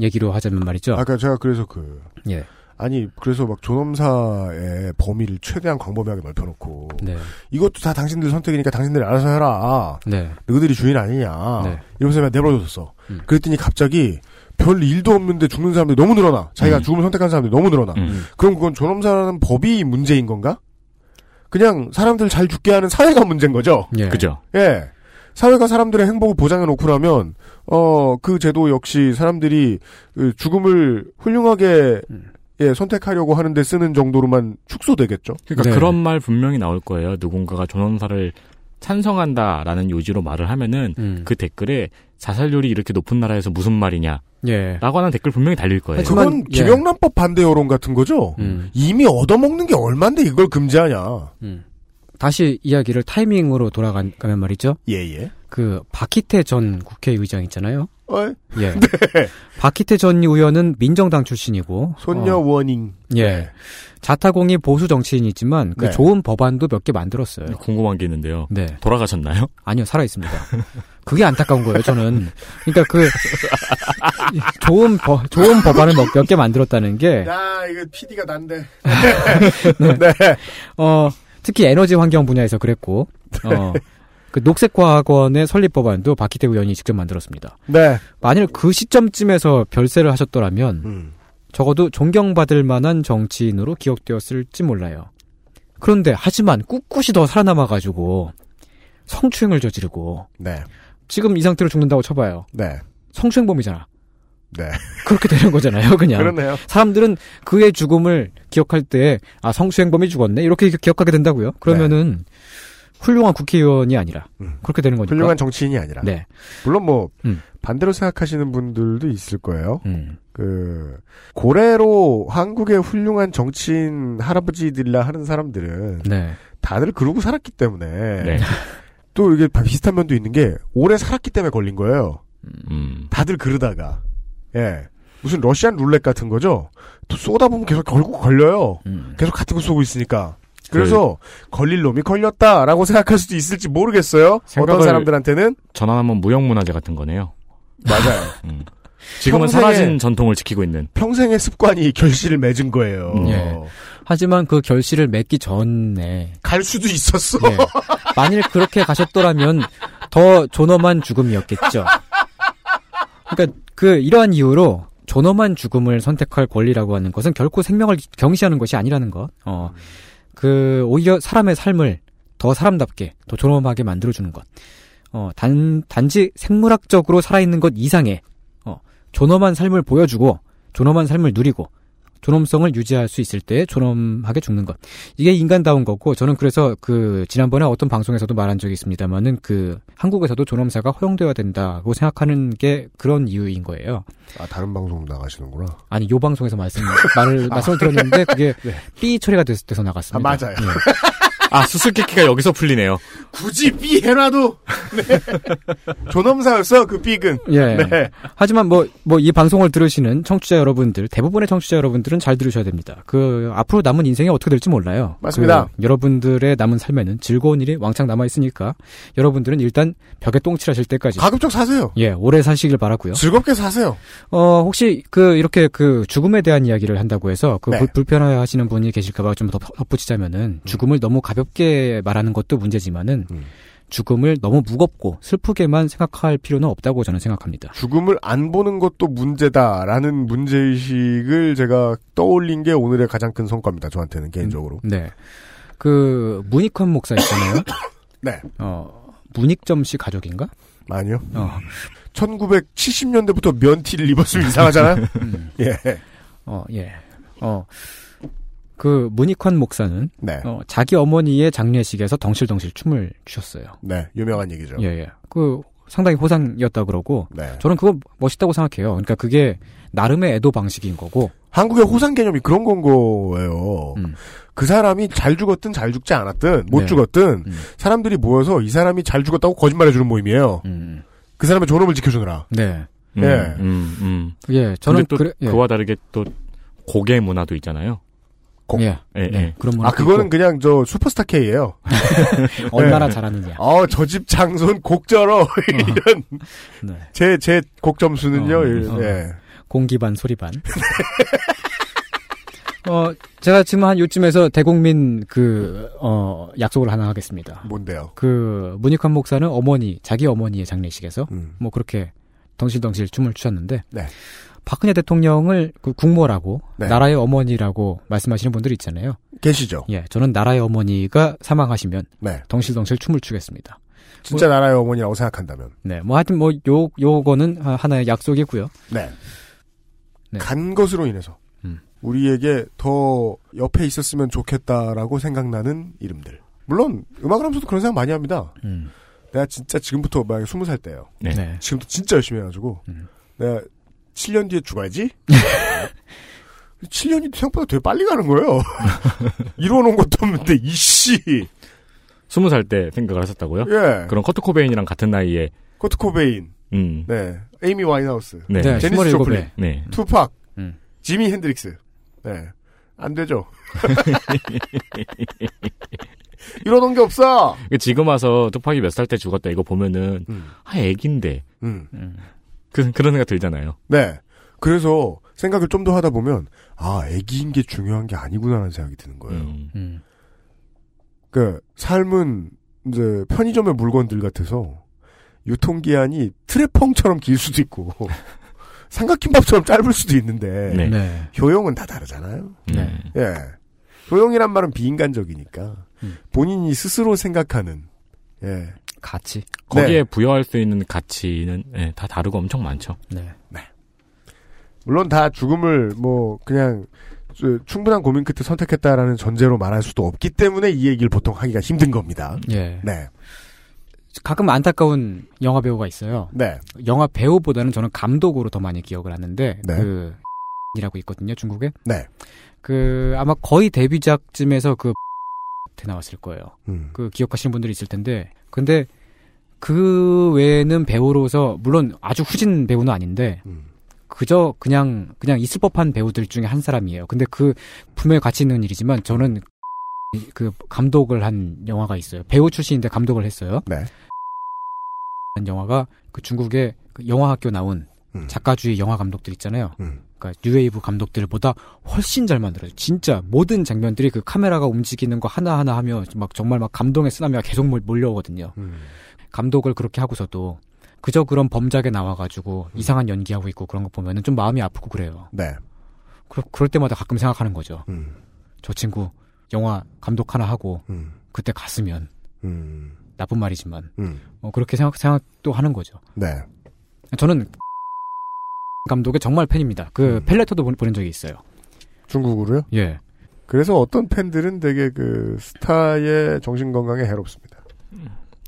얘기로 하자면 말이죠. 아까 제가 그래서 그 예. 아니 그래서 막 존엄사의 범위를 최대한 광범위하게 넓혀놓고 네. 이것도 다 당신들 선택이니까 당신들이 알아서 해라. 네. 너희들이 주인 아니냐. 네. 이러면서 내가 내버려뒀어. 음. 그랬더니 갑자기 별 일도 없는데 죽는 사람들이 너무 늘어나. 자기가 음. 죽음을 선택한 사람들이 너무 늘어나. 음. 그럼 그건 존엄사라는 법이 문제인 건가? 그냥 사람들 잘 죽게 하는 사회가 문제인 거죠. 예. 그죠? 예. 사회가 사람들의 행복을 보장해 놓고 나면 어 그 제도 역시 사람들이 그 죽음을 훌륭하게 음. 예, 선택하려고 하는데 쓰는 정도로만 축소되겠죠. 그러니까 네. 그런 말 분명히 나올 거예요. 누군가가 존엄사를 찬성한다라는 요지로 말을 하면은 음. 그 댓글에 자살률이 이렇게 높은 나라에서 무슨 말이냐 예. 라고 하는 댓글 분명히 달릴 거예요. 그건 예. 김영란법 반대 여론 같은 거죠. 음. 이미 얻어먹는 게 얼만데 이걸 금지하냐. 음. 다시 이야기를 타이밍으로 돌아가면 말이죠. 예예. 그 박희태 전 국회의장 있잖아요. 어? 예. 네. 박희태 전 의원은 민정당 출신이고 손녀 어, 워닝. 예. 자타공이 보수 정치인이지만 그 네. 좋은 법안도 몇 개 만들었어요. 궁금한 게 있는데요. 네. 돌아가셨나요? 아니요, 살아 있습니다. 그게 안타까운 거예요, 저는. 그러니까 그 좋은 법 좋은 법안을 몇개 만들었다는 게야 이거 PD가 난데. 네. 네. 어, 특히 에너지 환경 분야에서 그랬고, 어, 그 녹색과학원의 설립 법안도 박희태 의원이 직접 만들었습니다. 네. 만일 그 시점쯤에서 별세를 하셨더라면, 음. 적어도 존경받을 만한 정치인으로 기억되었을지 몰라요. 그런데, 하지만 꿋꿋이 더 살아남아가지고, 성추행을 저지르고, 네. 지금 이 상태로 죽는다고 쳐봐요. 네. 성추행범이잖아. 네. 그렇게 되는 거잖아요, 그냥. 그러네요. 사람들은 그의 죽음을 기억할 때, 아, 성추행범이 죽었네? 이렇게 기억하게 된다고요? 그러면은, 훌륭한 국회의원이 아니라, 그렇게 되는 거니까. 음. 훌륭한 정치인이 아니라. 네. 물론 뭐 음. 반대로 생각하시는 분들도 있을 거예요. 음. 그 고래로 한국의 훌륭한 정치인 할아버지들이라 하는 사람들은 네. 다들 그러고 살았기 때문에 네. 또 이게 비슷한 면도 있는 게 오래 살았기 때문에 걸린 거예요. 음. 다들 그러다가 예 무슨 러시안 룰렛 같은 거죠. 또 쏘다 보면 계속 결국 걸려요. 음. 계속 같은 거 쏘고 있으니까. 그래서 걸릴 놈이 걸렸다라고 생각할 수도 있을지 모르겠어요. 어떤 사람들한테는 전환하면 무형문화재 같은 거네요. 맞아요. 음. 지금은 사라진 전통을 지키고 있는. 평생의 습관이 결실을 맺은 거예요. 예. 하지만 그 결실을 맺기 전에, 갈 수도 있었어. 예. 만일 그렇게 가셨더라면 더 존엄한 죽음이었겠죠. 그러니까 그 이러한 이유로 존엄한 죽음을 선택할 권리라고 하는 것은 결코 생명을 경시하는 것이 아니라는 것. 어, 그 오히려 사람의 삶을 더 사람답게, 더 존엄하게 만들어주는 것. 어, 단 단지 생물학적으로 살아있는 것 이상의 어, 존엄한 삶을 보여주고 존엄한 삶을 누리고 존엄성을 유지할 수 있을 때 존엄하게 죽는 것. 이게 인간다운 거고 저는 그래서 그 지난번에 어떤 방송에서도 말한 적이 있습니다만은 그 한국에서도 존엄사가 허용되어야 된다고 생각하는 게 그런 이유인 거예요. 아 다른 방송 나가시는구나. 아니 요 방송에서 말씀 말을 말씀을 드렸는데 그게 네. 삐 처리가 돼서, 돼서 나갔습니다. 아, 맞아요. 예. 아, 수수께끼가 여기서 풀리네요. 굳이 삐 해놔도 네. 존엄사였어 그 삐은. 예. 네. 하지만 뭐, 뭐, 이 방송을 들으시는 청취자 여러분들, 대부분의 청취자 여러분들은 잘 들으셔야 됩니다. 그, 앞으로 남은 인생이 어떻게 될지 몰라요. 맞습니다. 그 여러분들의 남은 삶에는 즐거운 일이 왕창 남아있으니까, 여러분들은 일단 벽에 똥칠하실 때까지. 가급적 사세요. 예, 오래 사시길 바라고요 즐겁게 사세요. 어, 혹시 그, 이렇게 그, 죽음에 대한 이야기를 한다고 해서, 그, 네. 불- 불편해 하시는 분이 계실까봐 좀 더 덧붙이자면은, 죽음을 너무 가볍게 말하는 것도 문제지만은, 음. 죽음을 너무 무겁고 슬프게만 생각할 필요는 없다고 저는 생각합니다. 죽음을 안 보는 것도 문제다라는 문제의식을 제가 떠올린 게 오늘의 가장 큰 성과입니다. 저한테는 개인적으로. 네. 그, 문익환 목사 있잖아요. 네. 어, 문익점 씨 가족인가? 아니요. 어, 1970년대부터 면티를 입었으면 이상하잖아요. 음. 예. 어, 예. 어, 그, 문익환 목사는, 네. 어, 자기 어머니의 장례식에서 덩실덩실 춤을 추셨어요. 네. 유명한 얘기죠. 예, 예. 그, 상당히 호상이었다 그러고, 네. 저는 그거 멋있다고 생각해요. 그러니까 그게, 나름의 애도 방식인 거고, 한국의 호상 개념이 그런 건 거예요. 음. 그 사람이 잘 죽었든 잘 죽지 않았든 못 네. 죽었든 음. 사람들이 모여서 이 사람이 잘 죽었다고 거짓말해 주는 모임이에요. 음, 그 사람의 존엄을 지켜주느라. 네. 음, 예. 음, 음. 예, 저는 또 그래, 예. 그와 다르게 또 고개 문화도 있잖아요. 곡. 예. 예, 네, 예. 그런 아 그거는 있고, 그냥 저 슈퍼스타 K예요. 얼마나 네. 잘하느냐. 어 저 집 장손 곡 절어 이런 네. 제제곡 점수는요. 어, 일- 어. 예. 공기반 소리반. 어, 제가 지금 한 요쯤에서 대국민 그, 어, 약속을 하나 하겠습니다. 뭔데요? 그, 문익환 목사는 어머니, 자기 어머니의 장례식에서 음. 뭐 그렇게 덩실덩실 춤을 추셨는데, 네. 박근혜 대통령을 그 국모라고, 네. 나라의 어머니라고 말씀하시는 분들 있잖아요. 계시죠. 예, 저는 나라의 어머니가 사망하시면 네. 덩실덩실 춤을 추겠습니다. 진짜 나라의 어머니라고 생각한다면. 네, 뭐 하여튼 뭐 요, 요거는 하- 하나의 약속이고요. 네. 네. 간 것으로 인해서 음. 우리에게 더 옆에 있었으면 좋겠다라고 생각나는 이름들. 물론 음악을 하면서도 그런 생각 많이 합니다. 음. 내가 진짜 지금부터 만약에 스무 살 때예요. 네. 네. 지금부터 진짜 열심히 해가지고 음. 내가 7년 뒤에 죽어야지. 7년이 생각보다 되게 빨리 가는 거예요. 이루어놓은 것도 없는데 이씨. 스무 살때 생각을 하셨다고요? 예. 그럼 커트 코베인이랑 같은 나이에 코트 코베인, 음. 네, 에이미 와인하우스, 네. 네, 제니스 27에. 조플린, 네. 투팍, 음. 지미 핸드릭스. 네. 안 되죠. 이러던 게 없어. 지금 와서 투팍이 몇 살 때 죽었다 이거 보면은 음. 아 애긴데 음. 그 그런 생각 들잖아요. 네. 그래서 생각을 좀 더 하다 보면 아, 애기인 게 중요한 게 아니구나라는 생각이 드는 거예요. 음. 음. 그 삶은 이제 편의점의 물건들 같아서 유통기한이 트레펑처럼 길 수도 있고 삼각김밥처럼 짧을 수도 있는데 네. 네. 효용은 다 다르잖아요. 네. 예. 효용이란 말은 비인간적이니까 음. 본인이 스스로 생각하는 예. 가치. 거기에 부여할 수 있는 가치는 예, 다 다르고 엄청 많죠. 네. 물론 다 죽음을 뭐 그냥 저, 충분한 고민 끝에 선택했다라는 전제로 말할 수도 없기 때문에 이 얘기를 보통 하기가 힘든 겁니다. 예. 네. 가끔 안타까운 영화 배우가 있어요. 네. 영화 배우보다는 저는 감독으로 더 많이 기억을 하는데 네. 그 이라고 있거든요 중국에. 네. 그 아마 거의 데뷔작쯤에서 그 때 나왔을 거예요. 음. 그 기억하시는 분들이 있을 텐데 근데 그 외에는 배우로서 물론 아주 후진 배우는 아닌데 음. 그저 그냥 그냥 있을 법한 배우들 중에 한 사람이에요. 근데 그 분명히 가치 있는 일이지만 저는 그 감독을 한 영화가 있어요. 배우 출신인데 감독을 했어요. 네. 한 영화가 그 중국의 그 영화학교 나온 음. 작가주의 영화 감독들 있잖아요. 음. 그러니까 뉴웨이브 감독들보다 훨씬 잘 만들어요. 진짜 모든 장면들이 그 카메라가 움직이는 거 하나하나 하며 막 정말 막 감동의 쓰나미가 계속 몰- 몰려오거든요. 음. 감독을 그렇게 하고서도 그저 그런 범작에 나와가지고 이상한 연기하고 있고 그런 거 보면은 좀 마음이 아프고 그래요. 네. 그, 그럴 때마다 가끔 생각하는 거죠. 음. 저 친구 영화 감독 하나 하고 음. 그때 갔으면 음. 나쁜 말이지만 음. 어, 그렇게 생각 생각도 하는 거죠. 네. 저는 감독의 정말 팬입니다. 그 음. 펠레터도 보- 보낸 적이 있어요. 중국으로요? 예. 그래서 어떤 팬들은 되게 그 스타의 정신 건강에 해롭습니다.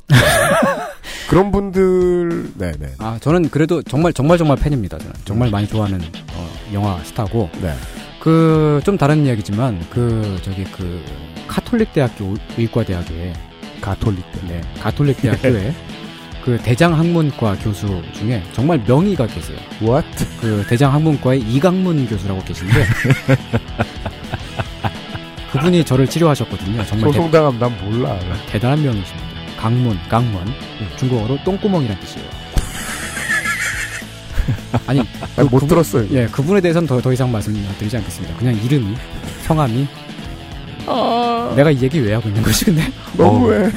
그런 분들, 네네. 아 저는 그래도 정말 정말 정말 팬입니다. 저는 정말 많이 좋아하는 어, 영화 스타고 네. 그 좀 다른 이야기지만 그 저기 그 카톨릭 대학교 의과대학에 가톨릭 네 가톨릭 대학교에 그 대장 학문과 교수 중에 정말 명의가 계세요. What? 그 대장 학문과의 이강문 교수라고 계신데 그분이 저를 치료하셨거든요. 정말 대, 소송당하면 난 몰라. 대단한 명이십니다. 강문, 강문. 중국어로 똥구멍이란 뜻이에요. 아니, 아니, 못 들었어요. 예, 그분에 대해서는 더, 더 이상 말씀드리지 않겠습니다. 그냥 이름이, 성함이. 내가 이 얘기 왜 하고 있는 거지, 근데? 너무해.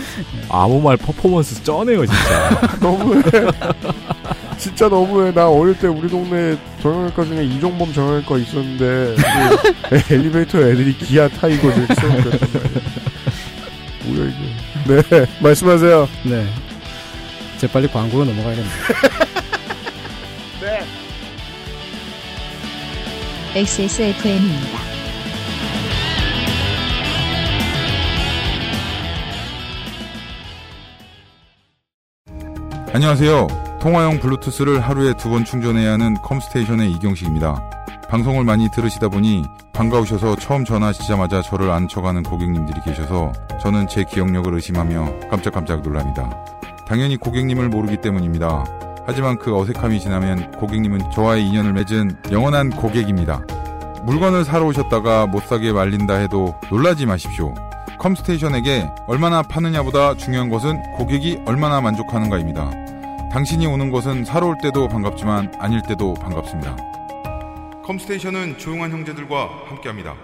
아무 말 퍼포먼스 쩌네요 진짜. 너무해. 진짜 너무해. 나 어릴 때 우리 동네 정형외과 중에 이종범 정형외과 있었는데 그 엘리베이터 애들이 기아 타이거즈 있었는데 뭐야 이게. 네, 말씀하세요. 네. 이제 빨리 광고로 넘어가야겠네요. XSFM입니다. 안녕하세요. 통화용 블루투스를 하루에 두 번 충전해야 하는 컴스테이션의 이경식입니다. 방송을 많이 들으시다 보니 반가우셔서 처음 전화하시자마자 저를 안쳐가는 고객님들이 계셔서 저는 제 기억력을 의심하며 깜짝깜짝 놀랍니다. 당연히 고객님을 모르기 때문입니다. 하지만 그 어색함이 지나면 고객님은 저와의 인연을 맺은 영원한 고객입니다. 물건을 사러 오셨다가 못 사게 말린다 해도 놀라지 마십시오. 컴스테이션에게 얼마나 파느냐보다 중요한 것은 고객이 얼마나 만족하는가입니다. 당신이 오는 것은 사러 올 때도 반갑지만 아닐 때도 반갑습니다. 컴스테이션은 조용한 형제들과 함께합니다.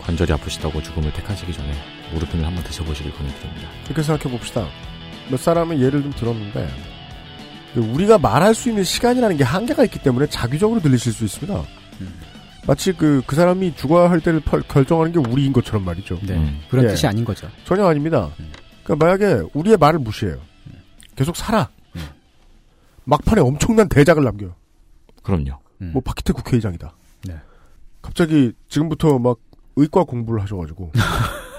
관절이 아프시다고 죽음을 택하시기 전에 무릎핀을 한번 드셔보시길 권해드립니다. 그렇게 생각해 봅시다. 몇 사람은 예를 좀 들었는데 우리가 말할 수 있는 시간이라는 게 한계가 있기 때문에 자기적으로 들리실 수 있습니다. 마치 그, 그 사람이 죽어야 할 때를 펄- 결정하는 게 우리인 것처럼 말이죠. 네. 음. 그런 예. 뜻이 아닌 거죠. 전혀 아닙니다. 그러니까 만약에 우리의 말을 무시해요. 계속 살아. 막판에 엄청난 대작을 남겨요. 그럼요. 음. 뭐 박희태 국회의장이다. 네. 갑자기 지금부터 막 의과 공부를 하셔가지고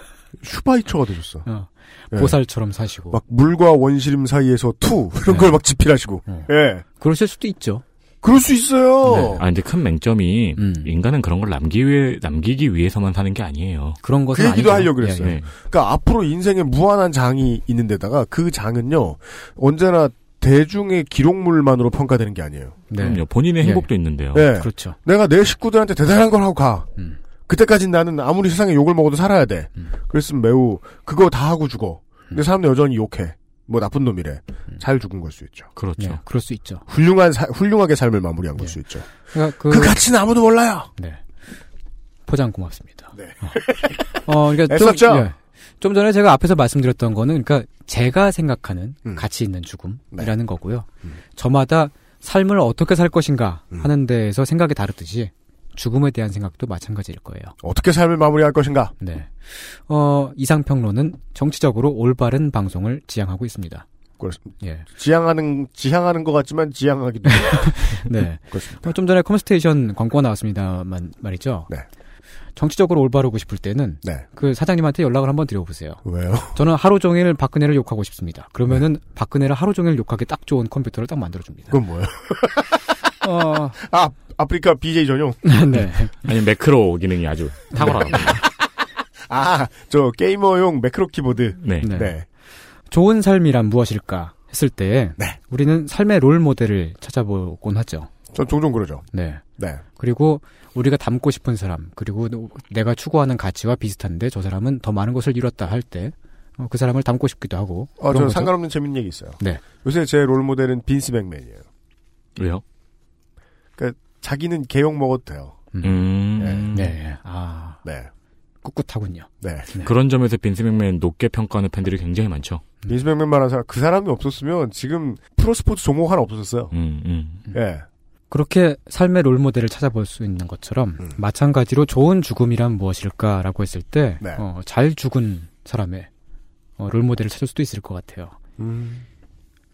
슈바이처가 되셨어. 어, 예. 보살처럼 사시고. 막 물과 원시림 사이에서 뭐 이런 네. 걸막 집필하시고. 어. 예. 그러실 수도 있죠. 그럴 수 있어요. 아, 근데 큰 맹점이 음. 인간은 그런 걸 남기 위해, 남기기 위해서만 사는 게 아니에요. 그런 그 것은 얘기도 아니죠. 하려고 그랬어요. 예, 예. 네. 그러니까 앞으로 인생에 무한한 장이 있는 데다가 그 장은요. 언제나 대중의 기록물만으로 평가되는 게 아니에요. 네. 그럼요. 본인의 예. 행복도 있는데요. 네. 그렇죠. 내가 내 식구들한테 대단한 걸 하고 가. 음. 그때까진 나는 아무리 세상에 욕을 먹어도 살아야 돼. 음. 그랬으면 매우 그거 다 하고 죽어. 근데 사람들 여전히 욕해. 뭐 나쁜 놈이래. 잘 죽은 걸 수 있죠. 그렇죠. 예, 그럴 수 있죠. 훌륭한 사- 훌륭하게 삶을 마무리한 걸 예. 수 있죠. 그러니까 그, 그, 가치는 아무도 몰라요. 네. 포장 고맙습니다. 네. 어, 그러니까 좀? 예. 좀 전에 제가 앞에서 말씀드렸던 거는 그러니까 제가 생각하는 음. 가치 있는 죽음이라는 네. 거고요. 음. 저마다 삶을 어떻게 살 것인가 음. 하는 데에서 생각이 다르듯이 죽음에 대한 생각도 마찬가지일 거예요. 어떻게 삶을 마무리할 것인가? 네. 어, 이상평론은 정치적으로 올바른 방송을 지향하고 있습니다. 그렇습니다. 예. 지향하는 지향하는 것 같지만 지향하기도 네. 그렇습니다. 어, 좀 전에 컴스테이션 광고가 나왔습니다만 말이죠. 네. 정치적으로 올바르고 싶을 때는 네. 그 사장님한테 연락을 한번 드려보세요. 왜요? 저는 하루 종일 박근혜를 욕하고 싶습니다. 그러면은 박근혜를 하루 종일 욕하기 딱 좋은 컴퓨터를 딱 만들어줍니다. 그건 뭐예요? 어, 아 아프리카 BJ 전용. 네. 아니, 매크로 기능이 아주 탁월하다. 아 저 게이머용 매크로 키보드. 네. 네. 네. 좋은 삶이란 무엇일까 했을 때 네. 우리는 삶의 롤 모델을 찾아보곤 하죠. 전 종종 그러죠. 네. 네. 그리고 우리가 닮고 싶은 사람, 그리고 내가 추구하는 가치와 비슷한데 저 사람은 더 많은 것을 이뤘다 할 때, 어, 그 사람을 닮고 싶기도 하고. 어, 그런 저. 상관없는 재밌는 얘기 있어요. 네. 요새 제 롤 모델은 빈스 백맨이에요. 왜요? 자기는 개욕 먹어도 돼요. 음. 네. 아, 네. 꿋꿋하군요. 네. 그런 점에서 빈스 맥맨 높게 평가하는 팬들이 굉장히 많죠. 빈스 백맨만한 사람 그 사람이 없었으면 지금 프로스포츠 종목 하나 없었어요. 음, 음. 예. 그렇게 삶의 롤 모델을 찾아볼 수 있는 것처럼 음. 마찬가지로 좋은 죽음이란 무엇일까라고 했을 때, 네. 어, 잘 죽은 사람의 어, 롤 모델을 찾을 수도 있을 것 같아요. 음.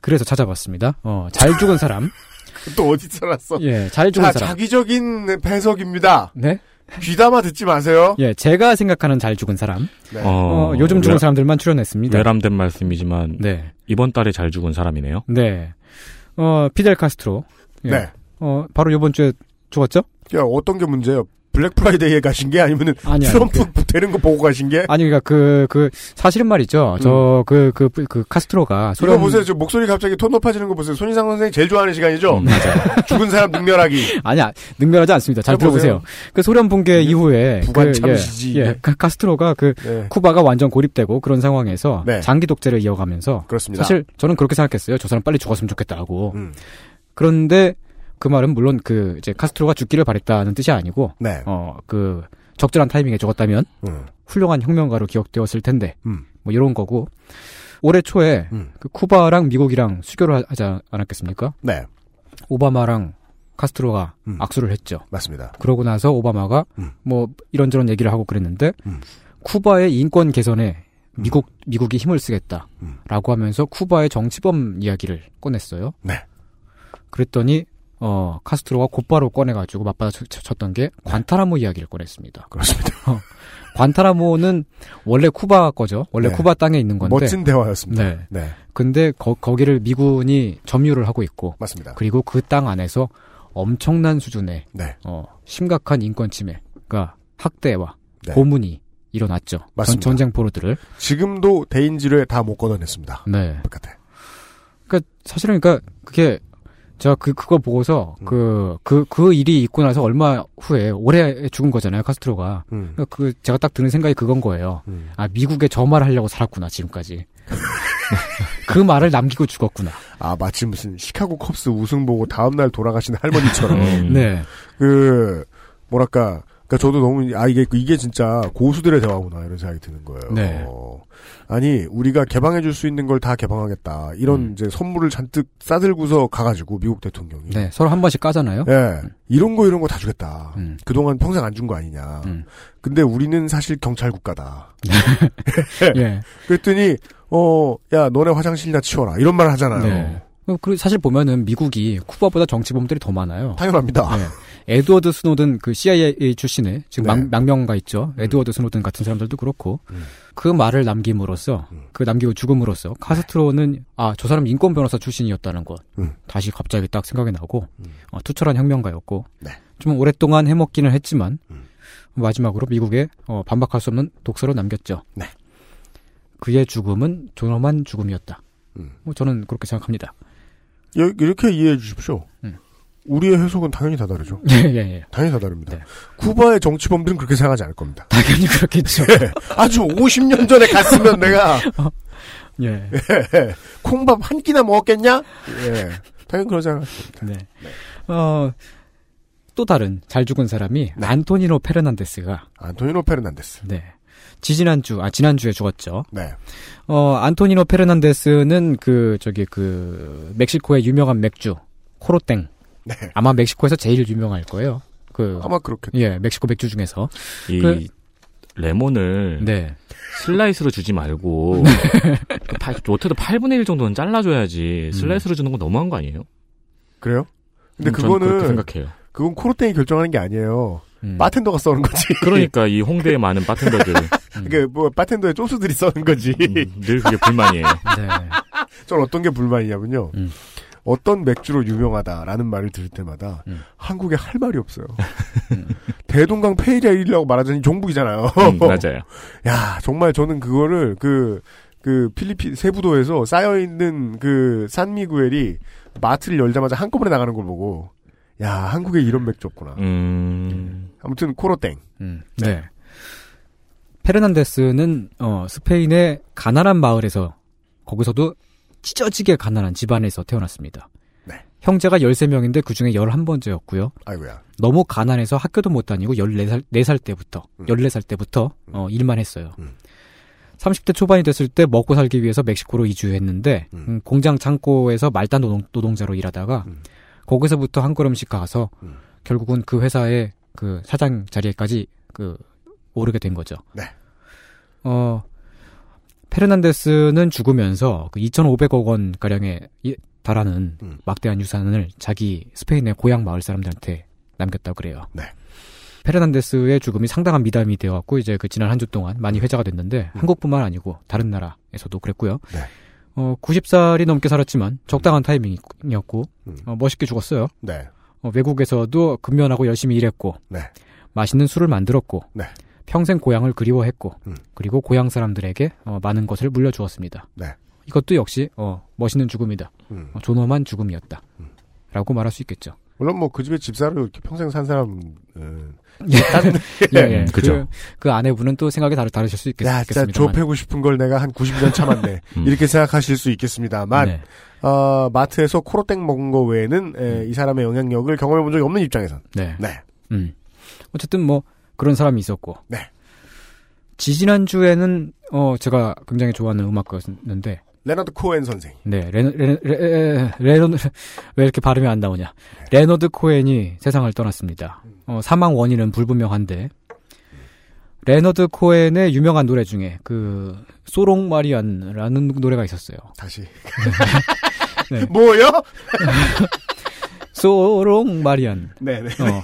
그래서 찾아봤습니다. 어, 잘 죽은 사람. 또 어디서 났어? 예, 잘 죽은 자, 사람. 자기적인 해석입니다. 네? 귀담아 듣지 마세요. 예, 제가 생각하는 잘 죽은 사람. 네. 어, 요즘 죽은 외- 사람들만 출연했습니다. 외람된 말씀이지만 네. 이번 달에 잘 죽은 사람이네요. 네. 어, 피델 카스트로. 예. 네. 어, 바로 요번 주에 죽었죠? 야, 어떤 게 문제예요? 블랙 프라이데이에 가신 게 아니면은 아니, 아니. 트럼프 되는 거 보고 가신 게? 아니, 그니까 그, 그, 사실은 말이죠. 저, 그, 그, 그, 카스트로가 이거 음. 보세요. 저 목소리 갑자기 톤 높아지는 거 보세요. 손이상 선생이 제일 좋아하는 시간이죠? 음, 맞아요. 죽은 사람 능멸하기. 아니야, 능멸하지 않습니다. 잘 이거 보세요. 들어보세요. 그 소련 붕괴 이후에. 부관 그, 참시지. 예, 예, 카- 카스트로가 그, 네. 쿠바가 완전 고립되고 그런 상황에서 네. 장기 독재를 이어가면서 그렇습니다. 사실 저는 그렇게 생각했어요. 저 사람 빨리 죽었으면 좋겠다고. 음. 그런데 그 말은 물론 그 이제 카스트로가 죽기를 바랬다는 뜻이 아니고 네. 어그 적절한 타이밍에 죽었다면 음. 훌륭한 혁명가로 기억되었을 텐데 음. 뭐 이런 거고 올해 초에 음. 그 쿠바랑 미국이랑 수교를 하- 하지 않았겠습니까? 네. 오바마랑 카스트로가 음. 악수를 했죠. 맞습니다. 그러고 나서 오바마가 음. 뭐 이런저런 얘기를 하고 그랬는데 음. 쿠바의 인권 개선에 미국 미국이 힘을 쓰겠다라고 음. 하면서 쿠바의 정치범 이야기를 꺼냈어요. 네. 그랬더니 어 카스트로가 곧바로 꺼내가지고 맞받아 쳤- 쳤던 게 관타나모 이야기를 꺼냈습니다. 그렇습니다. 관타나모는 원래 쿠바 거죠. 원래 네. 쿠바 땅에 있는 건데. 멋진 대화였습니다. 네. 네. 근데 거, 거기를 미군이 점유를 하고 있고 맞습니다. 그리고 그 땅 안에서 엄청난 수준의 네. 어, 심각한 인권 침해가 학대와 네. 고문이 일어났죠. 전, 맞습니다. 전 쟁 포로들을. 지금도 대인지를 다못 걷어냈습니다. 네. 똑같아. 그러니까 사실은 그러니까 그게 제가 그 그거 보고서 음. 그그 그 일이 있고 나서 얼마 후에 올해 죽은 거잖아요 카스트로가. 음. 그러니까 그 제가 딱 드는 생각이 그건 거예요. 음. 아 미국에 저 말을 하려고 살았구나 지금까지. 그 말을 남기고 죽었구나. 아, 마치 무슨 시카고 컵스 우승 보고 다음날 돌아가신 할머니처럼. 음. 네. 그, 뭐랄까. 그니까 저도 너무, 아, 이게, 이게 진짜 고수들의 대화구나, 이런 생각이 드는 거예요. 네. 어, 아니, 우리가 개방해 줄 수 있는 걸 다 개방하겠다. 이런 음. 이제 선물을 잔뜩 싸들고서 가가지고, 미국 대통령이. 네. 서로 한 번씩 까잖아요. 예. 이런 거, 이런 거 다 주겠다. 음. 그동안 평생 안 준 거 아니냐. 음. 근데 우리는 사실 경찰 국가다. 예. 그랬더니, 어, 야, 너네 화장실이나 치워라. 이런 말 하잖아요. 네. 어, 그 사실 보면은 미국이 쿠바보다 정치범들이 더 많아요. 당연합니다. 네. 에드워드 스노든 그 CIA 출신의 지금 네. 망, 망명가 있죠. 에드워드 스노든 같은 사람들도 그렇고 음. 그 말을 남김으로써 그 남기고 죽음으로써 카스트로는 아 저 사람 인권 변호사 출신이었다는 것 음. 다시 갑자기 딱 생각이 나고 어, 투철한 혁명가였고 네. 좀 오랫동안 해먹기는 했지만 음. 마지막으로 미국에 어, 반박할 수 없는 독설을 남겼죠. 네. 그의 죽음은 존엄한 죽음이었다. 음. 뭐 저는 그렇게 생각합니다. 여- 이렇게 이해해 주십시오. 음. 우리의 해석은 당연히 다 다르죠. 예, 예, 예. 당연히 다 다릅니다. 네. 쿠바의 정치범들은 그렇게 생각하지 않을 겁니다. 당연히 그렇겠죠. 예. 아주 50년 전에 갔으면 내가 예. 예. 콩밥 한 끼나 먹었겠냐? 예. 당연히 그러지 않을 겁니다. 네. 어, 또 다른 잘 죽은 사람이 네. 안토니노 페르난데스가 안토니노 페르난데스. 네. 지지난주, 아, 지난주에 죽었죠. 네. 어, 안토니노 페르난데스는 그, 저기, 그, 멕시코의 유명한 맥주, 코로땡. 네. 아마 멕시코에서 제일 유명할 거예요. 그, 아마 그렇겠 예, 멕시코 맥주 중에서. 이 그- 레몬을 네. 슬라이스로 주지 말고 그 파- 못해도 8분의 1 정도는 잘라줘야지 슬라이스로 주는 건 너무한 거 아니에요? 그래요? 근데 음, 저는 그렇게 그거는 생각해요. 그건 코르땡이 결정하는 게 아니에요. 음. 바텐더가 써는 거지. 그러니까 이 홍대에 많은 바텐더들 그게 뭐 바텐더의 쪼수들이 써는 거지. 음, 늘 그게 불만이에요. 네. 전 어떤 게 불만이냐면요. 음. 어떤 맥주로 유명하다라는 말을 들을 때마다 음. 한국에 할 말이 없어요. 대동강 Pale Ale이라고 말하자니 종북이잖아요. 음, 맞아요. 야 정말 저는 그거를 그, 그 필리핀 세부도에서 쌓여 있는 그 산미구엘이 마트를 열자마자 한꺼번에 나가는 걸 보고 야 한국에 이런 맥주 없구나. 음, 아무튼 코로땡. 음, 네. 페르난데스는 어, 스페인의 가난한 마을에서 거기서도 찢어지게 가난한 집안에서 태어났습니다. 네. 형제가 13명인데 그중에 11번째였고요. 아이고야. 너무 가난해서 학교도 못 다니고 14살, 4살 때부터, 음. 14살 때부터, 어, 일만 했어요. 음. 30대 초반이 됐을 때 먹고 살기 위해서 멕시코로 이주했는데, 음. 음, 공장 창고에서 말단 노동, 자로 일하다가, 음. 거기서부터 한 걸음씩 가서, 음. 결국은 그 회사의 그 사장 자리에까지 그, 오르게 된 거죠. 네. 어, 페르난데스는 죽으면서 그 2,500억 원 가량에 달하는 음. 막대한 유산을 자기 스페인의 고향 마을 사람들한테 남겼다고 그래요. 네. 페르난데스의 죽음이 상당한 미담이 되어갖고 이제 그 지난 한 주 동안 많이 회자가 됐는데 한국뿐만 아니고 다른 나라에서도 그랬고요. 음. 네. 어, 90살이 넘게 살았지만 적당한 타이밍이었고 음. 어, 멋있게 죽었어요. 네. 어, 외국에서도 근면하고 열심히 일했고 네. 맛있는 술을 만들었고 네. 평생 고향을 그리워했고 음. 그리고 고향 사람들에게 어, 많은 것을 물려주었습니다. 네. 이것도 역시 어, 멋있는 죽음이다. 음. 어, 존엄한 죽음이었다. 음. 라고 말할 수 있겠죠. 물론 뭐 그 집에 집사로 이렇게 평생 산 사람은 예, 예. 음, 그죠. 그, 그 아내분은 또 생각이 다르, 다르실 수 있겠, 야, 진짜 겠습니다만 좁히고 싶은 걸 내가 한 90년 참았네. 음. 이렇게 생각하실 수 있겠습니다만, 네. 어, 마트에서 코로땡 먹은 거 외에는 에, 이 사람의 영향력을 경험해 본 적이 없는 입장에선. 네. 네. 음. 어쨌든 뭐 그런 사람이 있었고. 네. 지지난 주에는 어 제가 굉장히 좋아하는 음악가였는데 레너드 코엔 선생. 네, 레, 레, 레, 레노드, 왜 이렇게 발음이 안 나오냐. 레너드 코엔이 세상을 떠났습니다. 어, 사망 원인은 불분명한데, 레너드 코엔의 유명한 노래 중에, 그, 소롱 마리안라는 노래가 있었어요. 다시. 네. 뭐요? 소롱 마리안. 네 네. 어.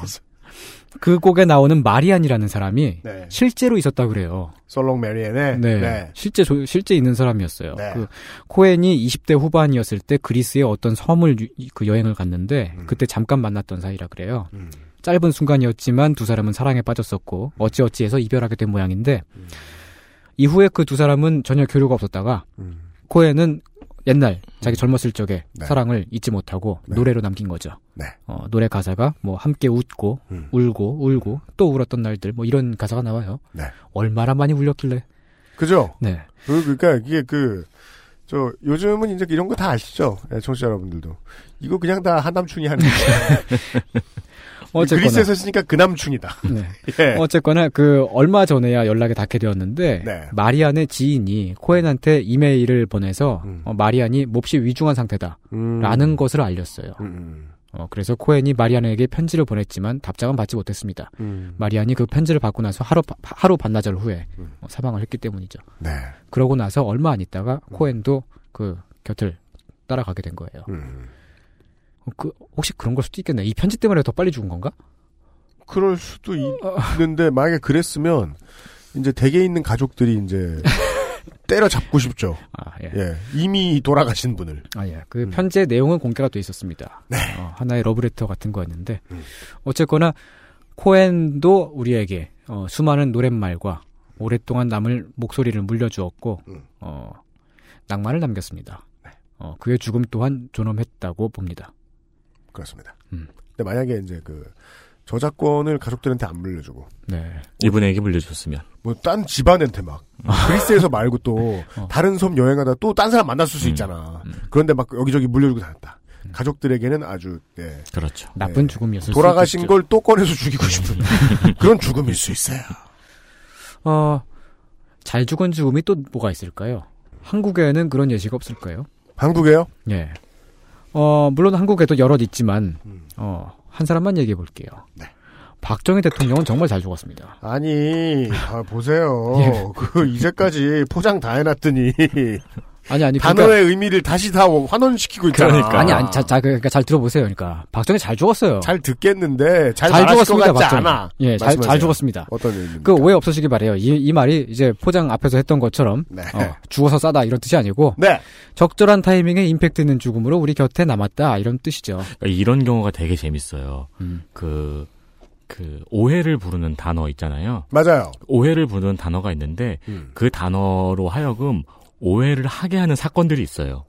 그 곡에 나오는 마리안이라는 사람이 네. 실제로 있었다 그래요. 솔롱 메리엔의. 네. 네. 실제 조- 실제 있는 사람이었어요. 네. 그 코엔이 20대 후반이었을 때 그리스의 어떤 섬을 유- 그 여행을 갔는데 음. 그때 잠깐 만났던 사이라 그래요. 음. 짧은 순간이었지만 두 사람은 사랑에 빠졌었고 어찌어찌해서 이별하게 된 모양인데 음. 이후에 그 두 사람은 전혀 교류가 없었다가 음. 코엔은 옛날 자기 젊었을 적에 네. 사랑을 잊지 못하고 네. 노래로 남긴 거죠. 네. 어, 노래 가사가 뭐 함께 웃고 음. 울고 울고 또 울었던 날들 뭐 이런 가사가 나와요. 네. 얼마나 많이 울렸길래. 그죠? 네. 그, 그러니까 이게 그, 저, 요즘은 이제 이런 거 다 아시죠? 예, 청취자 여러분들도. 이거 그냥 다 한남충이 하는 거죠. 어쨌거나 그리스에서 쓰니까 그남충이다. 네. 예. 어쨌거나 그 얼마 전에야 연락이 닿게 되었는데 네. 마리안의 지인이 코엔한테 이메일을 보내서 음. 어, 마리안이 몹시 위중한 상태다라는 음. 것을 알렸어요. 음, 어, 그래서 코엔이 마리안에게 편지를 보냈지만 답장은 받지 못했습니다. 음. 마리안이 그 편지를 받고 나서 하루 바- 하루 반나절 후에 음. 어, 사망을 했기 때문이죠. 네. 그러고 나서 얼마 안 있다가 코엔도 그 곁을 따라가게 된 거예요. 음. 어, 그 혹시 그런 걸 수도 있겠네. 이 편지 때문에 더 빨리 죽은 건가? 그럴 수도 있는데 만약에 그랬으면 이제 댁에 있는 가족들이 이제 때려잡고 싶죠. 아, 예. 예. 이미 돌아가신 분을. 아, 예. 음. 그 편지의 내용은 공개가 돼 있었습니다. 네. 어, 하나의 러브레터 같은 거였는데, 음. 어쨌거나, 코엔도 우리에게, 어, 수많은 노랫말과 오랫동안 남을 목소리를 물려주었고, 음. 어, 낭만을 남겼습니다. 네. 어, 그의 죽음 또한 존엄했다고 봅니다. 그렇습니다. 음. 근데 만약에 이제 그 저작권을 가족들한테 안 물려주고 네. 이분에게 물려줬으면. 뭐 딴 집안한테 막 그리스에서 말고 또 어. 다른 섬 여행하다 또 딴 사람 만났을 수 음. 있잖아. 음. 그런데 막 여기저기 물려주고 다녔다. 가족들에게는 아주 예, 그렇죠. 나쁜 네. 죽음이었을 수 돌아가신 있겠죠. 걸또 꺼내서 죽이고 싶은 그런 죽음일 수 있어요. 어, 잘 죽은 죽음이 또 뭐가 있을까요? 한국에는 그런 예시가 없을까요? 한국에요? 예. 어, 물론 한국에도 여럿 있지만, 음. 어, 한 사람만 얘기해 볼게요. 네. 박정희 대통령은 정말 잘 죽었습니다. 아니 아, 보세요. 예. 그 이제까지 포장 다 해놨더니 아니, 아니, 단어의 그러니까, 의미를 다시 다 환원시키고 있잖아. 그러니까. 아니, 아니, 자, 자, 그러니까 잘 들어보세요. 그러니까, 박정희 잘 죽었어요. 잘 듣겠는데 잘, 잘 죽었습니다, 것 같지 박정희. 않아. 예, 잘. 잘 죽었습니다. 어떤 의미입니까? 그 오해 없으시기 바래요. 이, 이 말이 이제 포장 앞에서 했던 것처럼, 네. 어, 죽어서 싸다 이런 뜻이 아니고, 네. 적절한 타이밍에 임팩트 있는 죽음으로 우리 곁에 남았다 이런 뜻이죠. 그러니까 이런 경우가 되게 재밌어요. 음. 그, 그, 오해를 부르는 단어 있잖아요. 맞아요. 오해를 부르는 단어가 있는데, 음. 그 단어로 하여금 오해를 하게 하는 사건들이 있어요.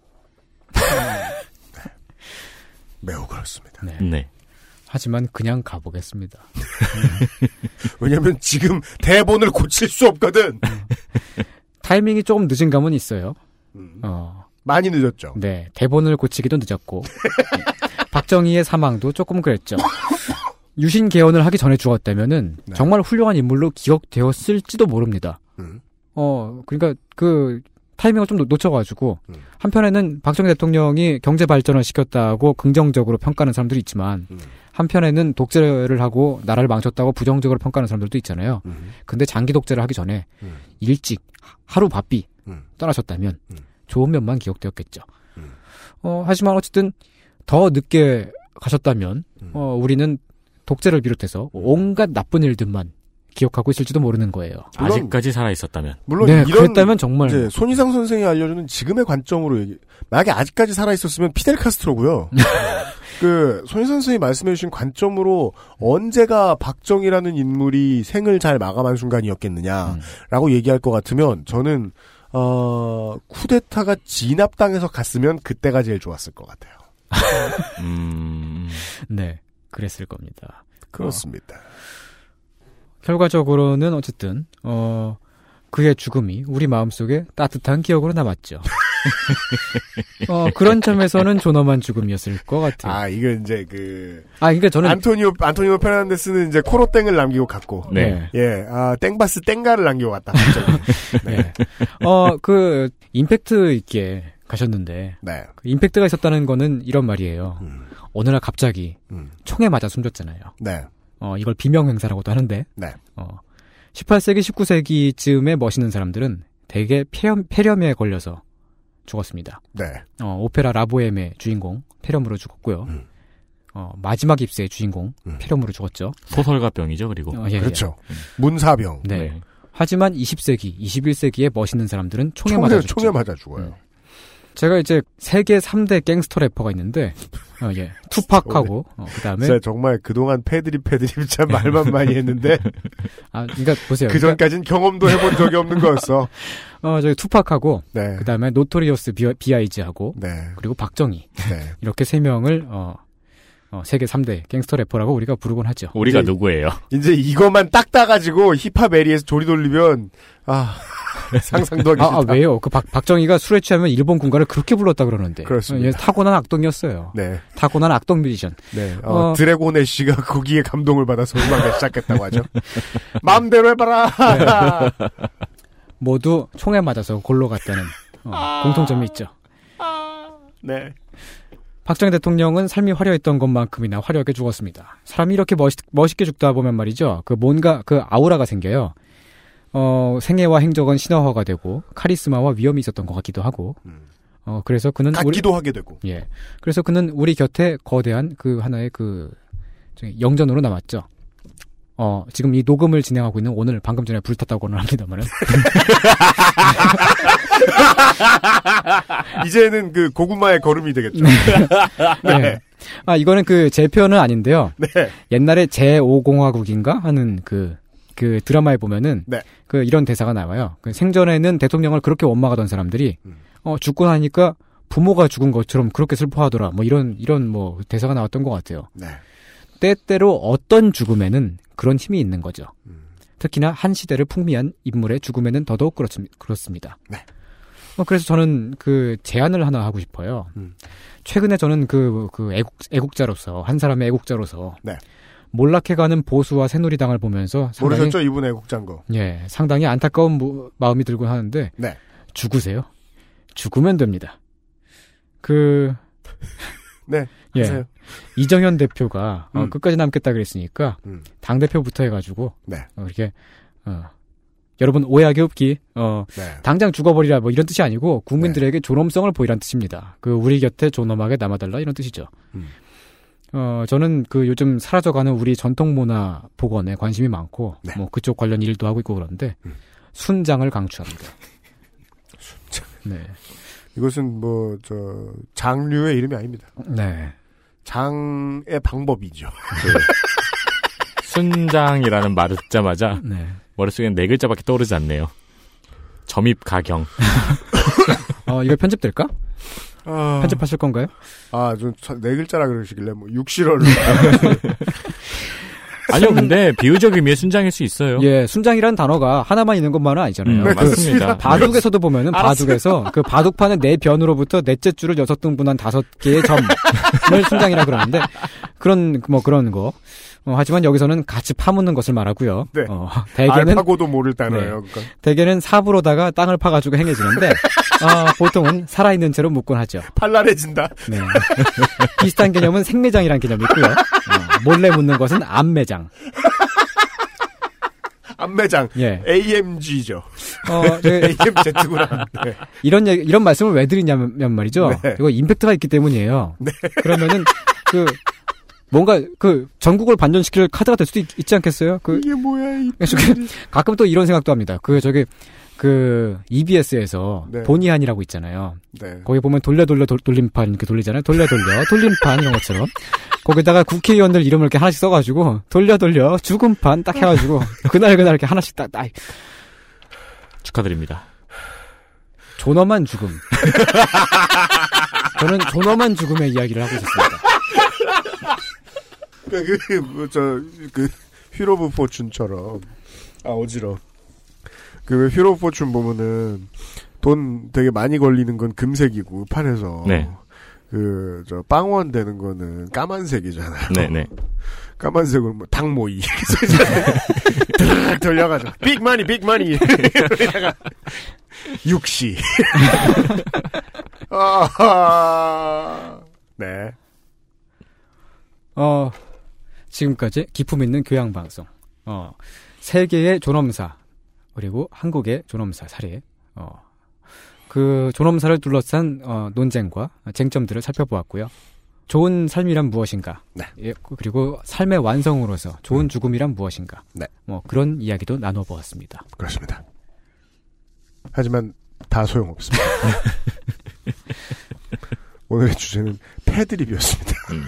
매우 그렇습니다. 네. 네. 하지만 그냥 가보겠습니다. 왜냐면 지금 대본을 고칠 수 없거든. 타이밍이 조금 늦은 감은 있어요. 음. 어, 많이 늦었죠. 네, 대본을 고치기도 늦었고 박정희의 사망도 조금 그랬죠. 유신 개헌을 하기 전에 죽었다면은 네. 정말 훌륭한 인물로 기억되었을지도 모릅니다. 음. 어, 그러니까 그 타이밍을 좀 놓- 놓쳐가지고 음. 한편에는 박정희 대통령이 경제 발전을 시켰다고 긍정적으로 평가하는 사람들이 있지만 음. 한편에는 독재를 하고 나라를 망쳤다고 부정적으로 평가하는 사람들도 있잖아요. 음. 근데 장기 독재를 하기 전에 음. 일찍 하루 바삐 음. 떠나셨다면 음. 좋은 면만 기억되었겠죠. 음. 어, 하지만 어쨌든 더 늦게 가셨다면 음. 어, 우리는 독재를 비롯해서 온갖 나쁜 일들만 기억하고 있을지도 모르는 거예요. 물론- 아직까지 살아 있었다면. 물론 네, 이런 그랬다면 정말 이제 손희상 선생이 알려주는 지금의 관점으로 얘기. 만약에 아직까지 살아 있었으면 피델 카스트로고요. 그 손희상 선생이 말씀해주신 관점으로 언제가 박정희라는 인물이 생을 잘 마감한 순간이었겠느냐라고 음. 얘기할 것 같으면 저는 어 쿠데타가 진압당해서 갔으면 그때가 제일 좋았을 것 같아요. 음, 네 그랬을 겁니다. 그렇습니다. 결과적으로는 어쨌든 어 그의 죽음이 우리 마음속에 따뜻한 기억으로 남았죠. 어 그런 점에서는 존엄한 죽음이었을 것 같아요. 아 이거 이제 그 아 그러니까 저는 안토니오 안토니오 페르난데스는 이제 코로 땡을 남기고 갔고 네. 예, 아, 땡바스 땡가를 남기고 갔다. 갑자기. 네. 어, 그, 임팩트 있게 가셨는데, 네. 그 임팩트가 있었다는 거는 이런 말이에요. 음, 어느 날 갑자기 음, 총에 맞아 숨졌잖아요. 네. 어, 이걸 비명 행사라고도 하는데, 네. 어, 18세기, 19세기쯤에 멋있는 사람들은 대개 폐렴, 폐렴에 걸려서 죽었습니다. 네. 어, 오페라 라보엠의 주인공, 폐렴으로 죽었고요. 음. 어, 마지막 입세의 주인공, 음. 폐렴으로 죽었죠. 소설가병이죠, 그리고. 어, 예, 예. 그렇죠. 문사병. 네. 하지만 20세기, 21세기에 멋있는 사람들은 총에, 총에, 맞아 죽죠. 총에 맞아 죽어요. 음. 제가 이제 세계 3대 갱스터 래퍼가 있는데, 어, 예. 투팍하고, 어, 그 다음에, 진짜 정말 그동안 패드립 패드립 참 말만 많이 했는데 아, 그니까 보세요. 그 전까진 경험도 해본 적이 없는 거였어. 어, 저기 투팍하고, 네. 그 다음에 노토리어스 비아이지하고, 네. 그리고 박정희. 네. 이렇게 세 명을, 어, 어, 세계 3대 갱스터 래퍼라고 우리가 부르곤 하죠. 우리가 이제- 누구예요? 이제 이것만 딱 따가지고 힙합LE에서 조리 돌리면 아 상상도 하기 아, 싫다. 아, 왜요? 그 박, 박정희가 술에 취하면 일본 군가를 그렇게 불렀다 그러는데. 그렇습니다. 어, 얘 타고난 악동이었어요. 네. 타고난 악동 뮤지션. 네. 어, 어. 드래곤의 씨가 거기에 감동을 받아서 음악을 시작했다고 하죠. 마음대로 해봐라. 모두 총에 맞아서 골로 갔다는 어, 공통점이 있죠. 네. 박정희 대통령은 삶이 화려했던 것만큼이나 화려하게 죽었습니다. 사람이 이렇게 멋있, 멋있게 죽다 보면 말이죠. 그 뭔가 그 아우라가 생겨요. 어, 생애와 행적은 신화화가 되고 카리스마와 위험이 있었던 것 같기도 하고 음. 어, 그래서 그는 갖기도 하게 되고. 예. 그래서 그는 우리 곁에 거대한 그 하나의 그 영전으로 남았죠. 어, 지금 이 녹음을 진행하고 있는 오늘 방금 전에 불탔다고는 합니다만은. 이제는 그 고구마의 걸음이 되겠죠. 네. 아, 이거는 그 제 표현은 아닌데요. 네. 옛날에 제5공화국인가 하는 그, 그 드라마에 보면은 네. 그 이런 대사가 나와요. 그 생전에는 대통령을 그렇게 원망하던 사람들이 음. 어, 죽고 나니까 부모가 죽은 것처럼 그렇게 슬퍼하더라. 뭐 이런, 이런 뭐 대사가 나왔던 것 같아요. 네. 때때로 어떤 죽음에는 그런 힘이 있는 거죠. 음. 특히나 한 시대를 풍미한 인물의 죽음에는 더더욱 그렇습, 그렇습 니다. 네. 어, 그래서 저는 그 제안을 하나 하고 싶어요. 음. 최근에 저는 그, 그 애국, 애국자로서, 한 사람의 애국자로서. 네. 몰락해가는 보수와 새누리당을 보면서. 상당히, 모르셨죠? 이분 애국자인 거. 예, 상당히 안타까운 무- 마음이 들곤 하는데. 네. 죽으세요. 죽으면 됩니다. 그, 네. 예. 하세요. 이정현 대표가 어, 음. 끝까지 남겠다 그랬으니까 음. 당 대표부터 해가지고 네. 어, 이렇게 어, 여러분 오해하기 없기 어, 네. 당장 죽어버리라 뭐 이런 뜻이 아니고 국민들에게 존엄성을 보이란 뜻입니다. 그 우리 곁에 존엄하게 남아달라 이런 뜻이죠. 음. 어 저는 그 요즘 사라져가는 우리 전통 문화 복원에 관심이 많고 네. 뭐 그쪽 관련 일도 하고 있고 그런데 음. 순장을 강추합니다. 순장. 네. 이것은 뭐, 저, 장류의 이름이 아닙니다. 네. 장의 방법이죠. 순장이라는 말을 듣자마자 네. 머릿속엔 네 글자밖에 떠오르지 않네요. 점입 가경. 어 이거 편집될까? 아, 편집하실 건가요? 아, 좀네 글자라 그러시길래 뭐 육실어를. 아니요, 근데 비유적 의미의 순장일 수 있어요. 예, 순장이라는 단어가 하나만 있는 것만은 아니잖아요. 음, 네, 그 맞습니다. 바둑에서도 보면은. 바둑에서 그 바둑판의 네 변으로부터 넷째 줄을 여섯 등분한 다섯 개의 점을 순장이라 그러는데 그런 뭐 그런 거. 어, 하지만 여기서는 같이 파묻는 것을 말하고요. 네. 어, 대개는 알파고도 모를 단어예요. 그러니까. 대개는 삽으로다가 땅을 파가지고 행해지는데 어, 보통은 살아있는 채로 묶곤 하죠. 팔랄해진다. 네. 비슷한 개념은 생매장이라는 개념이 있고요. 어, 몰래 묻는 것은 암매장. 안매장. 예. AMG죠. 어, 저- AMZ구나. 네. 이런 얘기, 이런 말씀을 왜 드리냐면 말이죠. 네. 이거 임팩트가 있기 때문이에요. 그러면은 그 뭔가 그 전국을 반전시킬 카드가 될 수도 있, 지 않겠어요? 그 이게 뭐야, 이. 그 가끔 또 이런 생각도 합니다. 그 저기 그 EBS에서 네. 본의안이라고 있잖아요. 네. 거기 보면 돌려 돌려 돌, 돌림판 이렇게 돌리잖아요. 돌려 돌려 돌림판 이런 것처럼 거기다가 국회의원들 이름을 이렇게 하나씩 써가지고 돌려 돌려 죽음판 딱 해가지고 그날 그날 이렇게 하나씩 딱, 딱 축하드립니다. 존엄한 죽음. 저는 존엄한 죽음의 이야기를 하고 있었습니다. 그, 그, 뭐, 저, 그, Wheel of Fortune처럼. 아, 어지러. 그, of Fortune 보면은, 돈 되게 많이 걸리는 건 금색이고, 판에서. 네. 그, 저, 빵원 되는 거는 까만색이잖아요. 네 네. 까만색은 뭐, 닭모이. 드르륵 돌려가지고, big money, big money. 이러다가, 육시. 아하. 네. 어, 지금까지 기품 있는 교양 방송. 어, 세계의 존엄사 그리고 한국의 존엄사 사례. 어, 그 존엄사를 둘러싼 어, 논쟁과 쟁점들을 살펴보았고요. 좋은 삶이란 무엇인가? 네. 예, 그리고 삶의 완성으로서 좋은 죽음이란 무엇인가? 네. 뭐 그런 이야기도 나눠보았습니다. 그렇습니다. 하지만 다 소용없습니다. 오늘의 주제는 패드립이었습니다. 음.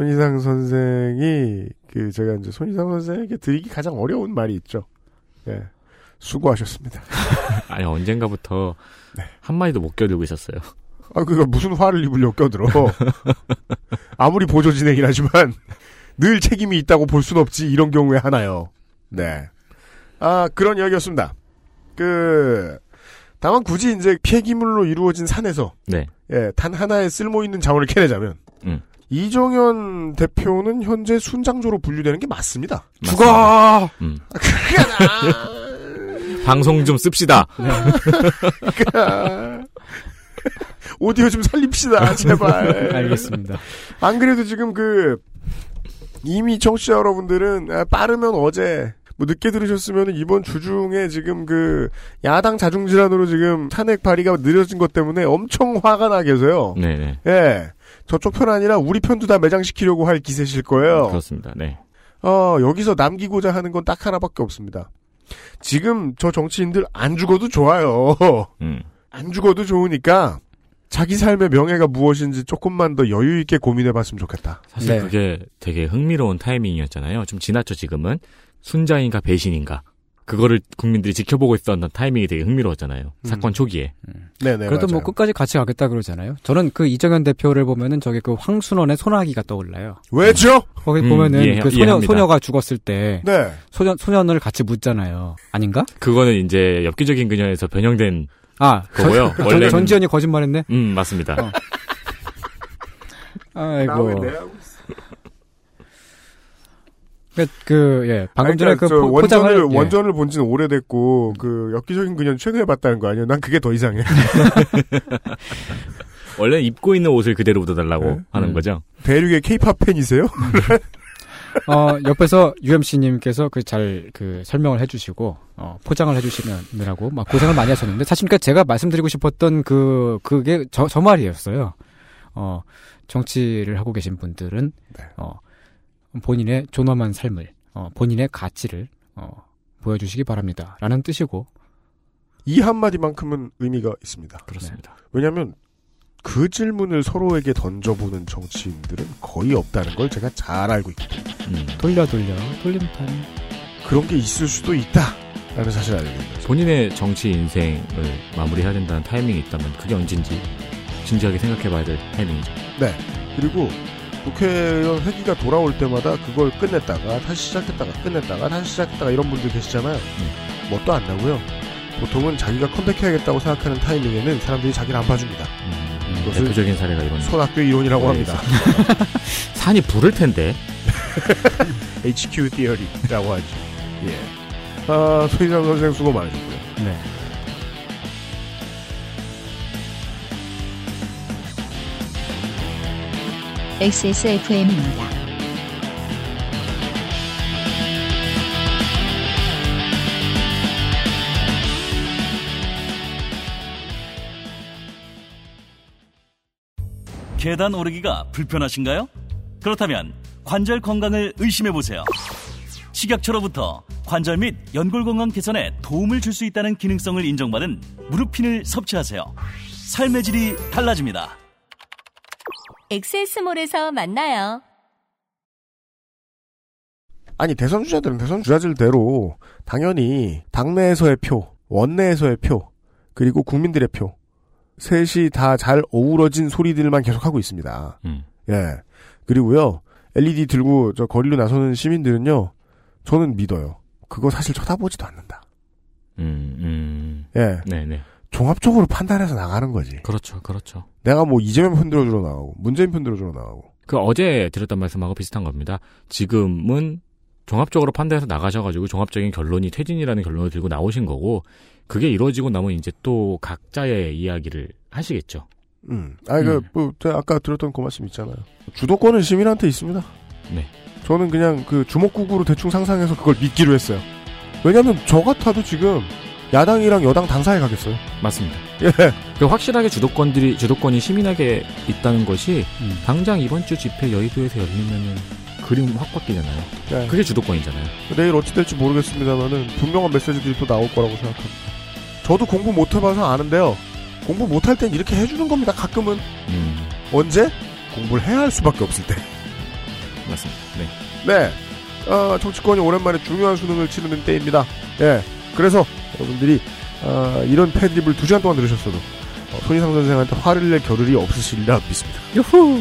손희상 선생이 그 제가 이제 손희상 선생에게 드리기 가장 어려운 말이 있죠. 예. 수고하셨습니다. 아니 언젠가부터 네. 한 마디도 못 껴들고 있었어요. 아, 그니까 무슨 화를 입으려 껴들어. 아무리 보조 진행이라 하지만 늘 책임이 있다고 볼 순 없지 이런 경우에 하나요. 네. 아, 그런 이야기였습니다. 그, 다만 굳이 이제 폐기물로 이루어진 산에서 네. 예, 단 하나의 쓸모 있는 자원을 캐내자면 음. 이정현 대표는 현재 순장조로 분류되는 게 맞습니다. 죽어! 음. 그러나 방송 좀 씁시다. 오디오 좀 살립시다, 제발. 알겠습니다. 안 그래도 지금 그 이미 청취자 여러분들은 아, 빠르면 어제 뭐 늦게 들으셨으면 이번 주 중에 지금 그 야당 자중질환으로 지금 탄핵 발의가 느려진 것 때문에 엄청 화가 나 계세요. 네네. 예. 저쪽 편 아니라 우리 편도 다 매장시키려고 할 기세실 거예요. 그렇습니다. 네. 어, 여기서 남기고자 하는 건 딱 하나밖에 없습니다. 지금 저 정치인들 안 죽어도 좋아요. 음. 안 죽어도 좋으니까 자기 삶의 명예가 무엇인지 조금만 더 여유 있게 고민해 봤으면 좋겠다. 사실 네. 그게 되게 흥미로운 타이밍이었잖아요. 좀 지났죠, 지금은. 순장인가 배신인가. 그거를 국민들이 지켜보고 있었던 타이밍이 되게 흥미로웠잖아요. 사건 초기에. 네네. 그래도 뭐 맞아요. 끝까지 같이 가겠다 그러잖아요. 저는 그 이정현 대표를 보면은 저기 그 황순원의 소나기가 떠올라요. 왜죠? 거기 음, 보면은 이해- 그 소녀 이해합니다. 소녀가 죽었을 때 네. 소년 소년을 같이 묻잖아요. 아닌가? 그거는 이제 엽기적인 그녀에서 변형된 아, 그거요. 전, 원래는- 전지현이 거짓말했네. 음, 맞습니다. 어. 아이고. 있어? 그, 그, 예. 방금 아니, 전에 그러니까 그저 포, 원전을 포장을 예. 원전을 본 지는 오래됐고 그 엽기적인 그녀는 최근에 봤다는 거 아니에요? 난 그게 더 이상해. 원래 입고 있는 옷을 그대로 묻어달라고 네? 하는 음. 거죠. 대륙의 케이팝 팬이세요? 어, 옆에서 UMC님께서 그 잘 그 설명을 해주시고, 어, 포장을 해주시느라고 막 고생을 많이 하셨는데, 사실 그러니까 제가 말씀드리고 싶었던 그, 그게 저, 저 말이었어요. 어, 정치를 하고 계신 분들은, 네. 어, 본인의 존엄한 삶을, 어, 본인의 가치를, 어, 보여주시기 바랍니다. 라는 뜻이고, 이 한마디만큼은 의미가 있습니다. 그렇습니다. 왜냐하면 그 질문을 서로에게 던져보는 정치인들은 거의 없다는 걸 제가 잘 알고 있거든요. 음. 돌려 돌려, 돌림판. 그런 게 있을 수도 있다 라는 사실을 알고 있는. 본인의 정치 인생을 마무리해야 된다는 타이밍이 있다면 그게 언젠지 진지하게 생각해봐야 될 타이밍이죠. 네. 그리고 국회의원 회기가 돌아올 때마다 그걸 끝냈다가 다시 시작했다가 끝냈다가 다시 시작했다가 이런 분들 계시잖아요. 뭣도 안 나고요. 보통은 자기가 컴백해야겠다고 생각하는 타이밍에는 사람들이 자기를 안 봐줍니다. 음, 이것을 대표적인 사례가 이런. 손학규 이론이라고 네, 합니다. 산이 부를 텐데. HQ 티어리라고 하죠. 예. 아, 소희상 선생 수고 많으셨고요. 네. XSFM입니다. 계단 오르기가 불편하신가요? 그렇다면 관절 건강을 의심해 보세요. 식약처로부터 관절 및 연골 건강 개선에 도움을 줄 수 있다는 기능성을 인정받은 무릎핀을 섭취하세요. 삶의 질이 달라집니다. 엑세스몰에서 만나요. 아니 대선 주자들은 대선 주자들대로 당연히 당내에서의 표, 원내에서의 표, 그리고 국민들의 표 셋이 다 잘 어우러진 소리들만 계속하고 있습니다. 음. 예. 그리고요 LED 들고 저 거리로 나서는 시민들은요 저는 믿어요. 그거 사실 쳐다보지도 않는다. 음, 음. 예. 네네. 종합적으로 판단해서 나가는 거지. 그렇죠, 그렇죠. 내가 뭐 이재명 편 들어주러 나가고 문재인 편 들어주러 나가고 그 어제 드렸던 말씀하고 비슷한 겁니다. 지금은 종합적으로 판단해서 나가셔가지고 종합적인 결론이 퇴진이라는 결론을 들고 나오신 거고 그게 이루어지고 나면 이제 또 각자의 이야기를 하시겠죠. 음. 아니, 그, 음. 뭐, 제가 아까 들었던 그 말씀 있잖아요. 주도권은 시민한테 있습니다. 네. 저는 그냥 그 주먹국으로 대충 상상해서 그걸 믿기로 했어요. 왜냐면 저 같아도 지금 야당이랑 여당 당사에 가겠어요. 맞습니다. 예. 그 확실하게 주도권들이 주도권이 시민에게 있다는 것이 음. 당장 이번 주 집회 여의도에서 열리면은 그림 확 바뀌잖아요. 네. 그게 주도권이잖아요. 내일 어찌 될지 모르겠습니다만은 분명한 메시지들이 또 나올 거라고 생각합니다. 저도 공부 못 해봐서 아는데요. 공부 못 할 땐 이렇게 해주는 겁니다. 가끔은. 음, 언제? 공부를 해야 할 수밖에 없을 때. 맞습니다. 네. 네. 어, 정치권이 오랜만에 중요한 수능을 치르는 때입니다. 예. 그래서 여러분들이 어, 이런 패드립을 두 시간 동안 들으셨어도 어, 손희상 선생한테 화를 낼 겨를이 없으시리라 믿습니다. 유후!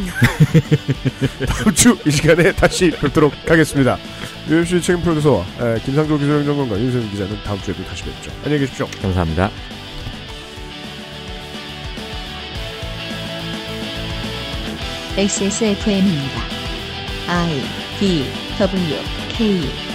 다음 주 이 시간에 다시 뵙도록 하겠습니다. UMC 책임 프로듀서와 에, 김상조 기술행정관과 윤세민 기자는 다음 주에도 다시 뵙죠. 안녕히 계십시오. 감사합니다. XSFM입니다. I D W K